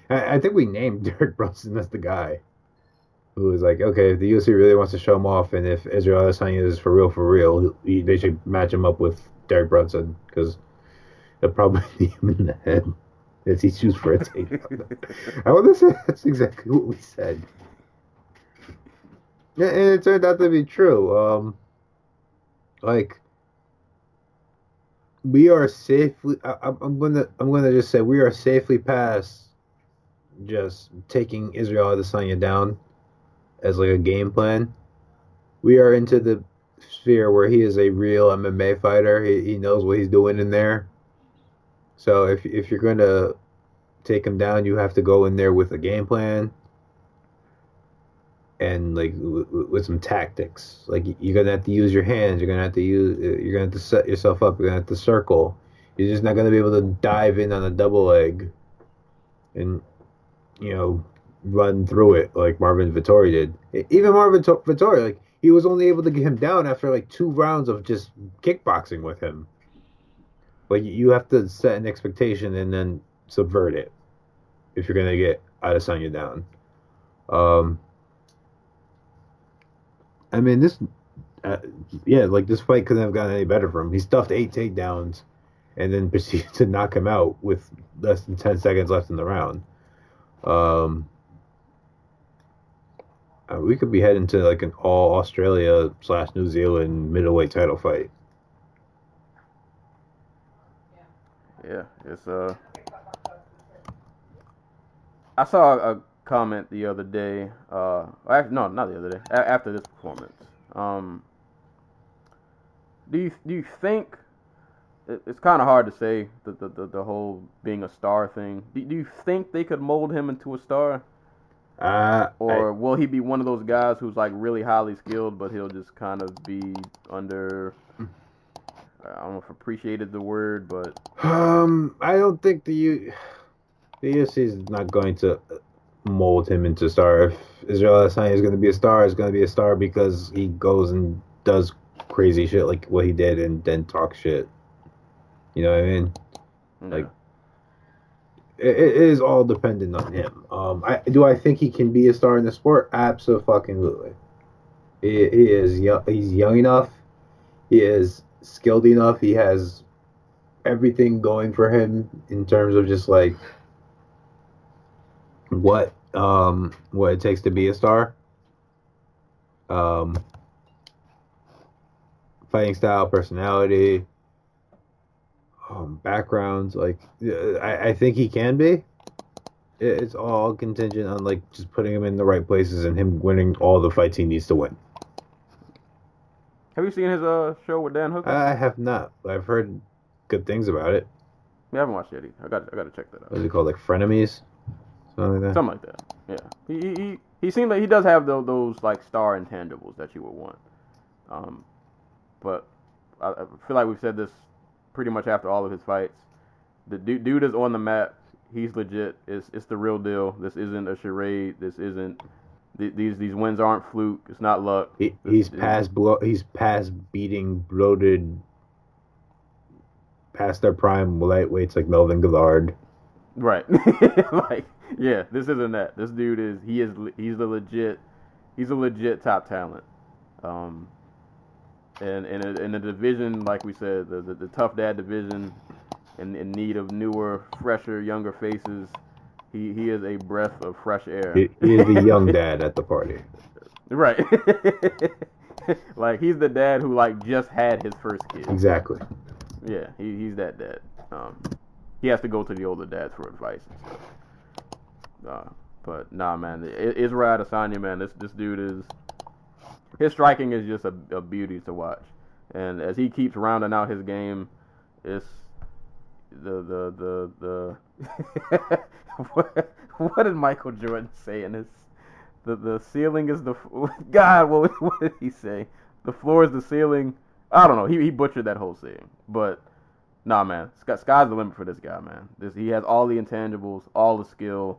S3: I, I think we named Derek Brunson as the guy who was like, okay, if the UFC really wants to show him off, and if Israel Adesanya is for real, for real, he, they should match him up with Derek Brunson because probably him in the head as he shoots for a takedown. I to say that's exactly what we said. Yeah, and it turned out to be true. Um, like we are safely. I, I'm gonna. I'm gonna just say we are safely past just taking Israel Adesanya down as like a game plan. We are into the sphere where he is a real MMA fighter. He, he knows what he's doing in there. So if if you're gonna take him down, you have to go in there with a game plan and like w- with some tactics. Like you're gonna have to use your hands. You're gonna have to use. Uh, you're gonna have to set yourself up. You're gonna have to circle. You're just not gonna be able to dive in on a double leg, and you know run through it like Marvin Vettori did. Even Marvin Vettori, like he was only able to get him down after like two rounds of just kickboxing with him. Like you have to set an expectation and then subvert it if you're gonna get Adesanya down. Um, I mean this, uh, yeah, like this fight couldn't have gotten any better for him. He stuffed eight takedowns, and then proceeded to knock him out with less than ten seconds left in the round. Um, uh, we could be heading to like an all Australia slash New Zealand middleweight title fight.
S2: Yeah, it's uh. I saw a comment the other day. Uh, actually, no, not the other day. A- after this performance, um, do you do you think it's kind of hard to say the, the the, the whole being a star thing? Do, do you think they could mold him into a star?
S3: Uh,
S2: or
S3: I,
S2: will he be one of those guys who's like really highly skilled, but he'll just kind of be under? I don't know if appreciated the word, but
S3: um, I don't think the U, the UFC is not going to mold him into a star. If Israel Adesanya is going to be a star, is going to be a star because he goes and does crazy shit like what he did and then talk shit. You know what I mean?
S2: yeah.
S3: Like it, it is all dependent on him. Um, I do I think he can be a star in the sport? Absolutely. He, he is young. He's young enough. He is skilled enough. He has everything going for him in terms of just like what um what it takes to be a star. um, fighting style, personality, um, backgrounds. Like, I, I think he can be. It's all contingent on like just putting him in the right places and him winning all the fights he needs to win.
S2: Have you seen his uh show with Dan Hooker?
S3: I have not. I've heard good things about it.
S2: Yeah, I haven't watched it yet. either. I got I got to check that out.
S3: What is it called? Like frenemies, something like that.
S2: Something like that. Yeah. He he he, he seems like he does have those, those like star intangibles that you would want. Um, but I, I feel like we've said this pretty much after all of his fights. The dude, dude is on the map. He's legit. It's it's the real deal. This isn't a charade. This isn't. Th- These these wins aren't fluke. It's not luck.
S3: He, he's past blow. He's past beating bloated, past their prime lightweights like Melvin Guillard.
S2: Right. like, yeah, this isn't that. This dude is he is he's the legit he's a legit top talent. Um and in a, in a division like we said, the the, the tough dad division in, in need of newer, fresher, younger faces. He he is a breath of fresh air.
S3: He, he is the young dad at the party.
S2: right. like he's the dad who like just had his first kid.
S3: Exactly.
S2: Yeah, he, he's that dad. Um, he has to go to the older dads for advice and stuff. Uh, but nah, man, Israel Adesanya, man, this this dude is his striking is just a, a beauty to watch, and as he keeps rounding out his game, it's the the the the what, what did Michael Jordan say in his the the ceiling is the God what what did he say? The floor is the ceiling. I don't know. He he butchered that whole saying. But nah man. Sky, sky's the limit for this guy man. This he has all the intangibles all the skill.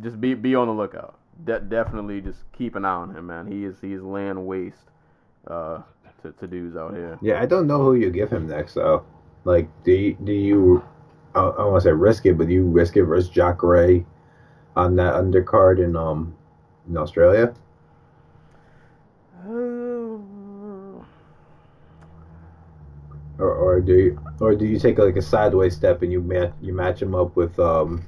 S2: Just be be on the lookout. De- definitely just keep an eye on him man. He is he is laying waste uh to, to dudes out here.
S3: Yeah, I don't know who you give him next though. Like, do you, do you? I, I want to say risk it, but do you risk it versus Jack Jacare on that undercard in um in Australia? Or, or do you, or do you take like a sideways step and you match you match him up with um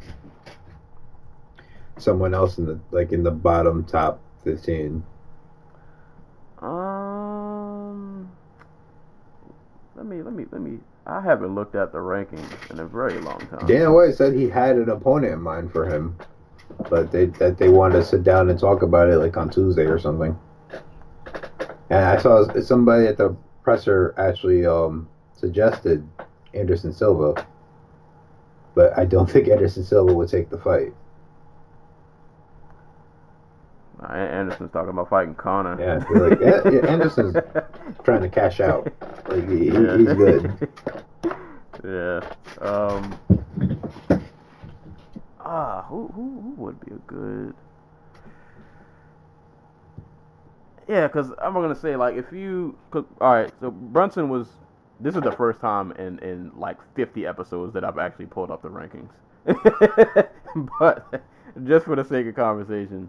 S3: someone else in the like in the bottom top fifteen?
S2: Um, let me let me let me. I haven't looked at the rankings in a very long time.
S3: Dana White said he had an opponent in mind for him, but they that they wanted to sit down and talk about it like on Tuesday or something. And I saw somebody at the presser actually um, suggested Anderson Silva, but I don't think Anderson Silva would take the fight.
S2: Uh, Anderson's talking about fighting Conor.
S3: Yeah, like yeah, yeah, Anderson's trying to cash out. Like he, he- he's good.
S2: yeah. Um. Ah, who who who would be a good? Yeah, because I'm gonna say like if you, cause, all right. So Brunson was. This is the first time in in like 50 episodes that I've actually pulled up the rankings. but just for the sake of conversation,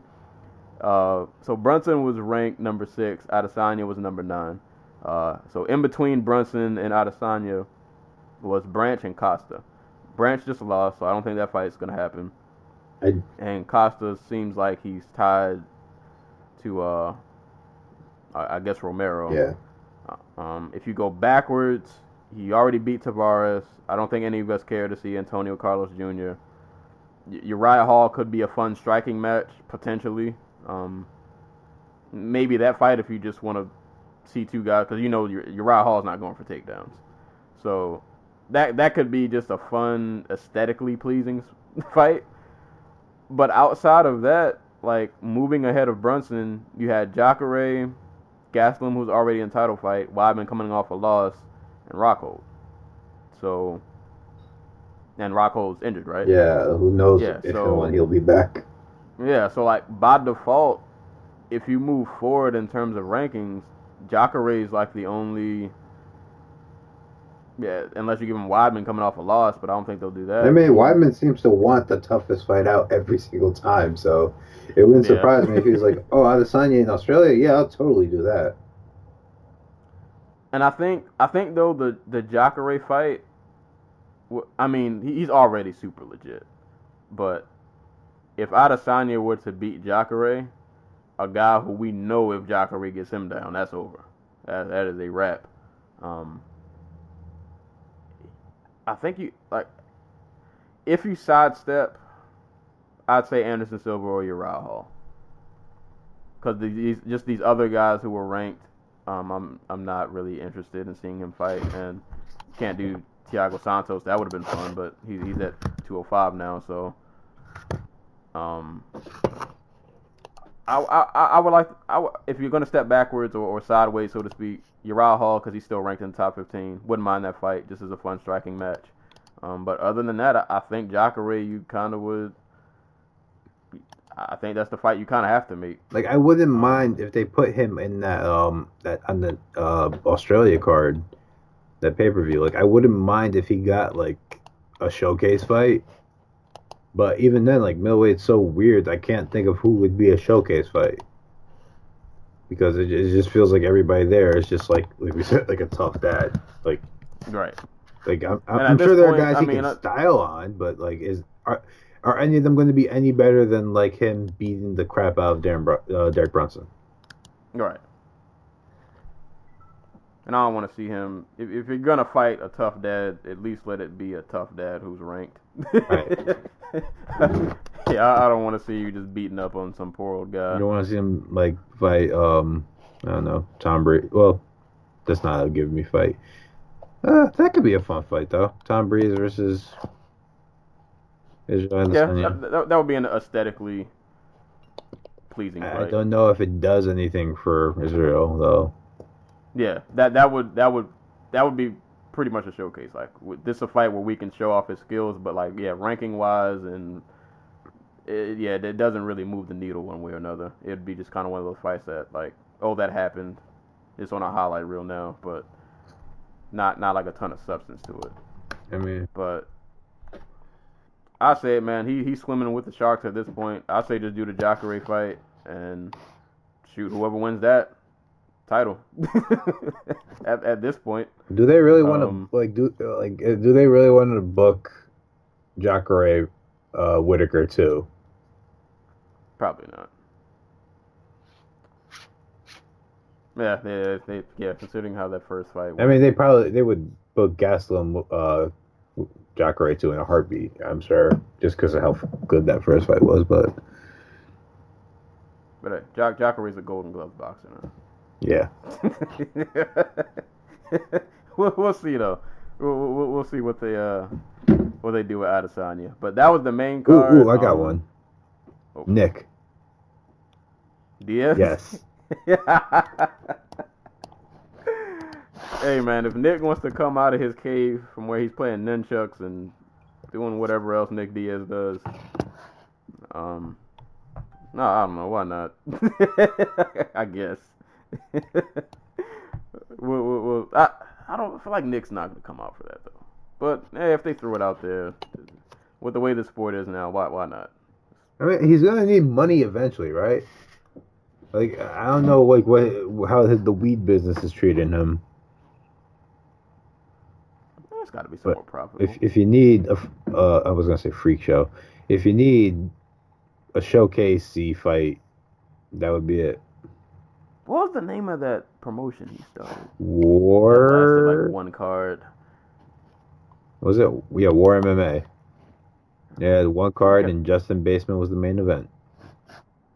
S2: uh, so Brunson was ranked number six. Adesanya was number nine. Uh, so in between Brunson and Adesanya was Branch and Costa. Branch just lost, so I don't think that fight's gonna happen.
S3: I-
S2: And Costa seems like he's tied to, uh, I, I guess Romero.
S3: Yeah,
S2: Um, if you go backwards, he already beat Tavares. I don't think any of us care to see Antonio Carlos Jr. Y- Uriah Hall could be a fun striking match potentially. Um, maybe that fight if you just want to see two guys because you know Ur- Uriah Hall's not going for takedowns. So that that could be just a fun, aesthetically pleasing fight. But outside of that, like moving ahead of Brunson, you had Jacare, Gastelum, who's already in title fight, Weidman coming off a loss, and Rockhold. So, and Rockhold's injured, right?
S3: yeah. Who knows
S2: Yeah,
S3: if
S2: so-
S3: he'll be back?
S2: Yeah, so like by default, if you move forward in terms of rankings, Jacare is like the only. Yeah, unless you give him Weidman coming off a loss, but I don't think they'll do that.
S3: I mean, Weidman seems to want the toughest fight out every single time, so it wouldn't
S2: Yeah.
S3: surprise me if he was like, "Oh, Adesanya in Australia, yeah, I'll totally do that."
S2: And I think I think though the the Jacare fight, I mean he's already super legit, but if Adesanya were to beat Jacare, a guy who we know if Jacare gets him down, that's over. That that is a wrap. Um, I think you like if you sidestep, I'd say Anderson Silva or Uriah Hall. Because these just these other guys who were ranked, um, I'm I'm not really interested in seeing him fight, and can't do Thiago Santos. That would have been fun, but he, he's at 205 now, so um, I, I, I would like I would, if you're gonna step backwards or, or sideways, so to speak, Uriah Hall because he's still ranked in the top 15. Wouldn't mind that fight. Just as a fun striking match. Um, but other than that, I, I think Jacare you kind of would. I think that's the fight you kind of have to make.
S3: Like I wouldn't mind if they put him in that um that on the uh, Australia card, that pay per view. Like I wouldn't mind if he got like a showcase fight. But even then, like middleweight's so weird. I can't think of who would be a showcase fight because it, it just feels like everybody there is just like like we said, like a tough dad. Like
S2: Right.
S3: like I'm,
S2: at
S3: I'm sure there
S2: point,
S3: are guys
S2: I
S3: he
S2: mean,
S3: can
S2: I-
S3: style on, but like is are are any of them going to be any better than like him beating the crap out of Darren Br- uh, Derek Brunson?
S2: Right. And I don't want to see him. If, if you're gonna fight a tough dad, at least let it be a tough dad who's ranked.
S3: Right.
S2: yeah, I, I don't want to see you just beating up on some poor old guy.
S3: You don't want to see him like fight. Um, I don't know, Tom Brady. Well, that's not a give me fight. Uh, that could be a fun fight though. Tom Breese versus Israel
S2: yeah, that, that, that would be an aesthetically pleasing
S3: I
S2: fight.
S3: don't know if it does anything for Israel though.
S2: Yeah, that that would that would that would be pretty much a showcase. Like this a fight where we can show off his skills, but like yeah, ranking wise and it, yeah, it doesn't really move the needle one way or another. It'd be just kind of one of those fights that like oh that happened, it's on a highlight reel now, but not not like a ton of substance to it.
S3: I mean,
S2: But I say it, man. He he's swimming with the sharks at this point. I say just do the Jacare fight and shoot whoever wins that title. at at this point,
S3: do they really want to
S2: Um,
S3: like do like uh, do they really want to book Jacare uh, Whittaker too?
S2: probably not. Yeah, they, they yeah. Considering how that first fight.
S3: I mean, they probably they would book Gastelum, uh, Jacare too in a heartbeat. I'm sure, just because of how good that first fight was. But
S2: but hey, Jack Jacare's a Golden Glove boxer. Now.
S3: Yeah,
S2: we'll, we'll see though. We'll, we'll, we'll see what they uh what they do with Adesanya. But that was the main
S3: ooh,
S2: card.
S3: ooh, I got
S2: um,
S3: one.
S2: oh.
S3: Nick,
S2: Diaz.
S3: yes,
S2: hey man, if Nick wants to come out of his cave from where he's playing nunchucks and doing whatever else Nick Diaz does, um, no, I don't know why not. I guess. we'll, we'll, we'll, I I don't feel like Nick's not gonna come out for that though. But hey, if they threw it out there, with the way the sport is now, why why not?
S3: I mean, he's gonna need money eventually, right? Like, I don't know, like what how the weed business is treating him.
S2: It's got to be
S3: But
S2: somewhat profitable.
S3: If if you need a, uh, I was gonna say freak show. If you need a showcase C fight, that would be it.
S2: What was the name of that promotion he started? That lasted
S3: War
S2: like one card.
S3: was it? Yeah, War MMA. Yeah, one card, and Justin Baesman was the main event.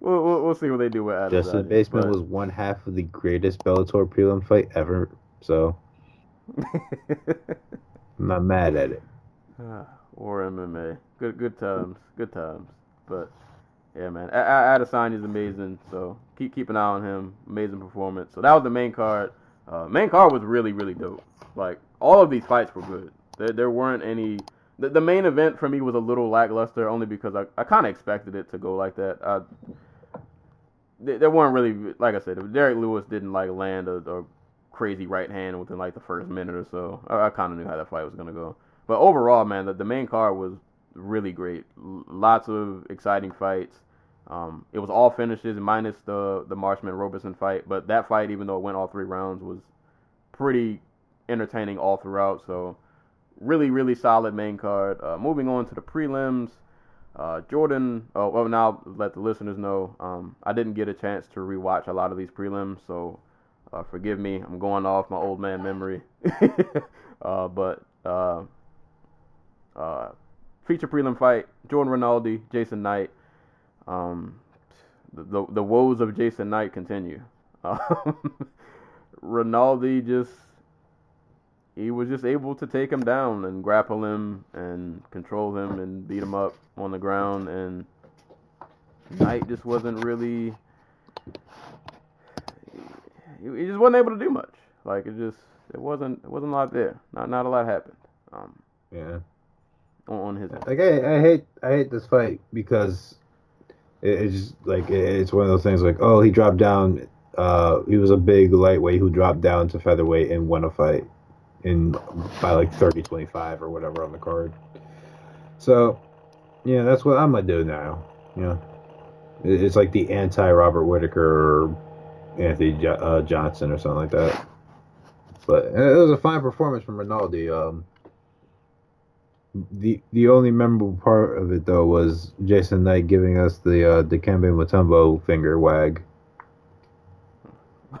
S2: we'll, we'll, we'll see what they do with Adesanya.
S3: Justin Baesman
S2: but-
S3: was one half of the greatest Bellator prelim fight ever. So I'm not mad at it.
S2: Ah. War MMA. Good good times. Good times. But yeah, man. A- A- Adesanya's amazing. So keep keep an eye on him. Amazing performance. So that was the main card. Uh, main card was really really dope. Like all of these fights were good. There there weren't any. The, the main event for me was a little lackluster only because I, I kind of expected it to go like that. I, there weren't really like I said. Derek Lewis didn't like land a, a crazy right hand within like the first minute or so, I, I kind of knew how that fight was gonna go. But overall, man, the, the main card was really great. L- lots of exciting fights. Um, it was all finishes minus the the Marshman Roberson fight, but that fight, even though it went all three rounds, was pretty entertaining all throughout. So really, really solid main card. Uh, moving on to the prelims. Uh, Jordan, oh, well, now let the listeners know. Um, I didn't get a chance to rewatch a lot of these prelims, so uh, forgive me. I'm going off my old man memory. uh, but uh, feature prelim fight: Jordan Rinaldi, Jason Knight. Um, the, the the woes of Jason Knight continue. Um, Rinaldi just he was just able to take him down and grapple him and control him and beat him up on the ground and Knight just wasn't really he just wasn't able to do much. Like it just it wasn't it wasn't a lot there. Not not a lot happened. Um
S3: Yeah.
S2: On, his end.
S3: Like I, I hate I hate this fight because it's just like it's one of those things like oh he dropped down uh he was a big lightweight who dropped down to featherweight and won a fight in by like 30 25 or whatever on the card. So yeah, that's what I'm gonna do now. Know, it's like the anti Robert Whittaker or Anthony uh, Johnson or something like that. But it was a fine performance from Rinaldi. Um, the the only memorable part of it though was Jason Knight giving us the uh, Dikembe Mutombo finger wag.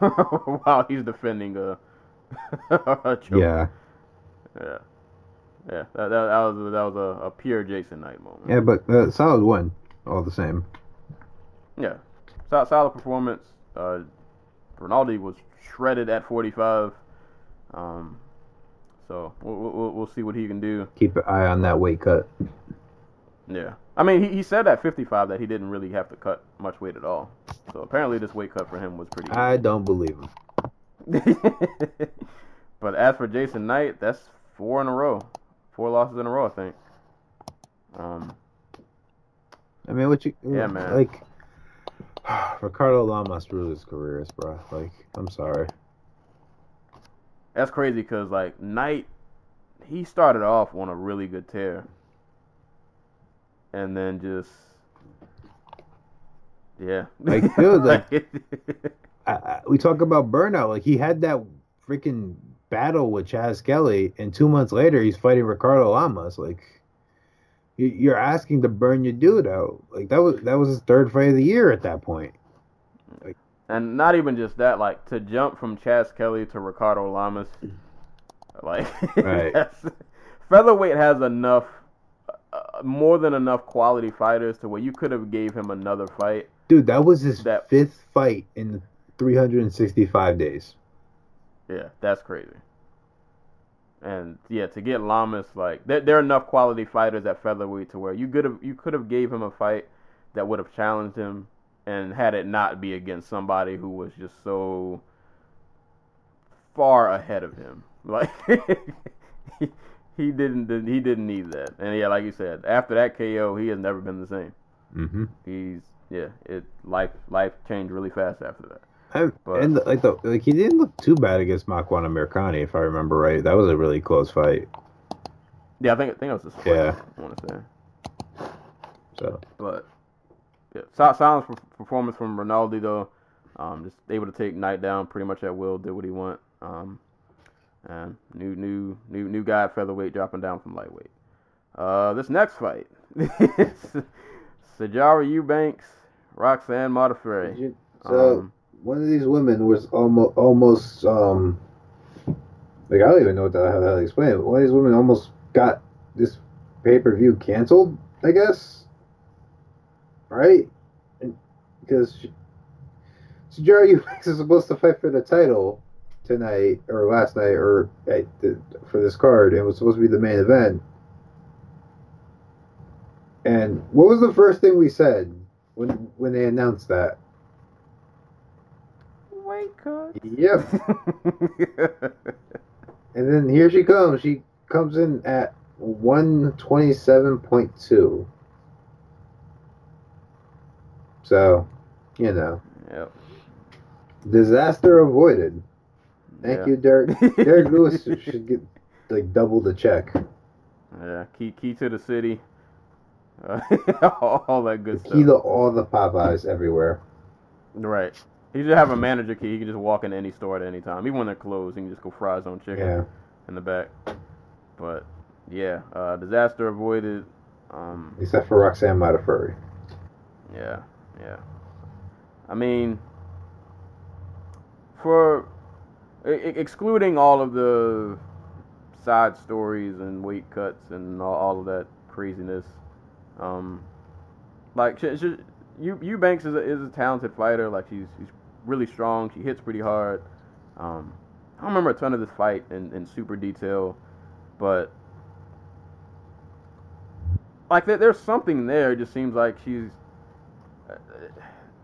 S2: wow, he's defending a.
S3: Yeah,
S2: Yeah. Yeah. That, that, that was that was a, a pure Jason Knight moment.
S3: yeah, but uh, solid win all the same.
S2: Yeah. Solid, solid performance. Uh, Rinaldi was shredded at 45. Um, so we'll, we'll, we'll see what he can do.
S3: Keep an eye on that weight cut.
S2: Yeah. I mean, he, he said at 55 that he didn't really have to cut much weight at all. So apparently this weight cut for him was pretty
S3: I don't believe him.
S2: but as for Jason Knight, that's four in a row. Four losses in a row, I think. Um,
S3: I mean, what you?
S2: Yeah, man.
S3: Like Ricardo Lamas ruined his careers, bro. Like, I'm sorry.
S2: That's crazy because, like, Knight, he started off on a really good tear. And then just. Yeah.
S3: Like, dude, like- I, I, we talk about burnout. Like, he had that freaking battle with Chas Skelly, and two months later, he's fighting Ricardo Lamas. Like, you, you're asking to burn your dude out. Like, that was that was his third fight of the year at that point.
S2: And not even just that, like to jump from Chas Skelly to Ricardo Lamas, like
S3: Right.
S2: featherweight has enough, uh, more than enough quality fighters to where you could have gave him another fight.
S3: Dude, that was his
S2: That-
S3: fifth fight in 365 days.
S2: Yeah, that's crazy. And yeah, to get Lamas, like there, there are enough quality fighters at featherweight to where you could have you could have gave him a fight that would have challenged him, and had it not be against somebody who was just so far ahead of him. Like he, he didn't he didn't need that. And yeah, like you said, after that KO, he has never been the same.
S3: Mm-hmm.
S2: He's yeah, it life life changed really fast after that.
S3: And,
S2: But-
S3: and like the like he didn't look too bad against Makwan Amirkhani, if I remember right. That was a really close fight.
S2: Yeah, I think I think it was a split.
S3: Yeah.
S2: I want to say.
S3: So
S2: But yeah, solid performance from Rinaldi though. Um, just able to take Knight down pretty much at will. Did what he want. Um, and new new new new guy at featherweight dropping down from lightweight. Uh, this next fight, Sijara Eubanks, Roxanne Modafferi.
S3: So
S2: Um,
S3: one of these women was almost almost um like I don't even know what the hell to explain it. One of these women almost got this pay per view canceled. I guess, right? And because Sijara Eubanks is supposed to fight for the title tonight or last night or at the, for this card, and it was supposed to be the main event. And what was the first thing we said when when they announced that?
S2: weight cut.
S3: Yep. And then here she comes. She comes in at 127.2. So, you know,
S2: yep.
S3: disaster avoided. Thank
S2: Yeah.
S3: you, Derek. Derek Lewis should get like double the check.
S2: Yeah, key key to the city. Uh, all, all that good stuff.
S3: Key to all the Popeyes everywhere.
S2: Right. He should have a manager key. He can just walk into any store at any time. Even when they're closed, he can just go fry his own chicken
S3: Yeah.
S2: in the back. But yeah, uh, disaster avoided. Um,
S3: Except for Roxanne Modafferi.
S2: yeah, yeah. I mean, for e- excluding all of the side stories and weight cuts and all, all of that craziness, um, like she, she, you Eubanks is a, is a talented fighter. Like she's she's really strong. She hits pretty hard. Um, I don't remember a ton of this fight in, in super detail, but like there, there's something there. It just seems like she's.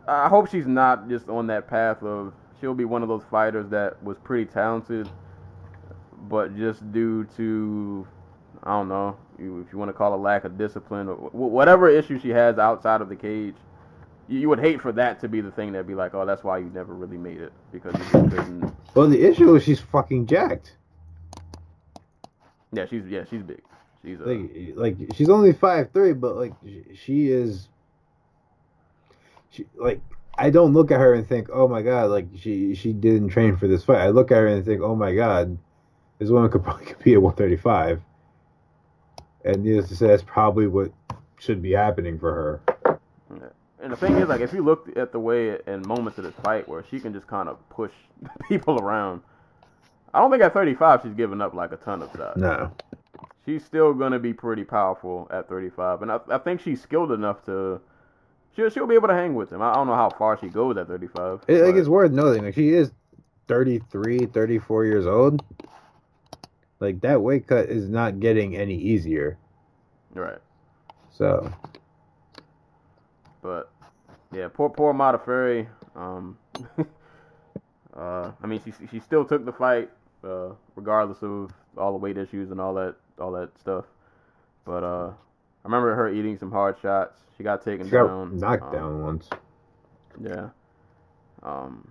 S2: I hope she's not just on that path of she'll be one of those fighters that was pretty talented, but just due to I don't know if you want to call it lack of discipline or whatever issue she has outside of the cage, you, would hate for that to be the thing that'd be like, oh, that's why you never really made it because you just couldn't.
S3: Well, the issue is she's fucking jacked.
S2: Yeah, she's yeah she's big. She's uh,
S3: Like, like she's only five three, but like she is. She like I don't look at her and think, oh my god, like she she didn't train for this fight. I look at her and think, oh my god, this woman could probably compete at one thirty five. And needless to say, that's probably what should be happening for her.
S2: And the thing is, like, if you look at the way in moments of this fight where she can just kind of push people around, I don't think at 35 she's giving up like a ton of size.
S3: No,
S2: She's still gonna be pretty powerful at 35, and I, I think she's skilled enough to. She'll, she'll be able to hang with him. I don't know how far she goes at 35.
S3: it, like it's worth noting. Like she is 33, 34 years old. Like that weight cut is not getting any easier.
S2: right.
S3: So
S2: But yeah, poor poor Modafferi. Um, uh, I mean, she she still took the fight, uh, regardless of all the weight issues and all that all that stuff. But uh, I remember her eating some hard shots. She got taken
S3: she got
S2: down.
S3: knocked
S2: um,
S3: down once.
S2: Yeah. Um,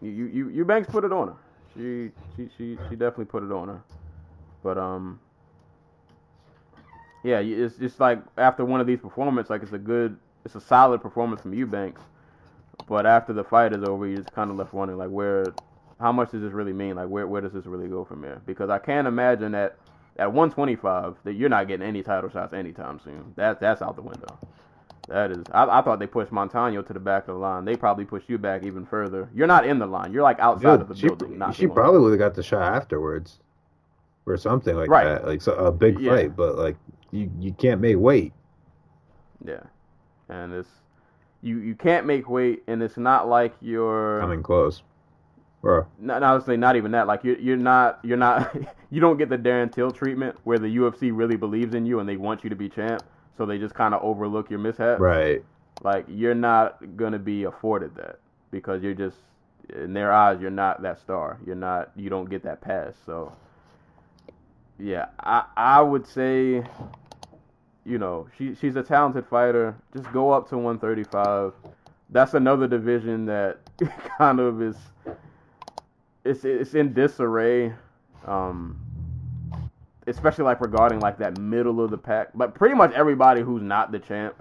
S2: you you you Eubanks put it on her. She she she she definitely put it on her. But um. Yeah, it's just like after one of these performances, like it's a good, it's a solid performance from Eubanks. But after the fight is over, you just kind of left wondering like where, how much does this really mean? Like where where does this really go from here? Because I can't imagine that at 125 that you're not getting any title shots anytime soon. That that's out the window. That is, I, I thought they pushed Montano to the back of the line. They probably pushed you back even further. You're not in the line. You're like outside of the
S3: Dude, she,
S2: building. Not
S3: she probably would have got the shot afterwards, or something like
S2: Right.
S3: that, like so, a big
S2: Yeah.
S3: fight. But like you, you can't make weight.
S2: Yeah, and it's you you can't make weight, and it's not like you're.
S3: Coming close,
S2: not honestly, not even that. Like you're you're not you're not you don't get the Darren Till treatment where the UFC really believes in you and they want you to be champ, so they just kind of overlook your mishaps.
S3: Right.
S2: Like you're not gonna be afforded that because you're just in their eyes you're not that star. You're not you don't get that pass. So yeah, I I would say you know, she she's a talented fighter. Just go up to 135. That's another division that kind of is it's it's in disarray. Um especially like regarding like that middle of the pack. But pretty much everybody who's not the champ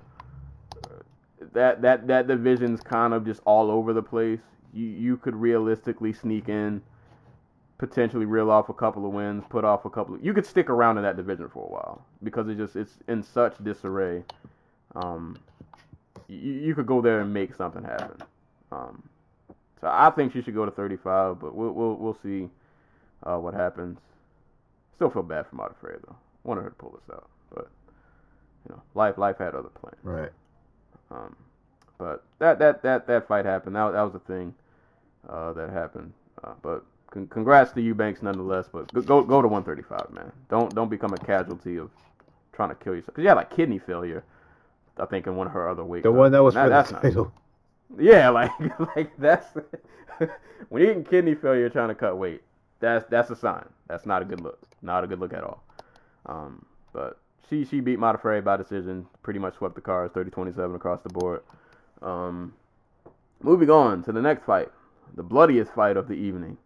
S2: that that that division's kind of just all over the place. You you could realistically sneak in, potentially reel off a couple of wins, put off a couple. Of, you could stick around in that division for a while because it just it's in such disarray. Um, you, you could go there and make something happen. Um, so I think she should go to 35, but we'll we'll we'll see uh, what happens. Still feel bad for Modafferi though. Wanted her to pull this out, but you know, life life had other plans.
S3: Right.
S2: Um, but that that that that fight happened. That that was a thing uh, that happened. Uh, but con- congrats to Eubanks nonetheless. But go, go go to 135, man. Don't don't become a casualty of trying to kill yourself. Cause you had like kidney failure. I think in one of her other weight.
S3: The one that was for the
S2: not-
S3: title.
S2: Yeah, like like that's when you're getting kidney failure trying to cut weight. That's that's a sign. That's not a good look. Not a good look at all. Um, but she she beat Modafferi by decision. Pretty much swept the cards, 30-27 across the board. Um, moving on to the next fight, the bloodiest fight of the evening.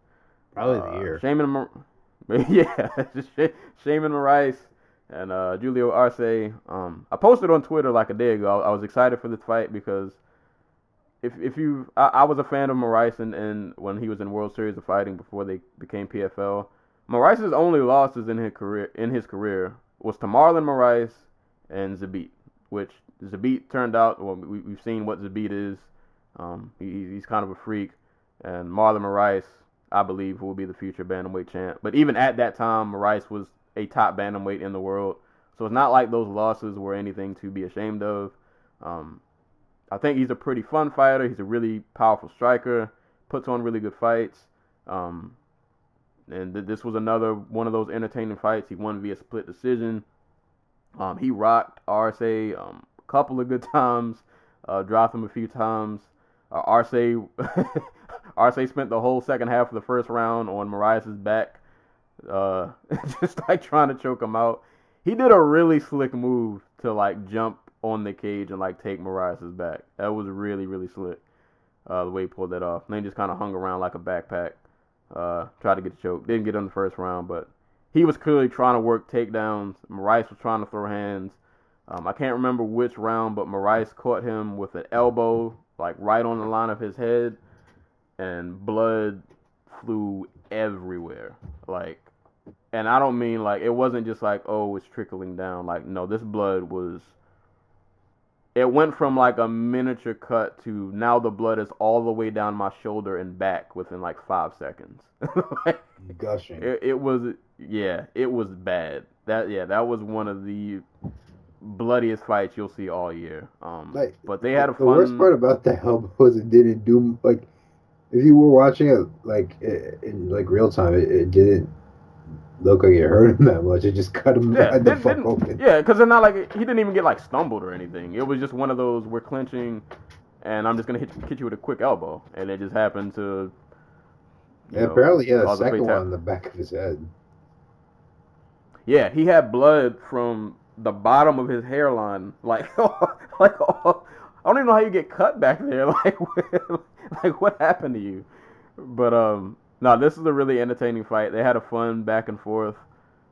S3: Probably
S2: Uh,
S3: the year.
S2: Sheymon, Mar- yeah, Sh- Sheymon Moraes and uh, Julio Arce. Um, I posted on Twitter like a day ago. I was excited for this fight because if if you, I, I was a fan of Moraes and, and when he was in World Series of Fighting before they became PFL. Moraes' only losses in his career in his career was to Marlon Moraes and Zabit, which Zabit turned out. Well, we, we've seen what Zabit is. Um, he, he's kind of a freak, and Marlon Moraes, I believe, will be the future bantamweight champ. But even at that time, Moraes was a top bantamweight in the world, so it's not like those losses were anything to be ashamed of. Um, I think he's a pretty fun fighter. He's a really powerful striker. Puts on really good fights. Um, and th- this was another one of those entertaining fights. He won via split decision. Um, he rocked Arce um, a couple of good times, uh, dropped him a few times. Uh, Arce Arce spent the whole second half of the first round on Moraes' back, uh, just like trying to choke him out. He did a really slick move to like jump on the cage and like take Moraes' back. That was really really slick. Uh, the way he pulled that off. Then just kind of hung around like a backpack. Uh, tried to get the choke. Didn't get on the first round, but he was clearly trying to work takedowns. Moraes was trying to throw hands. Um, I can't remember which round, but Moraes caught him with an elbow, like right on the line of his head, and blood flew everywhere. Like, and I don't mean like it wasn't just like oh it's trickling down. Like no, this blood was. It went from like a miniature cut to now the blood is all the way down my shoulder and back within like five seconds. Like,
S3: Gushing.
S2: it, it was yeah, it was bad. That yeah, that was one of the bloodiest fights you'll see all year. Um,
S3: Like,
S2: but they had a
S3: the
S2: fun.
S3: worst part about the elbow was it didn't do like if you were watching it like in like real time, it, it didn't look like it hurt him that much. It just cut him
S2: yeah,
S3: the fuck open.
S2: yeah, because it's not like he didn't even get like stumbled or anything. It was just one of those we're clinching, and I'm just gonna hit hit you with a quick elbow, and it just happened to. you
S3: And
S2: know,
S3: apparently, he had a second one on the back of his head.
S2: Yeah, he had blood from the bottom of his hairline, like like all, I don't even know how you get cut back there. Like like what happened to you? But um, no, this is a really entertaining fight. They had a fun back and forth.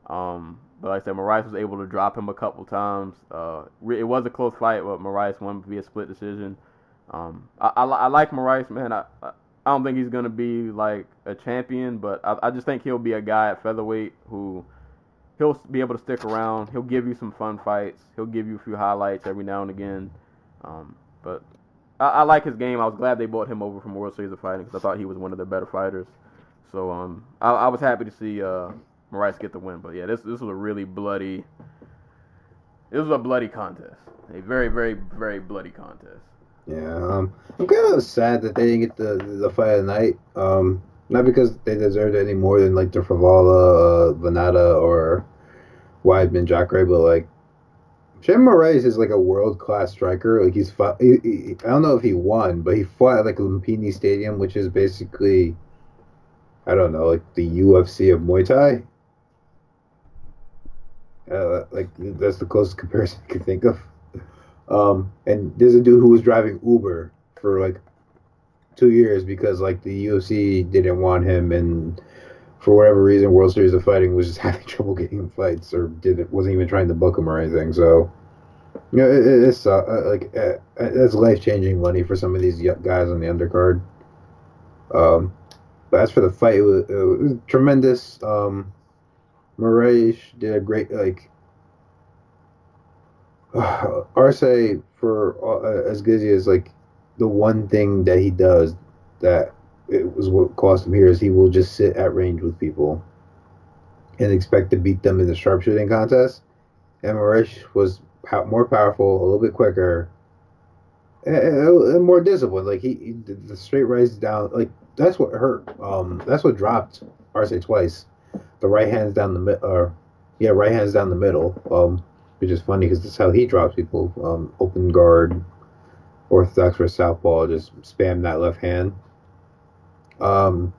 S2: Um, but like I said, Moraes was able to drop him a couple times. Uh, it was a close fight, but Moraes won via split decision. Um, I, I, I like Moraes, man. I, I don't think he's gonna be like a champion, but I, I just think he'll be a guy at featherweight who he'll be able to stick around. He'll give you some fun fights. He'll give you a few highlights every now and again. Um, but I, I like his game. I was glad they brought him over from World Series of Fighting because I thought he was one of their better fighters. So um, I, I was happy to see uh, Moraes get the win. But yeah, this this was a really bloody. This was a bloody contest. A very very very bloody contest.
S3: Yeah, um, I'm kind of sad that they didn't get the the fight of the night. Um, not because they deserved it any more than like the Frevola, uh, Vannata, or Weidman, Jacare, but like Shane Moraes is like a world class striker. Like he's fought. He, he, I don't know if he won, but he fought at like Lumpini Stadium, which is basically, I don't know, like the UFC of Muay Thai. Uh, like that's the closest comparison I can think of. Um, and there's a dude who was driving Uber for like two years because like the UFC didn't want him, and for whatever reason, World Series of Fighting was just having trouble getting fights, or didn't wasn't even trying to book him or anything. So, you know, it, it- it's uh, like uh, that's life changing money for some of these guys on the undercard. Um, but as for the fight, it was, it was tremendous. Um, Moraes did a great like Arce for uh, as good as is, like the one thing that he does that it was what cost him here is he will just sit at range with people and expect to beat them in the sharpshooting contest. And Moraes was more powerful, a little bit quicker, and, more disciplined. Like he, he the straight rights down, like that's what hurt. Um, that's what dropped Arce twice. The right hands down the mid, or yeah, right hands down the middle. Um, which is funny because that's how he drops people. Um, open guard, orthodox for southpaw, just spam that left hand. Um,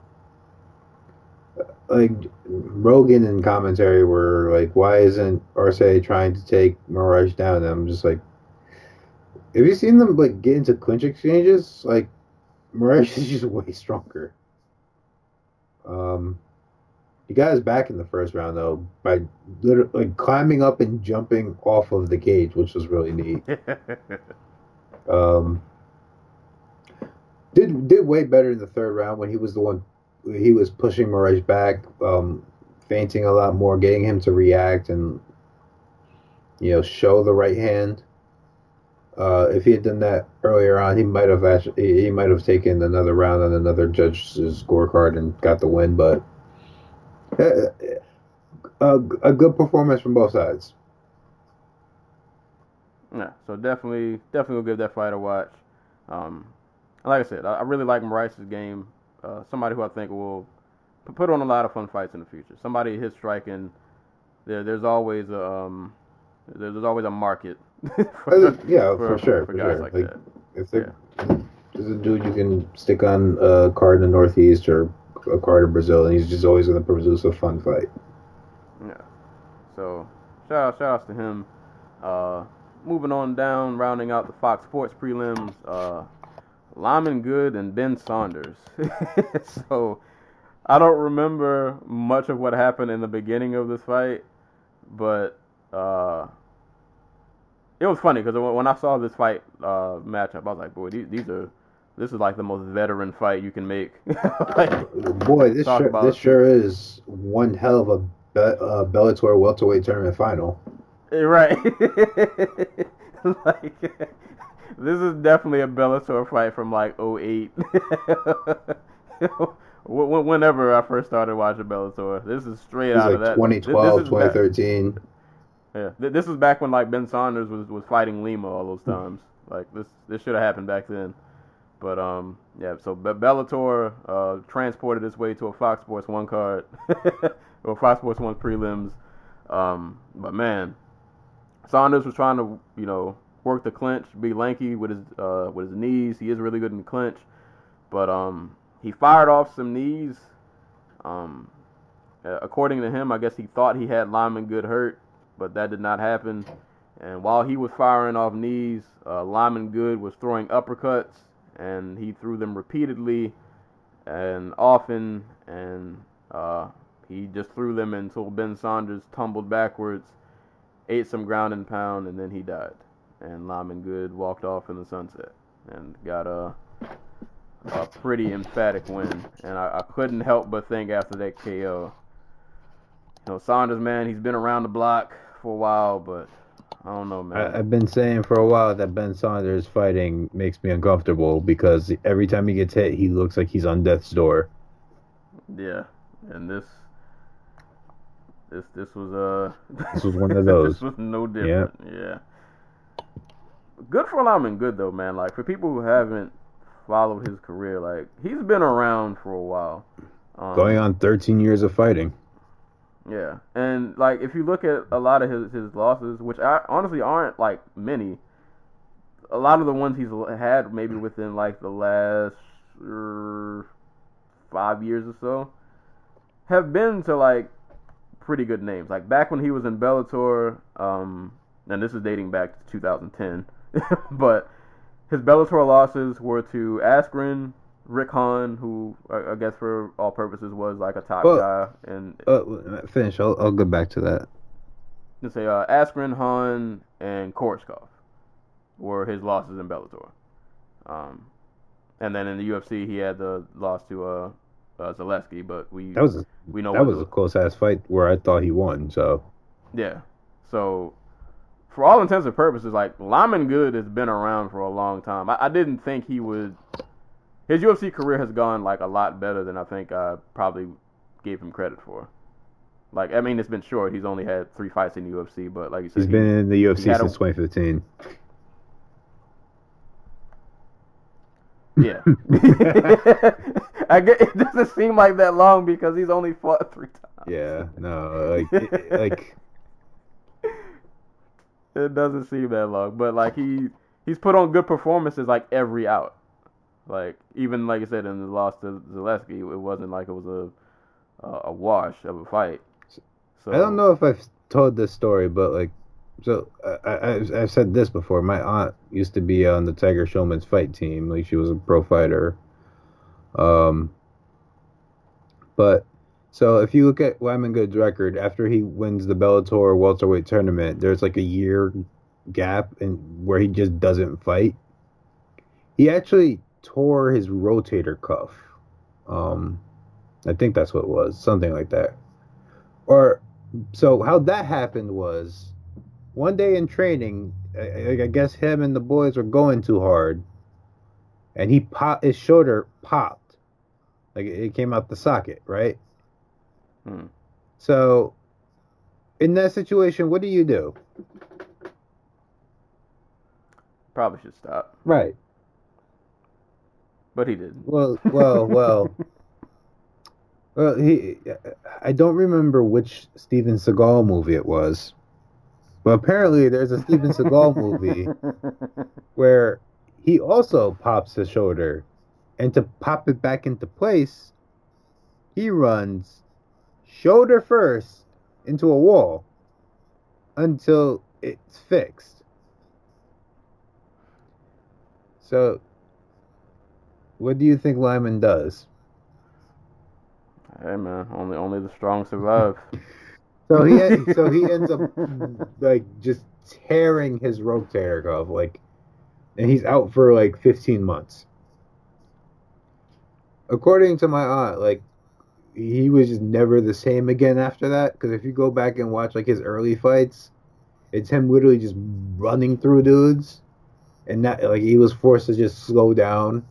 S3: like Rogan and commentary were like, "Why isn't Arce trying to take Moraes down?" And I'm just like, "Have you seen them like get into clinch exchanges? Like, Moraes is just way stronger." Um, he got his back in the first round though by literally like climbing up and jumping off of the cage, which was really neat. Um, did did way better in the third round when he was the one he was pushing Moraes back, um, feinting a lot more, getting him to react, and you know, show the right hand. Uh, if he had done that earlier on, he might have actually he might have taken another round on another judge's scorecard and got the win. But uh, a, a good performance from both sides.
S2: Yeah, so definitely, definitely will give that fight a watch. Um, like I said, I, I really like Moraes' game. Uh, somebody who I think will put on a lot of fun fights in the future. Somebody his striking. There, there's always a um, there, there's always a market. for,
S3: yeah, for, sure,
S2: for
S3: for
S2: guys
S3: sure.
S2: like
S3: Like,
S2: that.
S3: if there- there's a dude you can stick on a card in the Northeast or a card in Brazil, and he's just always going to produce a fun fight.
S2: Yeah. So shout out, shout outs to him. Uh, moving on down, rounding out the Fox Sports prelims. Uh, Lyman Good and Ben Saunders. so I don't remember much of what happened in the beginning of this fight, but uh, it was funny because when I saw this fight uh, matchup, I was like, boy, these, these are. This is like the most veteran fight you can make. like,
S3: Boy, this sure,
S2: about-
S3: this sure is one hell of a be- uh, Bellator welterweight tournament final.
S2: Right. like this is definitely a Bellator fight from like 08. Wh- wh- Whenever I first started watching Bellator, this is straight
S3: It was
S2: out of that.
S3: 2012,
S2: This is back-
S3: 2013.
S2: Yeah, Th- this is back when like Ben Saunders was, was fighting Lima all those times. Like this this should have happened back then. But um yeah, so Be- Bellator uh transported its way to a Fox Sports One card or Fox Sports One prelims. Um but man, Saunders was trying to, you know, work the clinch, be lanky with his uh with his knees. He is really good in the clinch. But um he fired off some knees. Um according to him, I guess he thought he had Lyman Good hurt but that did not happen. And while he was firing off knees, uh, Lyman Good was throwing uppercuts, and he threw them repeatedly and often, and uh, he just threw them until Ben Saunders tumbled backwards, ate some ground and pound, and then he died. And Lyman Good walked off in the sunset and got a a pretty emphatic win. And I, I couldn't help but think after that KO, you know, Saunders, man, he's been around the block for a while, but I don't know, man.
S3: I, I've been saying for a while that Ben Saunders fighting makes me uncomfortable because every time he gets hit, he looks like he's on death's door.
S2: yeah, and this, this, this was uh,
S3: This was one of those.
S2: this was no different. Yeah. Good for Lyman, good though, man. Like for people who haven't followed his career, like he's been around for a while. Um,
S3: Going on 13 years of fighting.
S2: Yeah, and like if you look at a lot of his his losses, which I, honestly aren't like many, a lot of the ones he's had maybe within like the last er, five years or so, have been to like pretty good names. Like back when he was in Bellator, um, and this is dating back to 2010, but his Bellator losses were to Askren, Rick Hawn, who I I guess for all purposes was like a top
S3: Well,
S2: guy, and
S3: Uh, finish. I'll, I'll go back to that.
S2: let's say uh, Askren, Hawn, and Koreshkov were his losses in Bellator. Um, and then in the UFC, he had the loss to uh, uh Zaleski, but we
S3: That was a,
S2: we know
S3: that was a close ass fight where I thought he won. So
S2: yeah. So for all intents and purposes, like Lyman Good has been around for a long time. I, I didn't think he would. His UFC career has gone like a lot better than I think I probably gave him credit for. Like I mean, it's been short. He's only had three fights in the UFC, but like you said,
S3: he's
S2: he-
S3: been in the UFC
S2: had a-
S3: since 2015.
S2: Yeah. I get, it doesn't seem like that long because he's only fought three times.
S3: Yeah, no, like it- like
S2: It doesn't seem that long, but like he he's put on good performances like every out. Like even like I said in the loss to Zaleski, it wasn't like it was a a, wash of a fight. So
S3: I don't know if I've told this story, but like, so I, I I've said this before. My aunt used to be on the Tiger Schulmann's fight team. Like she was a pro fighter. Um. But so if you look at Lyman Good's record after he wins the Bellator welterweight tournament, there's like a year gap and where he just doesn't fight. He actually tore his rotator cuff. Um, I think that's what it was, something like that. Or so how that happened was one day in training, I, I guess him and the boys were going too hard, and he pop his shoulder popped, like it came out the socket, right?
S2: Hmm.
S3: So, in that situation, what do you do?
S2: Probably should stop,
S3: Right.
S2: But he didn't.
S3: Well, well, well. Well, he. I don't remember which Steven Seagal movie it was, but apparently there's a Steven Seagal movie where he also pops his shoulder, and to pop it back into place, he runs shoulder first into a wall until it's fixed. So, what do you think Lyman does?
S2: Hey man, only only the strong survive.
S3: So he so he ends up like just tearing his rotator cuff like, and he's out for like 15 months. According to my aunt, like he was just never the same again after that. Because if you go back and watch like his early fights, it's him literally just running through dudes, and not like he was forced to just slow down.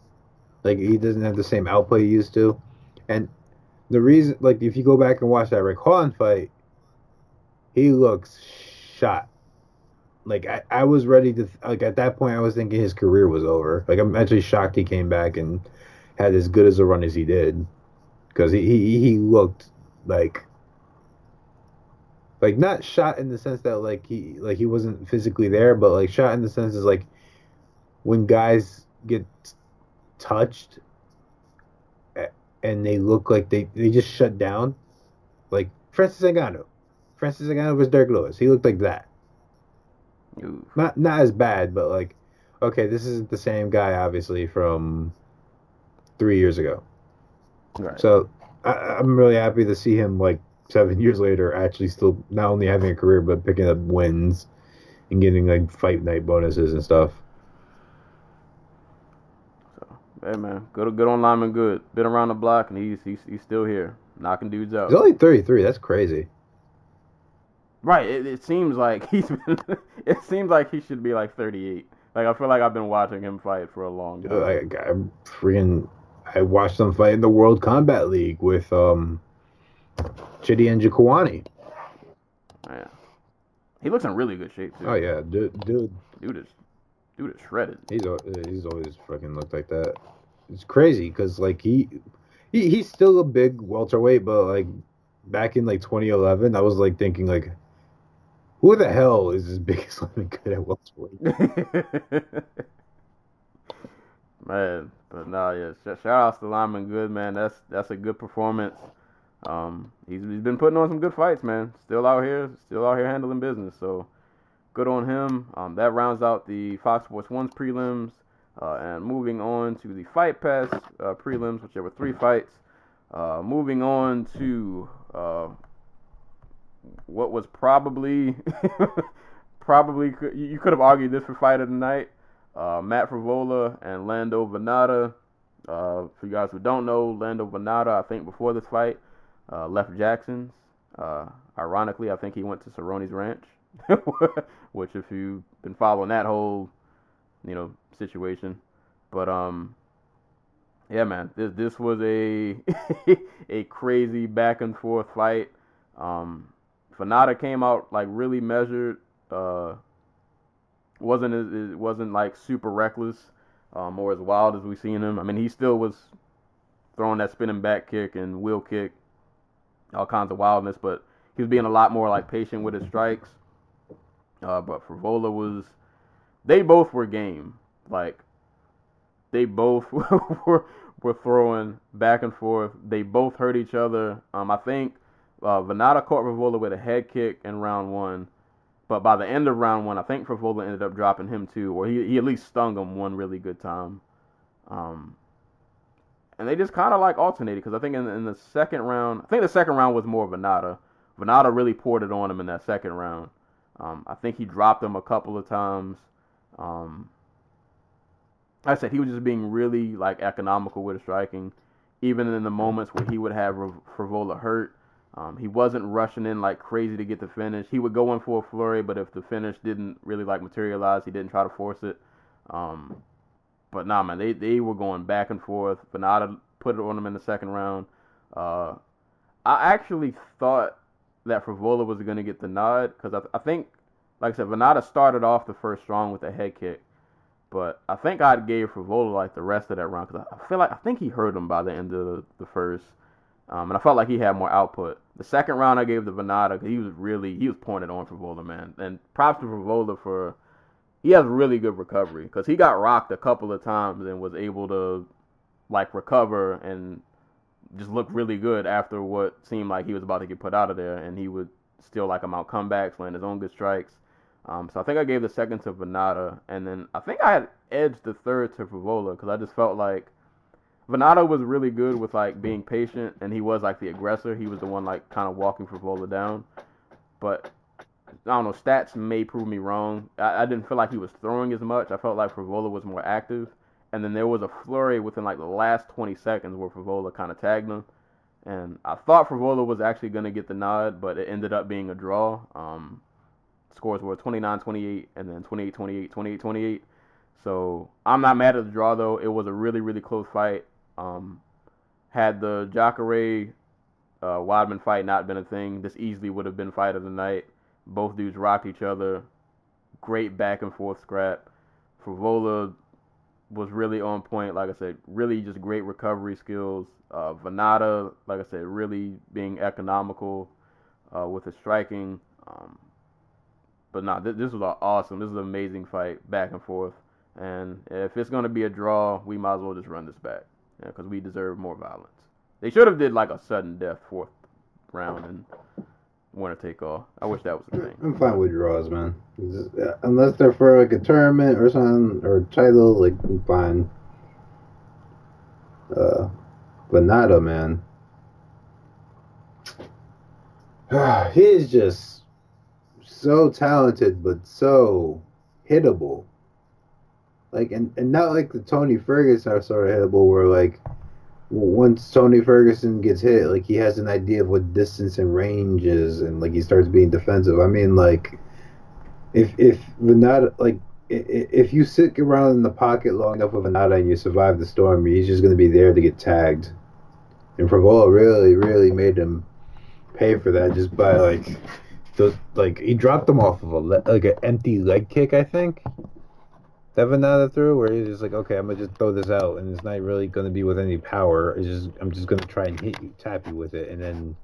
S3: Like he doesn't have the same output he used to, and the reason like if you go back and watch that Rick Holland fight, he looks shot. Like I, I was ready to like at that point I was thinking his career was over. Like I'm actually shocked he came back and had as good as a run as he did, because he, he he looked like like not shot in the sense that like he like he wasn't physically there, but like shot in the sense is like when guys get touched and they look like they they just shut down. Like Francis Ngannou. Francis Ngannou was Derrick Lewis. He looked like that.
S2: Ooh.
S3: Not not as bad, but like okay, this isn't the same guy obviously from three years ago.
S2: Right.
S3: So I, I'm really happy to see him like seven years later actually still not only having a career but picking up wins and getting like fight night bonuses and stuff.
S2: Hey man, good good on Lyman Good. Been around the block and he's he's he's still here, knocking dudes out.
S3: He's only 33. That's crazy.
S2: Right. It, it seems like he's been. it seems like he should be like 38. Like I feel like I've been watching him fight for a long time.
S3: Like I'm freaking I watched them fight in the World Combat League with um Chidi Njokuani.
S2: Man. He looks in really good shape too.
S3: Oh yeah, dude, dude,
S2: Dude is dude is shredded.
S3: he's al- he's always fucking looked like that. It's crazy because like he, he he's still a big welterweight, but like back in like 2011, I was like thinking like, who the hell is as big as Lyman Good at welterweight?
S2: man, but nah, yeah. Shout out to Lyman Good, man. That's that's a good performance. Um, he's he's been putting on some good fights, man. Still out here, still out here handling business. So good on him. Um, that rounds out the Fox Sports One's prelims. Uh, and moving on to the Fight Pass uh, prelims, which there were three fights. Uh, moving on to uh, what was probably probably you could have argued this for fight of the night. Uh, Matt Frevola and Lando Vannata. Uh, for you guys who don't know, Lando Vannata, I think before this fight, uh, left Jackson's. Uh, ironically, I think he went to Cerrone's Ranch, which if you've been following that whole, you know, situation, but um, yeah, man, this this was a a crazy back and forth fight. Um, Vannata came out like really measured. Uh, wasn't it wasn't like super reckless, um, or as wild as we seen him. I mean, he still was throwing that spinning back kick and wheel kick, all kinds of wildness, but he was being a lot more like patient with his strikes. Uh, but Frevola was, they both were game. Like, they both were were throwing back and forth. They both hurt each other. Um, I think uh, Vannata caught Frevola with a head kick in round one, but by the end of round one, I think Frivola ended up dropping him too, or he he at least stung him one really good time. Um, and they just kind of like alternated because I think in, in the second round, I think the second round was more Vannata. Vannata really poured it on him in that second round. Um, I think he dropped him a couple of times. Um, like I said he was just being really like economical with his striking, even in the moments where he would have Frevola hurt. Um, he wasn't rushing in like crazy to get the finish. He would go in for a flurry, but if the finish didn't really like materialize, he didn't try to force it. Um, but nah, man, they they were going back and forth. Vannata put it on him in the second round. Uh, I actually thought that Frevola was going to get the nod because I, I think, like I said, Vannata started off the first round with a head kick, but I think I gave Frevola like the rest of that round because I feel like I think he hurt him by the end of the, the first, um, and I felt like he had more output. The second round I gave the Vannata because he was really he was pointed on Frevola, man, and props to Frevola for he has really good recovery because he got rocked a couple of times and was able to like recover and just looked really good after what seemed like he was about to get put out of there, and he would still like him out comebacks, land his own good strikes. Um, so I think I gave the second to Vannata, and then I think I had edged the third to Frevola because I just felt like Vannata was really good with like being patient, and he was like the aggressor. He was the one like kind of walking Frevola down, but I don't know. Stats may prove me wrong. I, I didn't feel like he was throwing as much. I felt like Frevola was more active and then there was a flurry within like the last 20 seconds where Frevola kind of tagged him. And I thought Frevola was actually going to get the nod, but it ended up being a draw. Um, scores were 29-28 and then 28-28, 28-28. So I'm not mad at the draw though. It was a really really close fight. Um, had the Jacare uh, Weidman fight not been a thing, this easily would have been fight of the night. Both dudes rocked each other. Great back and forth scrap. Frevola was really on point. Like I said, really just great recovery skills. Uh, Vannata, like I said, really being economical uh, with his striking. Um, but nah, th- this was an awesome. This is an amazing fight, back and forth. And if it's gonna be a draw, we might as well just run this back, because yeah, we deserve more violence. They should have did like a sudden death fourth round and winner take all. I wish that was a thing.
S3: I'm fine with draws, man. Uh, unless they're for like a tournament or something or title, like I'm fine. Uh, but Nada, man. He's just so talented, but so hittable. Like and, and not like the Tony Ferguson sort of hittable where like once Tony Ferguson gets hit, like he has an idea of what distance and range is, and like he starts being defensive. I mean, like if if Vannata like if you sit around in the pocket long enough with Vannata and you survive the storm, he's just going to be there to get tagged. And Frevola really, really made him pay for that just by like those like he dropped him off of a le- like an empty leg kick, I think Vannata threw, where he's just like, okay, I'm gonna just throw this out, and it's not really gonna be with any power. It's just I'm just gonna try and hit you, tap you with it, and then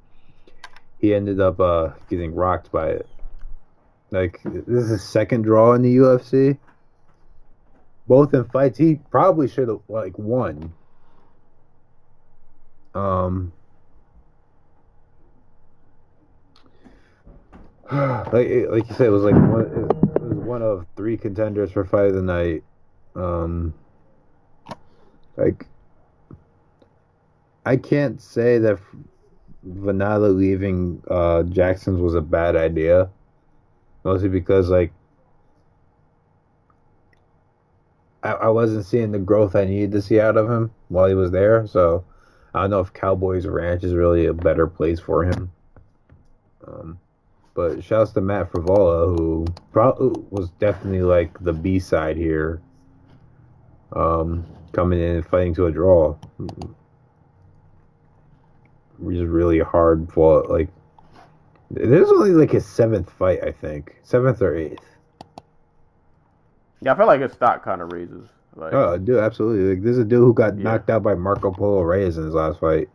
S3: he ended up uh, getting rocked by it. Like this is his second draw in the UFC. Both in fights he probably should have like won. Um. like like you said, it was like one one of three contenders for fight of the night. Um, like, I can't say that Vannata leaving uh, Jackson's was a bad idea. Mostly because, like, I, I wasn't seeing the growth I needed to see out of him while he was there. So, I don't know if Cowboys Ranch is really a better place for him. Um, but shouts to Matt Frevola, who probably was definitely like the B side here, um, coming in and fighting to a draw. Just really hard fought. Like this is only like his seventh fight, I think, seventh or eighth.
S2: Yeah, I feel like his stock kind of raises. Like,
S3: oh, dude, absolutely. Like this is a dude who got yeah. knocked out by Marco Polo Reyes in his last fight.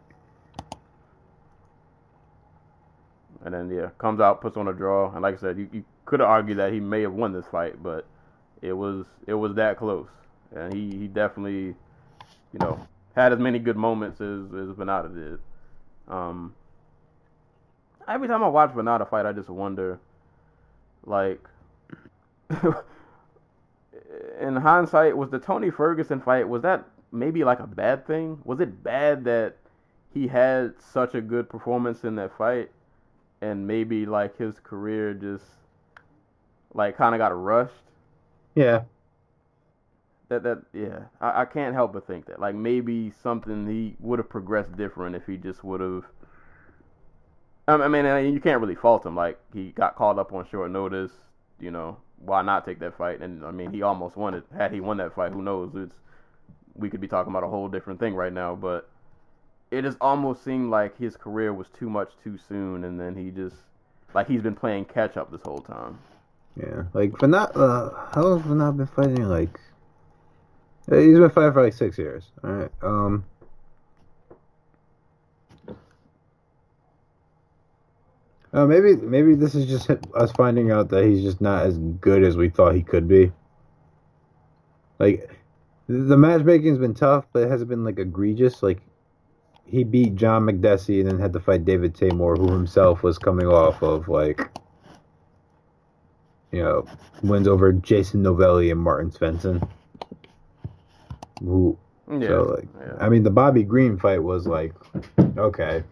S2: And then yeah, comes out, puts on a draw, and like I said, you, you could have argued that he may have won this fight, but it was it was that close, and he, he definitely, you know, had as many good moments as as did. Um, every time I watch Vannata fight, I just wonder, like, in hindsight, was the Tony Ferguson fight was that maybe like a bad thing? Was it bad that he had such a good performance in that fight? And maybe like his career just like kind of got rushed.
S3: Yeah.
S2: That that yeah, I, I can't help but think that like maybe something he would have progressed different if he just would have I I mean, you can't really fault him. Like he got called up on short notice. You know, why not take that fight? And I mean, he almost won it. Had he won that fight, who knows? It's we could be talking about a whole different thing right now. But it has almost seemed like his career was too much too soon, and then he just like he's been playing catch up this whole time.
S3: Yeah, like Fanat. Uh, how long has not been fighting? Like, uh, he's been fighting for like six years. All right. Um. Uh, maybe maybe this is just us finding out that he's just not as good as we thought he could be. Like, the matchmaking's been tough, but it hasn't been like egregious. Like, he beat John Makdessi and then had to fight David Teymur, who himself was coming off of like you know, wins over Jason Novelli and Martin Svensson. Who,
S2: Yeah.
S3: so like,
S2: yeah.
S3: I mean, the Bobby Green fight was like, okay,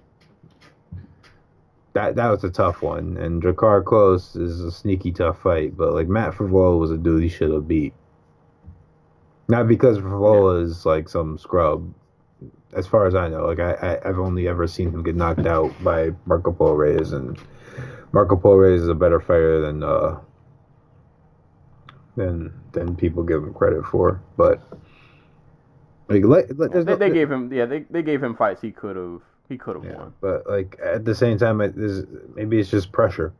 S3: that that was a tough one, and Drakkar Klose is a sneaky tough fight, but like Matt Frevola was a dude he should have beat. Not because Frevola is like some scrub, as far as I know. Like I, I I've only ever seen him get knocked out by Marco Polo Reyes, and Marco Polo Reyes is a better fighter than uh than than people give him credit for. But like, let, let,
S2: they,
S3: no,
S2: they gave him yeah they, they gave him fights he could have he could have
S3: yeah,
S2: won.
S3: but like at the same time, it is maybe it's just pressure.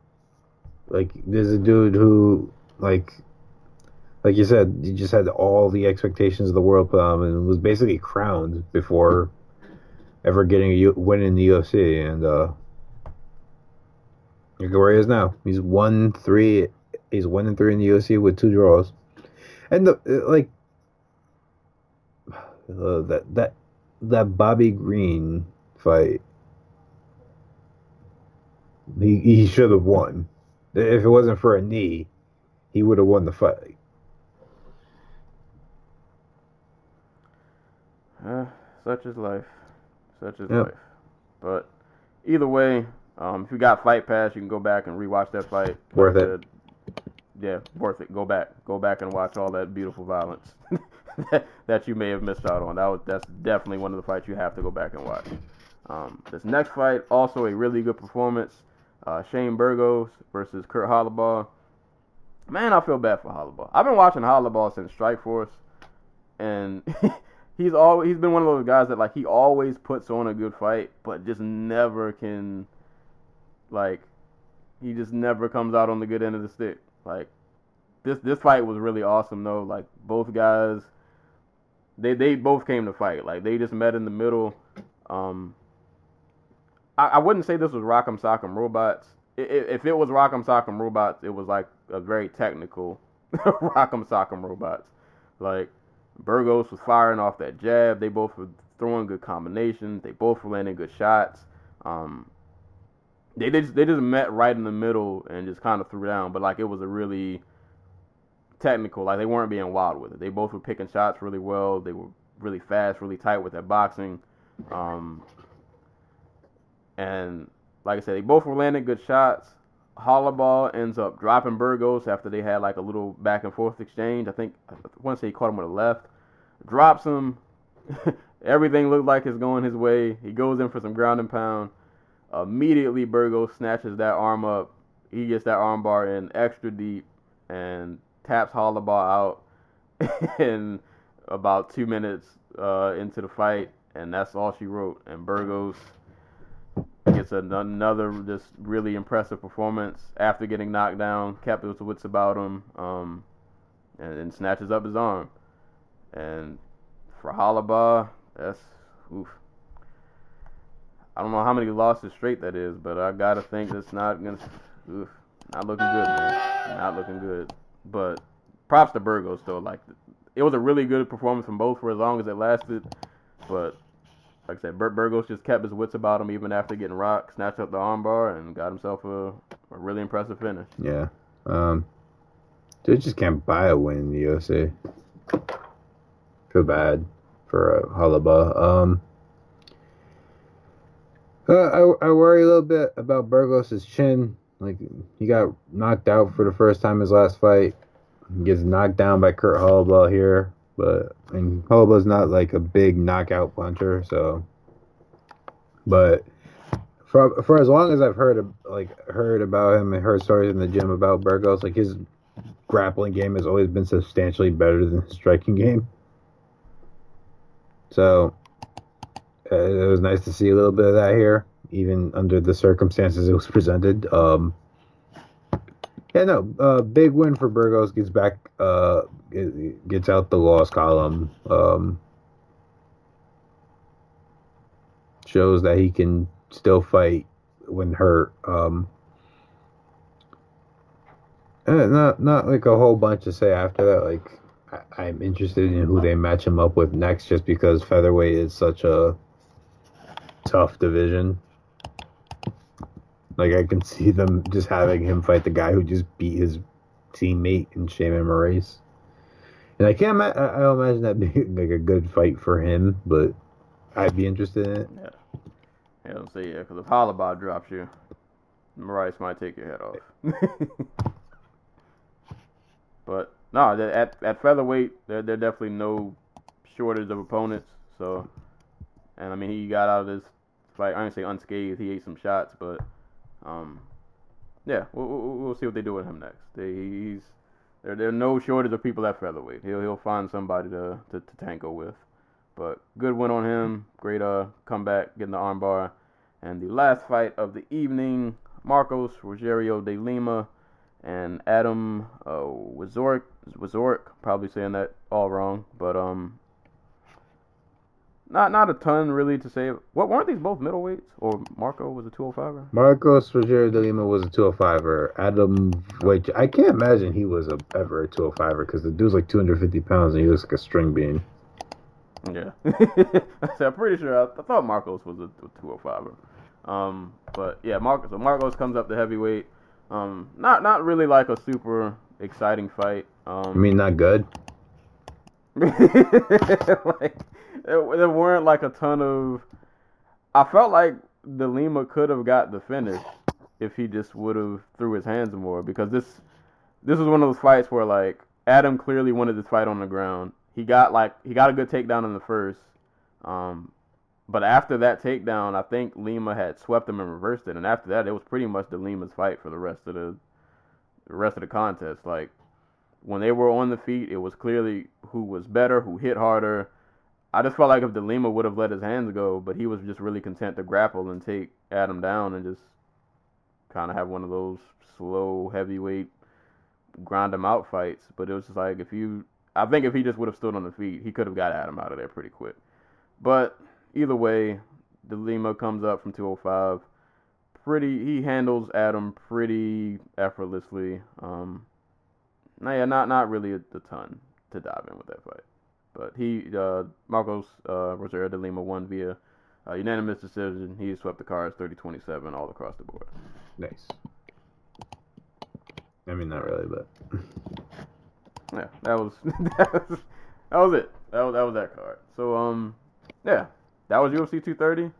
S3: Like there's a dude who like. Like you said, he just had all the expectations of the world put on him and was basically crowned before ever getting a U- win in the UFC. And uh, look where he is now. He's one three. He's one and three in the UFC with two draws. And the uh, like uh, that that that Bobby Green fight, he he should have won. If it wasn't for a knee, he would have won the fight.
S2: Uh, such is life. Such is
S3: Yep.
S2: life. But either way, um, if you got Fight Pass, you can go back and rewatch that fight.
S3: Worth it.
S2: Yeah, worth it. Go back. Go back and watch all that beautiful violence that, that you may have missed out on. That was that's definitely one of the fights you have to go back and watch. Um, this next fight, also a really good performance. Uh, Shane Burgos versus Kurt Holobaugh. Man, I feel bad for Holobaugh. I've been watching Holobaugh since Strikeforce, and he's always he's been one of those guys that like he always puts on a good fight, but just never can like he just never comes out on the good end of the stick. Like this this fight was really awesome though. Like both guys they they both came to fight. Like they just met in the middle. Um I, I wouldn't say this was Rock'em Sock'em Robots. If it was Rock'em Sock'em Robots, it was like a very technical Rock'em Sock'em Robots. Like Burgos was firing off that jab. They both were throwing good combinations. They both were landing good shots. Um, they just, they just met right in the middle and just kind of threw down. But like it was a really technical. Like they weren't being wild with it. They both were picking shots really well. They were really fast, really tight with their boxing. Um, and like I said, they both were landing good shots. Holobaugh ends up dropping Burgos after they had like a little back and forth exchange. I think say he caught him with a left, drops him. Everything looked like it's going his way. He goes in for some ground and pound. Immediately, Burgos snatches that arm up. He gets that arm bar in extra deep and taps Holobaugh out in about two minutes uh, into the fight, and that's all she wrote. And Burgos gets an- another just really impressive performance after getting knocked down. Kept his wits about him, um, and, and snatches up his arm. And for Holobaugh, that's oof. I don't know how many losses straight that is, but I gotta think that's not gonna, oof, not looking good, man. Not looking good. But props to Burgos though. Like it was a really good performance from both for as long as it lasted. But like I said, Burt Burgos just kept his wits about him even after getting rocked, snatched up the armbar, and got himself a, a really impressive finish.
S3: Yeah. Um, dude just can't buy a win in the UFC. Feel bad for uh, Holobaugh. Um, uh, I, I worry a little bit about Burgos' chin. Like, he got knocked out for the first time his last fight. He gets knocked down by Kurt Holobaugh here. But, and Holobaugh's not like a big knockout puncher, so. But for for as long as I've heard like heard about him and heard stories in the gym about Burgos, like his grappling game has always been substantially better than his striking game. So uh, it was nice to see a little bit of that here, even under the circumstances it was presented. Um, yeah, no, uh, big win for Burgos. Gets back, uh, gets out the loss column. Um, shows that he can still fight when hurt. Um, not not like a whole bunch to say after that. Like I, I'm interested in who they match him up with next, just because featherweight is such a tough division. Like I can see them just having him fight the guy who just beat his teammate in Sheymon Moraes. And I can't. I, imagine that being like a good fight for him, but I'd be interested in it.
S2: Yeah. Yeah, don't see. yeah, because if Holobaugh drops you, Moraes might take your head off. but no, at at featherweight, there there definitely no shortage of opponents. So, and I mean, he got out of this fight. I didn't say unscathed. He ate some shots, but um, yeah, we'll, we'll, see what they do with him next. He's there. There are no shortage of people at featherweight. He'll he'll find somebody to to, to tango with. But good win on him. Great uh comeback, getting the armbar. And the last fight of the evening, Marcos Rogerio de Lima and Adam uh, Wazork, Wazork, probably saying that all wrong, but um, not not a ton really to say. What weren't these both middleweights? Or Marco was a 205er?
S3: Marcos Rogerio de Lima was a 205er. Adam, wait, I can't imagine he was a, ever a 205er because the dude's like 250 pounds and he looks like a string bean.
S2: Yeah, I'm pretty sure. I, I, thought Marcos was a, a 205er. Um, but yeah, Marcos. So Marcos comes up to heavyweight. Um, not not really like a super exciting fight. Um, I
S3: mean, not good.
S2: like there, there weren't like a ton of. I felt like De Lima could have got the finish if he just would have threw his hands more because this this was one of those fights where like Adam clearly wanted this fight on the ground. He got like he got a good takedown in the first, um, but after that takedown, I think Lima had swept him and reversed it, and after that, it was pretty much the Lima's fight for the rest of the, the rest of the contest. Like when they were on the feet, it was clearly who was better, who hit harder. I just felt like if De Lima would have let his hands go, but he was just really content to grapple and take Adam down and just kind of have one of those slow heavyweight grind him out fights. But it was just like if you, I think if he just would have stood on the feet, he could have got Adam out of there pretty quick. But either way, De Lima comes up from 205. Pretty, he handles Adam pretty effortlessly. Um, nah, yeah, not not really a, a, ton to dive in with that fight, but he uh, Marcos uh, Rogerio de Lima won via uh, unanimous decision. He swept the cards 30-27 all across the board.
S3: Nice. I mean, not really, but
S2: yeah, that was that was, that was it. That was that was that card. So um, yeah, that was UFC 230.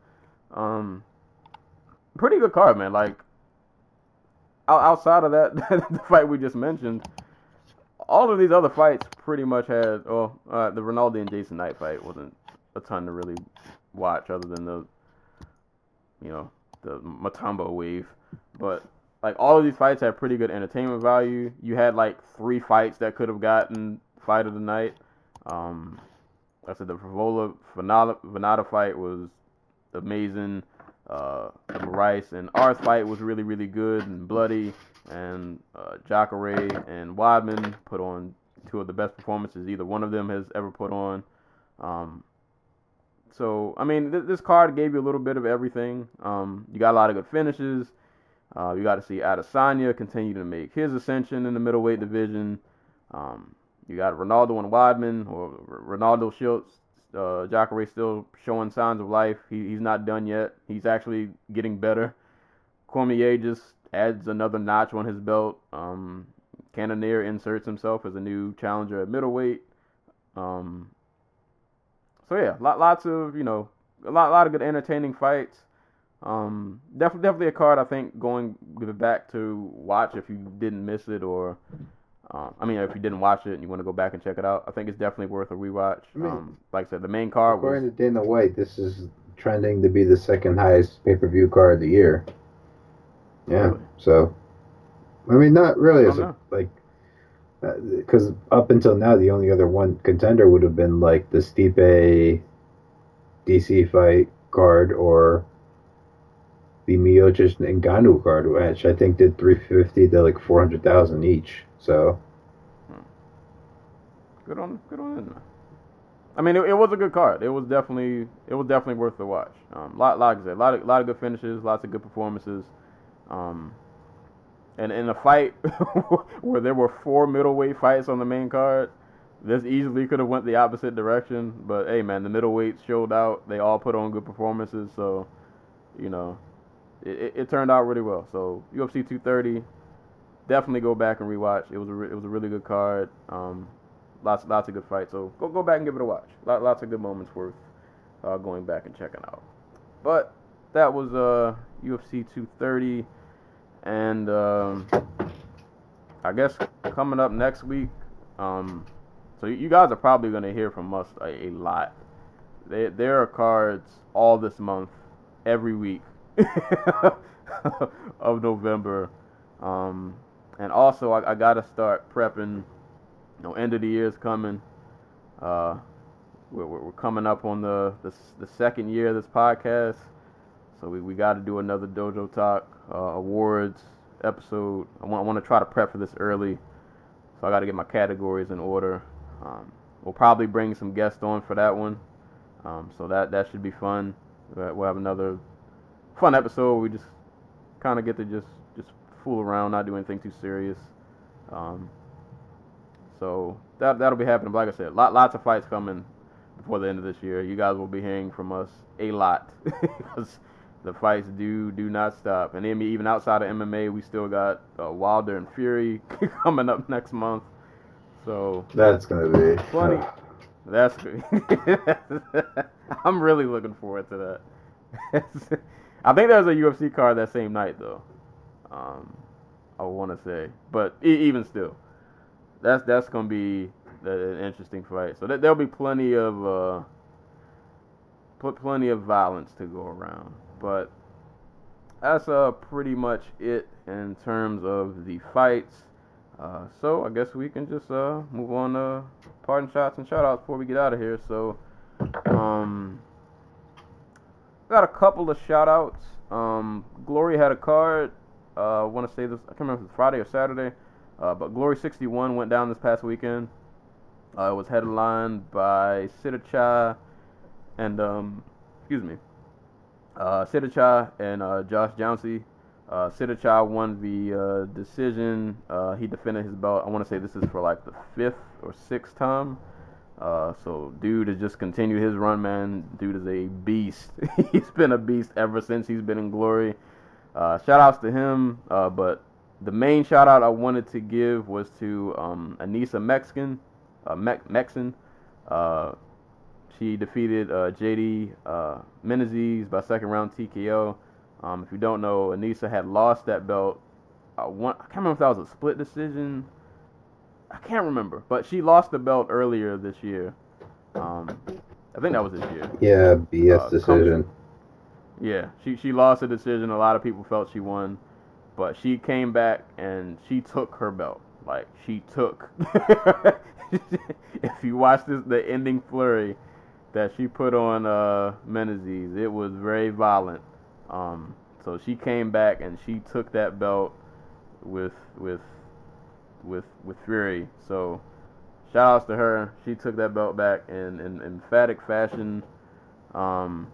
S2: Um, pretty good card, man. Like outside of that, the fight we just mentioned, all of these other fights pretty much had. Well, uh, the Rinaldi and Jason Knight fight wasn't a ton to really watch, other than the, you know, the Mutombo wave. But like all of these fights had pretty good entertainment value. You had like three fights that could have gotten fight of the night. Um, I said the Frevola Vannata fight was amazing. Uh, the Moraes and Arce fight was really, really good and bloody. And uh, Jacare and Weidman put on two of the best performances either one of them has ever put on. Um, so, I mean, th- this card gave you a little bit of everything. Um, you got a lot of good finishes. Uh, you got to see Adesanya continue to make his ascension in the middleweight division. Um, you got Ronaldo and Weidman, or Ronaldo Souza. Uh, Jacare still showing signs of life. He, he's not done yet. He's actually getting better. Cormier just adds another notch on his belt. Um, Cannonier inserts himself as a new challenger at middleweight. Um, so yeah, lot, lots of you know, a lot, lot of good entertaining fights. Um, definitely, definitely a card I think going back to watch if you didn't miss it or um, I mean, if you didn't watch it and you want to go back and check it out, I think it's definitely worth a rewatch. I mean, um, like I said, the main card
S3: according
S2: was.
S3: to Dana White, this is trending to be the second highest pay per view card of the year. Yeah.
S2: Really?
S3: So, I mean, not really. As a, like, because up until now, the only other one contender would have been like the Stipe DC fight card or the Miocic and Ngannou card, which I think did 350 to like 400,000 each. So,
S2: Good on, good on him. I mean, it, it was a good card. It was definitely, it was definitely worth the watch. Um, lot, like I said, lot of, lot of good finishes, lots of good performances. Um, and in a fight where there were four middleweight fights on the main card, this easily could have went the opposite direction. But hey, man, the middleweights showed out. They all put on good performances. So, you know, it, it, it turned out really well. So UFC 230, definitely go back and rewatch. It was a re- it was a really good card. Um, lots lots of good fights. So go go back and give it a watch. Lot, lots of good moments worth uh, going back and checking out. But that was uh, UFC 230, and um, I guess coming up next week. Um, so you guys are probably gonna hear from us a, a lot. There there are cards all this month, every week of November. Um, and also I, I gotta start prepping you know, end of the year is coming. Uh, we're, we're we're coming up on the, the the second year of this podcast, so we, we got to do another Dojo Talk uh, awards episode. I want I want to try to prep for this early, so I got to get my categories in order. Um, we'll probably bring some guests on for that one, um, so that that should be fun. We'll have another fun episode. We just kind of get to just just fool around, not do anything too serious. Um, so that that'll be happening. But like I said, lot, lots of fights coming before the end of this year. You guys will be hearing from us a lot because the fights do do not stop. And then even outside of MMA, we still got uh, Wilder and Fury coming up next month. So
S3: that's going to be
S2: Funny. that's. I'm really looking forward to that. I think there's a UFC card that same night though. Um, I want to say, but e- even still, that's that's gonna be the- an interesting fight. So th- there'll be plenty of uh, pl- plenty of violence to go around. But that's uh pretty much it in terms of the fights. Uh, so I guess we can just uh move on to parting shots and shout outs before we get out of here. So um got a couple of shout outs. Um Glory had a card. Uh I wanna say this I can't remember if Friday or Saturday. Uh, but Glory sixty one went down this past weekend. Uh, it was headlined by Siddha and um excuse me. Uh Siddha and uh Josh Jauncey. Uh, Siddha won the uh, decision. Uh, he defended his belt. I want to say this is for like the fifth or sixth time. Uh, so dude has just continued his run, man. Dude is a beast. he's been a beast ever since he's been in glory. Uh, shout outs to him. But the main shout out I wanted to give was to um, Anissa Mexican, Me- Meksen. Uh, she defeated uh, JD uh, Menezes by second round TKO. Um, if you don't know, Anissa had lost that belt. Uh, one, I can't remember if that was a split decision. I can't remember, but she lost the belt earlier this year. Um, I think that was this year.
S3: Yeah, BS
S2: Uh,
S3: decision.
S2: Yeah, she she lost the decision. A lot of people felt she won, but she came back and she took her belt. Like she took. if you watch this, the ending flurry that she put on uh, Menezes, it was very violent. Um, so she came back and she took that belt with with with with Fury. So shout outs to her. She took that belt back in in emphatic fashion. Um,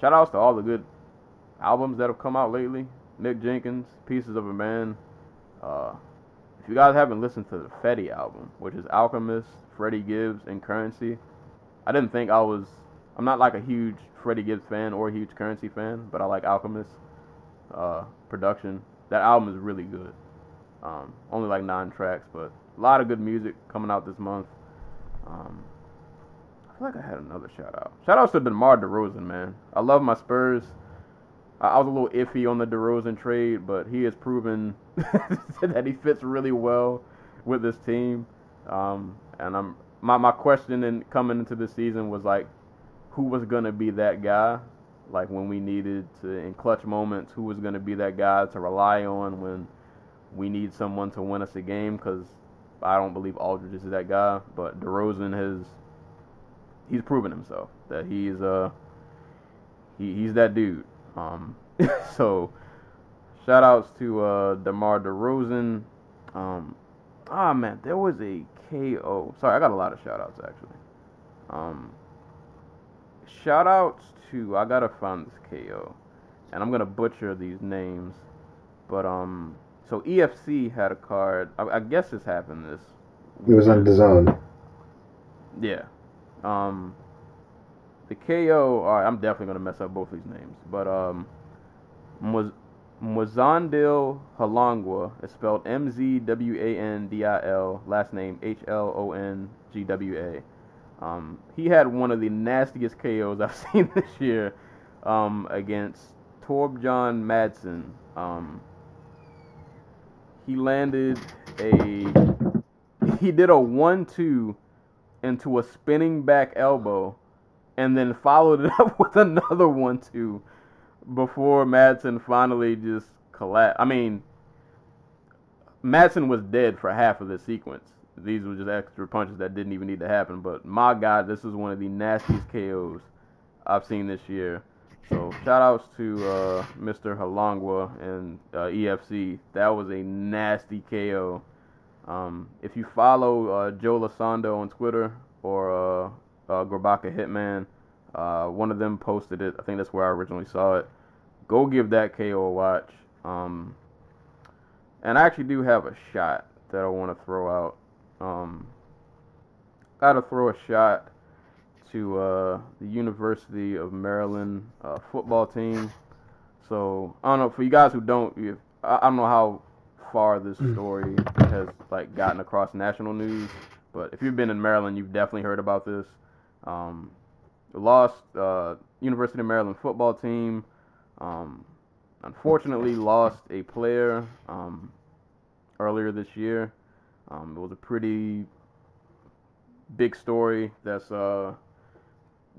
S2: shout outs to all the good albums that have come out lately. Mick Jenkins, Pieces of a Man. Uh, if you guys haven't listened to the Fetti album, which is Alchemist, Freddie Gibbs, and Currency, I didn't think I was. I'm not like a huge Freddie Gibbs fan or a huge Currency fan, but I like Alchemist uh, production. That album is really good. Um, only like nine tracks, but a lot of good music coming out this month. Um, I feel like I had another shout out. Shout outs to DeMar DeRozan, man. I love my Spurs. I, I was a little iffy on the DeRozan trade, but he has proven that he fits really well with this team. Um, and I'm my my question in coming into the season was like, who was gonna be that guy, like when we needed to in clutch moments, who was gonna be that guy to rely on when we need someone to win us a game. Because I don't believe Aldridge is that guy, but DeRozan has he's proven himself that he's uh he, he's that dude. Um, so shout outs to uh DeMar DeRozan. Um, ah man, there was a KO. Sorry, I got a lot of shout outs actually. Um, shout outs to I gotta find this KO, and I'm gonna butcher these names, but um, so EFC had a card. I, I guess this happened this.
S3: It was on the zone.
S2: Yeah. Um, the KO. All right, I'm definitely gonna mess up both these names, but um, was Mwazandil Halangwa is spelled M Z W A N D I L, last name H L O N G W A. Um, he had one of the nastiest KOs I've seen this year um, against Torbjorn Madsen. Um, he landed a he did a one-two into a spinning back elbow, and then followed it up with another one-two before Madsen finally just collapsed. I mean, Madsen was dead for half of the sequence. These were just extra punches that didn't even need to happen. But my God, this is one of the nastiest KOs I've seen this year. So shout outs to uh, Mr. Halangwa and uh, EFC. That was a nasty KO. Um, if you follow uh, Joe Lasando on Twitter or uh, uh, Grabaka Hitman, uh, one of them posted it. I think that's where I originally saw it. Go give that KO a watch. Um, and I actually do have a shot that I want to throw out. Um, Got to throw a shot to uh, the University of Maryland uh, football team. So I don't know for you guys who don't, if, I I don't know how far this story has like gotten across national news, but if you've been in Maryland, you've definitely heard about this. Um, lost uh, University of Maryland football team. Um, unfortunately, lost a player um, earlier this year. Um, it was a pretty big story that's uh,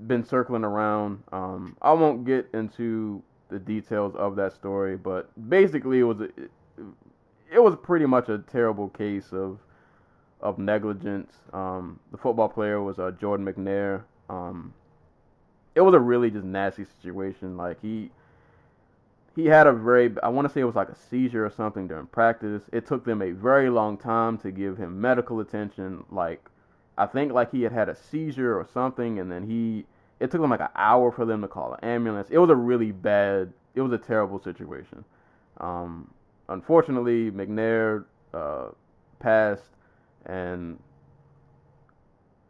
S2: been circling around. Um, I won't get into the details of that story, but basically, it was a, it, was pretty much a terrible case of of negligence. Um, the football player was uh, Jordan McNair. Um, it was a really just nasty situation. Like he he had a very I want to say it was like a seizure or something during practice. It took them a very long time to give him medical attention. Like I think like he had had a seizure or something, and then he it took them like an hour for them to call an ambulance. It was a really bad. It was a terrible situation. Um, unfortunately, McNair uh, passed, and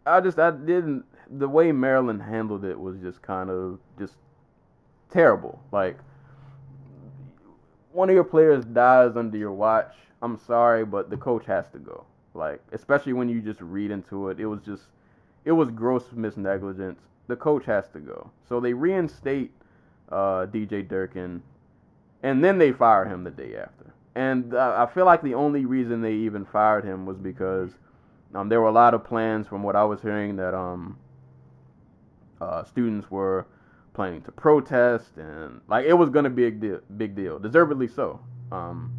S2: I just I didn't. The way Maryland handled it was just kind of just terrible. Like one of your players dies under your watch. I'm sorry, but the coach has to go. Like especially when you just read into it, it was just it was gross misnegligence. The coach has to go. So they reinstate uh, DJ Durkin, and then they fire him the day after. And uh, I feel like the only reason they even fired him was because um, there were a lot of plans, from what I was hearing, that um, uh, students were planning to protest, and like it was gonna be a big deal, big deal, deservedly so. Um,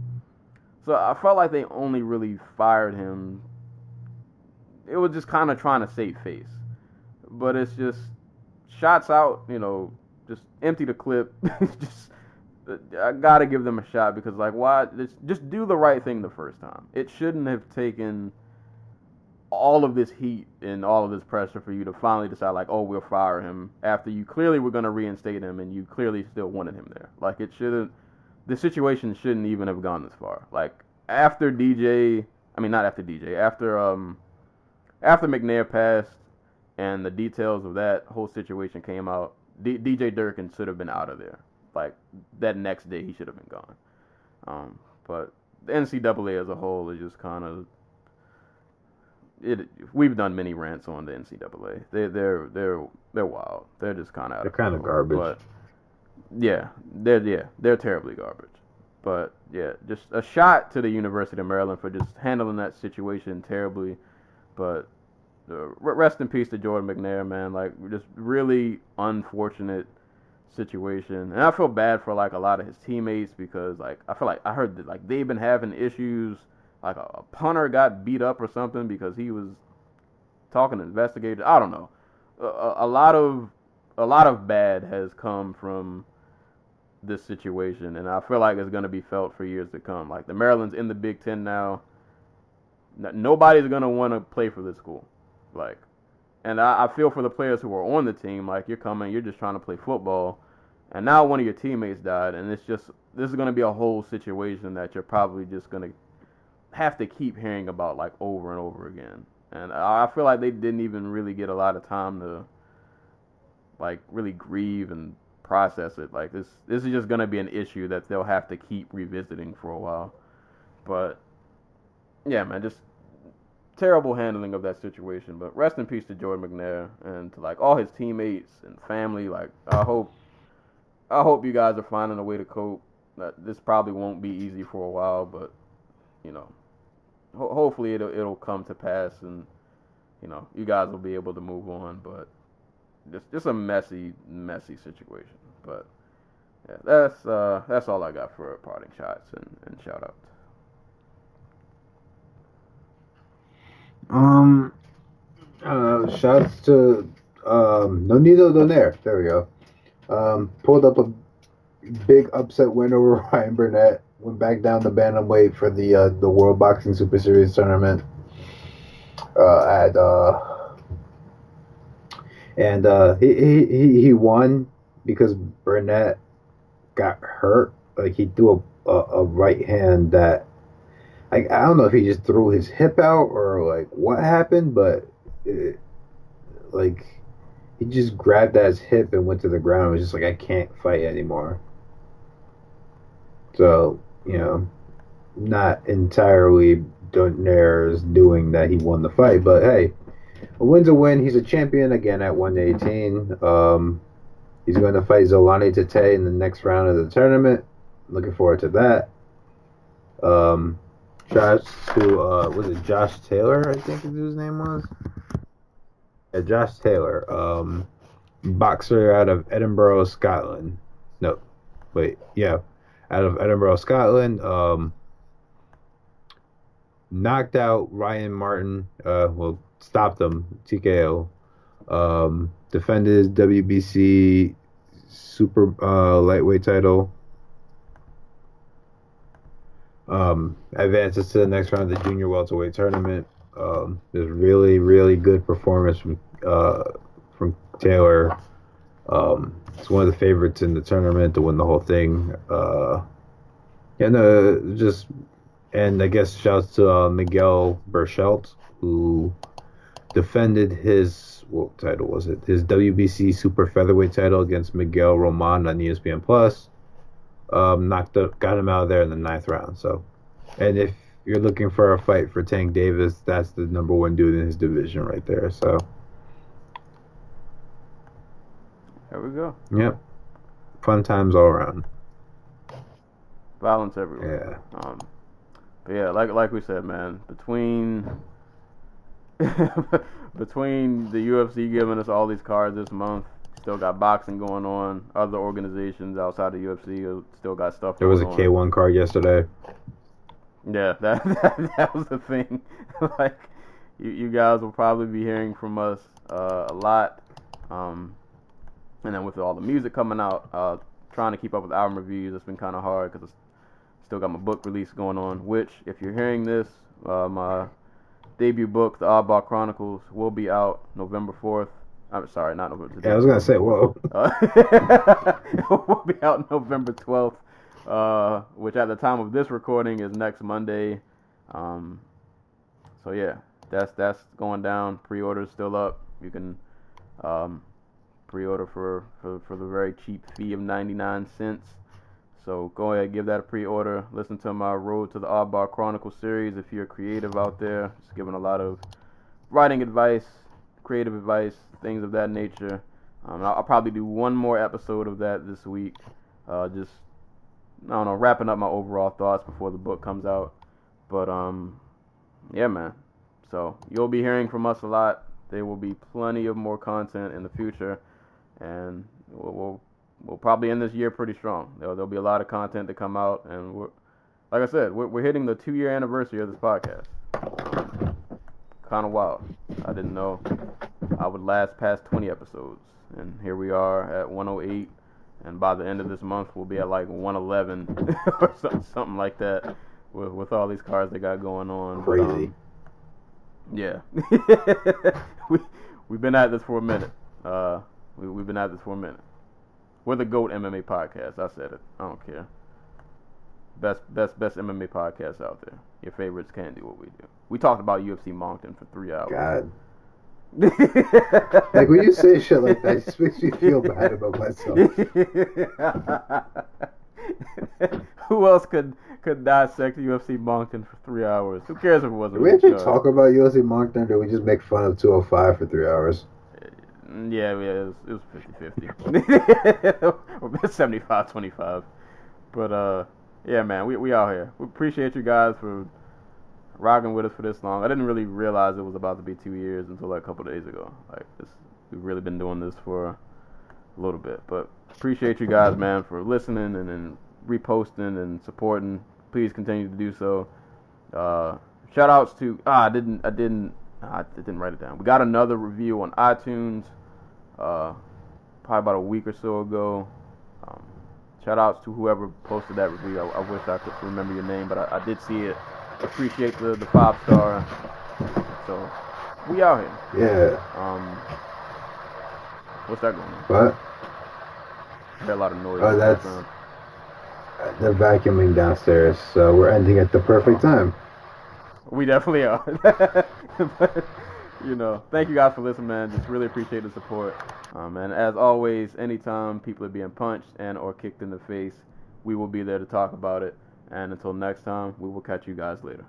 S2: so I felt like they only really fired him. It was just kind of trying to save face, but it's just shots out. You know, just empty the clip. just I gotta give them a shot because like why? Just, just do the right thing the first time. It shouldn't have taken all of this heat and all of this pressure for you to finally decide like, oh, we'll fire him after you clearly were gonna reinstate him and you clearly still wanted him there. Like it shouldn't. The situation shouldn't even have gone this far. Like after DJ, I mean not after DJ, after um, after McNair passed and the details of that whole situation came out, D- DJ Durkin should have been out of there. Like that next day, he should have been gone. Um, but the NCAA as a whole is just kind of it. We've done many rants on the NCAA. They they're they're they're wild. They're just kind of
S3: They're kind of garbage.
S2: But yeah, they're yeah they're terribly garbage. But yeah, just a shot to the University of Maryland for just handling that situation terribly. But uh, rest in peace to Jordan McNair, man. Like just really unfortunate situation, and I feel bad for like a lot of his teammates because like I feel like I heard that like they've been having issues. Like a, a punter got beat up or something because he was talking to investigators. I don't know. A, a lot of a lot of bad has come from this situation, and I feel like it's going to be felt for years to come. Like the Maryland's in the Big Ten now. Nobody's going to want to play for this school. Like, and I, I feel for the players who are on the team. Like you're coming, you're just trying to play football, and now one of your teammates died, and it's just this is going to be a whole situation that you're probably just going to have to keep hearing about like over and over again. And I feel like they didn't even really get a lot of time to like really grieve and process it. Like this this is just gonna be an issue that they'll have to keep revisiting for a while. But yeah, man, just terrible handling of that situation. But rest in peace to Jordan McNair and to like all his teammates and family. Like I hope I hope you guys are finding a way to cope. That this probably won't be easy for a while, but you know, ho- hopefully it'll it'll come to pass and you know you guys will be able to move on. But just just a messy, messy situation. But yeah, that's uh, that's all I got for parting shots and, and shout outs.
S3: Um, uh, shouts to um, no Nonito Donaire. There we go. Um, pulled up a big upset win over Ryan Burnett. Went back down the bantamweight for the uh, the World Boxing Super Series tournament. Uh, at uh, and uh, he, he he won because Burnett got hurt. Like he threw a, a, a right hand that, like I don't know if he just threw his hip out or like what happened, but it, like he just grabbed at his hip and went to the ground. It was just like I can't fight anymore. So you know, not entirely Donaire's doing that he won the fight, but hey, a win's a win. He's a champion again at 118. Um, he's going to fight Zolani Tete in the next round of the tournament. Looking forward to that. Um, shout to uh, was it Josh Taylor? I think his name was. Yeah, Josh Taylor, um, boxer out of Edinburgh, Scotland. No, wait, yeah, out of Edinburgh, Scotland. Um, knocked out Ryan Martin. Uh, well, stopped him, TKO. Um, defended his WBC super uh, lightweight title. Um, advances to the next round of the junior welterweight tournament. Um, there's really, really good performance from uh, from Taylor. Um, it's one of the favorites in the tournament to win the whole thing. Uh, and uh, just and I guess shouts to uh, Miguel Berchelt who defended his what title was it? His WBC super featherweight title against Miguel Roman on ESPN Plus. Um, knocked up, got him out of there in the ninth round. So, and if you're looking for a fight for Tank Davis, that's the number one dude in his division right there. So,
S2: there we go.
S3: Yep, fun times all around.
S2: Violence everywhere. Yeah. Um, but yeah, like like we said, man, between between the UFC giving us all these cards this month, still got boxing going on. Other organizations outside of UFC still got stuff.
S3: There was a K1 card yesterday.
S2: Yeah, that that, that was the thing. like, you, you guys will probably be hearing from us uh, a lot. Um, and then with all the music coming out, uh, trying to keep up with album reviews, it's been kind of hard because I still got my book release going on. Which, if you're hearing this, uh, my debut book, The Oddball Chronicles, will be out November 4th. I'm sorry, not November.
S3: Yeah, I was gonna say, whoa. Uh,
S2: it will be out November 12th, uh, which at the time of this recording is next Monday. Um, so yeah, that's that's going down. Pre-orders still up. You can um, pre-order for, for for the very cheap fee of 99 cents. So go ahead, give that a pre-order. Listen to my Road to the Oddball Chronicle series if you're creative out there. Just giving a lot of writing advice, creative advice, things of that nature. Um, I'll, I'll, probably do one more episode of that this week. Uh, just I don't know, wrapping up my overall thoughts before the book comes out. But um, yeah, man. So you'll be hearing from us a lot there will be plenty of more content in the future, and we'll we'll, we'll probably end this year pretty strong. There'll, there'll be a lot of content to come out, and we're like I said, we're, we're hitting the two year anniversary of this podcast. Kind of wild. I didn't know I would last past 20 episodes, and here we are at 108. And by the end of this month, we'll be at like 111 or something, something like that with, with all these cars they got going on. But,
S3: Crazy.
S2: um, yeah. we, we've been at this for a minute. Uh, we, we've been at this for a minute. We're the GOAT MMA podcast. I said it. I don't care. Best, best, best MMA podcast out there. Your favorites can't do what we do. We talked about UFC Moncton for three hours.
S3: God. Like when you say shit like that, it just makes me feel bad about myself.
S2: Who else could could dissect UFC Moncton for three hours? Who cares if it wasn't?
S3: Do we actually talk about UFC Moncton, or do we just make fun of 205 for three hours?
S2: Mm, Yeah, yeah, it was, it was 50-50. 75-25. But uh, yeah, man, we we out here. We appreciate you guys for rocking with us for this long. I didn't really realize it was about to be two years until like a couple days ago. Like we've really been doing this for a little bit. But appreciate you guys, man, for listening and then reposting and supporting. Please continue to do so. Uh, shout outs to ah, I didn't I didn't I didn't write it down. We got another review on iTunes, uh, probably about a week or so ago. Um, shout outs to whoever posted that review. I, I wish I could remember your name, but I, I did see it. Appreciate the the five star. So we out here.
S3: Yeah,
S2: Um, what's that going on?
S3: but
S2: I heard a lot of noise.
S3: Oh,
S2: the
S3: that's-
S2: background.
S3: they're vacuuming downstairs, so we're ending at the perfect time.
S2: We definitely are. but, you know, thank you guys for listening, man. Just really appreciate the support. Um, and as always, anytime people are being punched and or kicked in the face, we will be there to talk about it. And until next time, we will catch you guys later.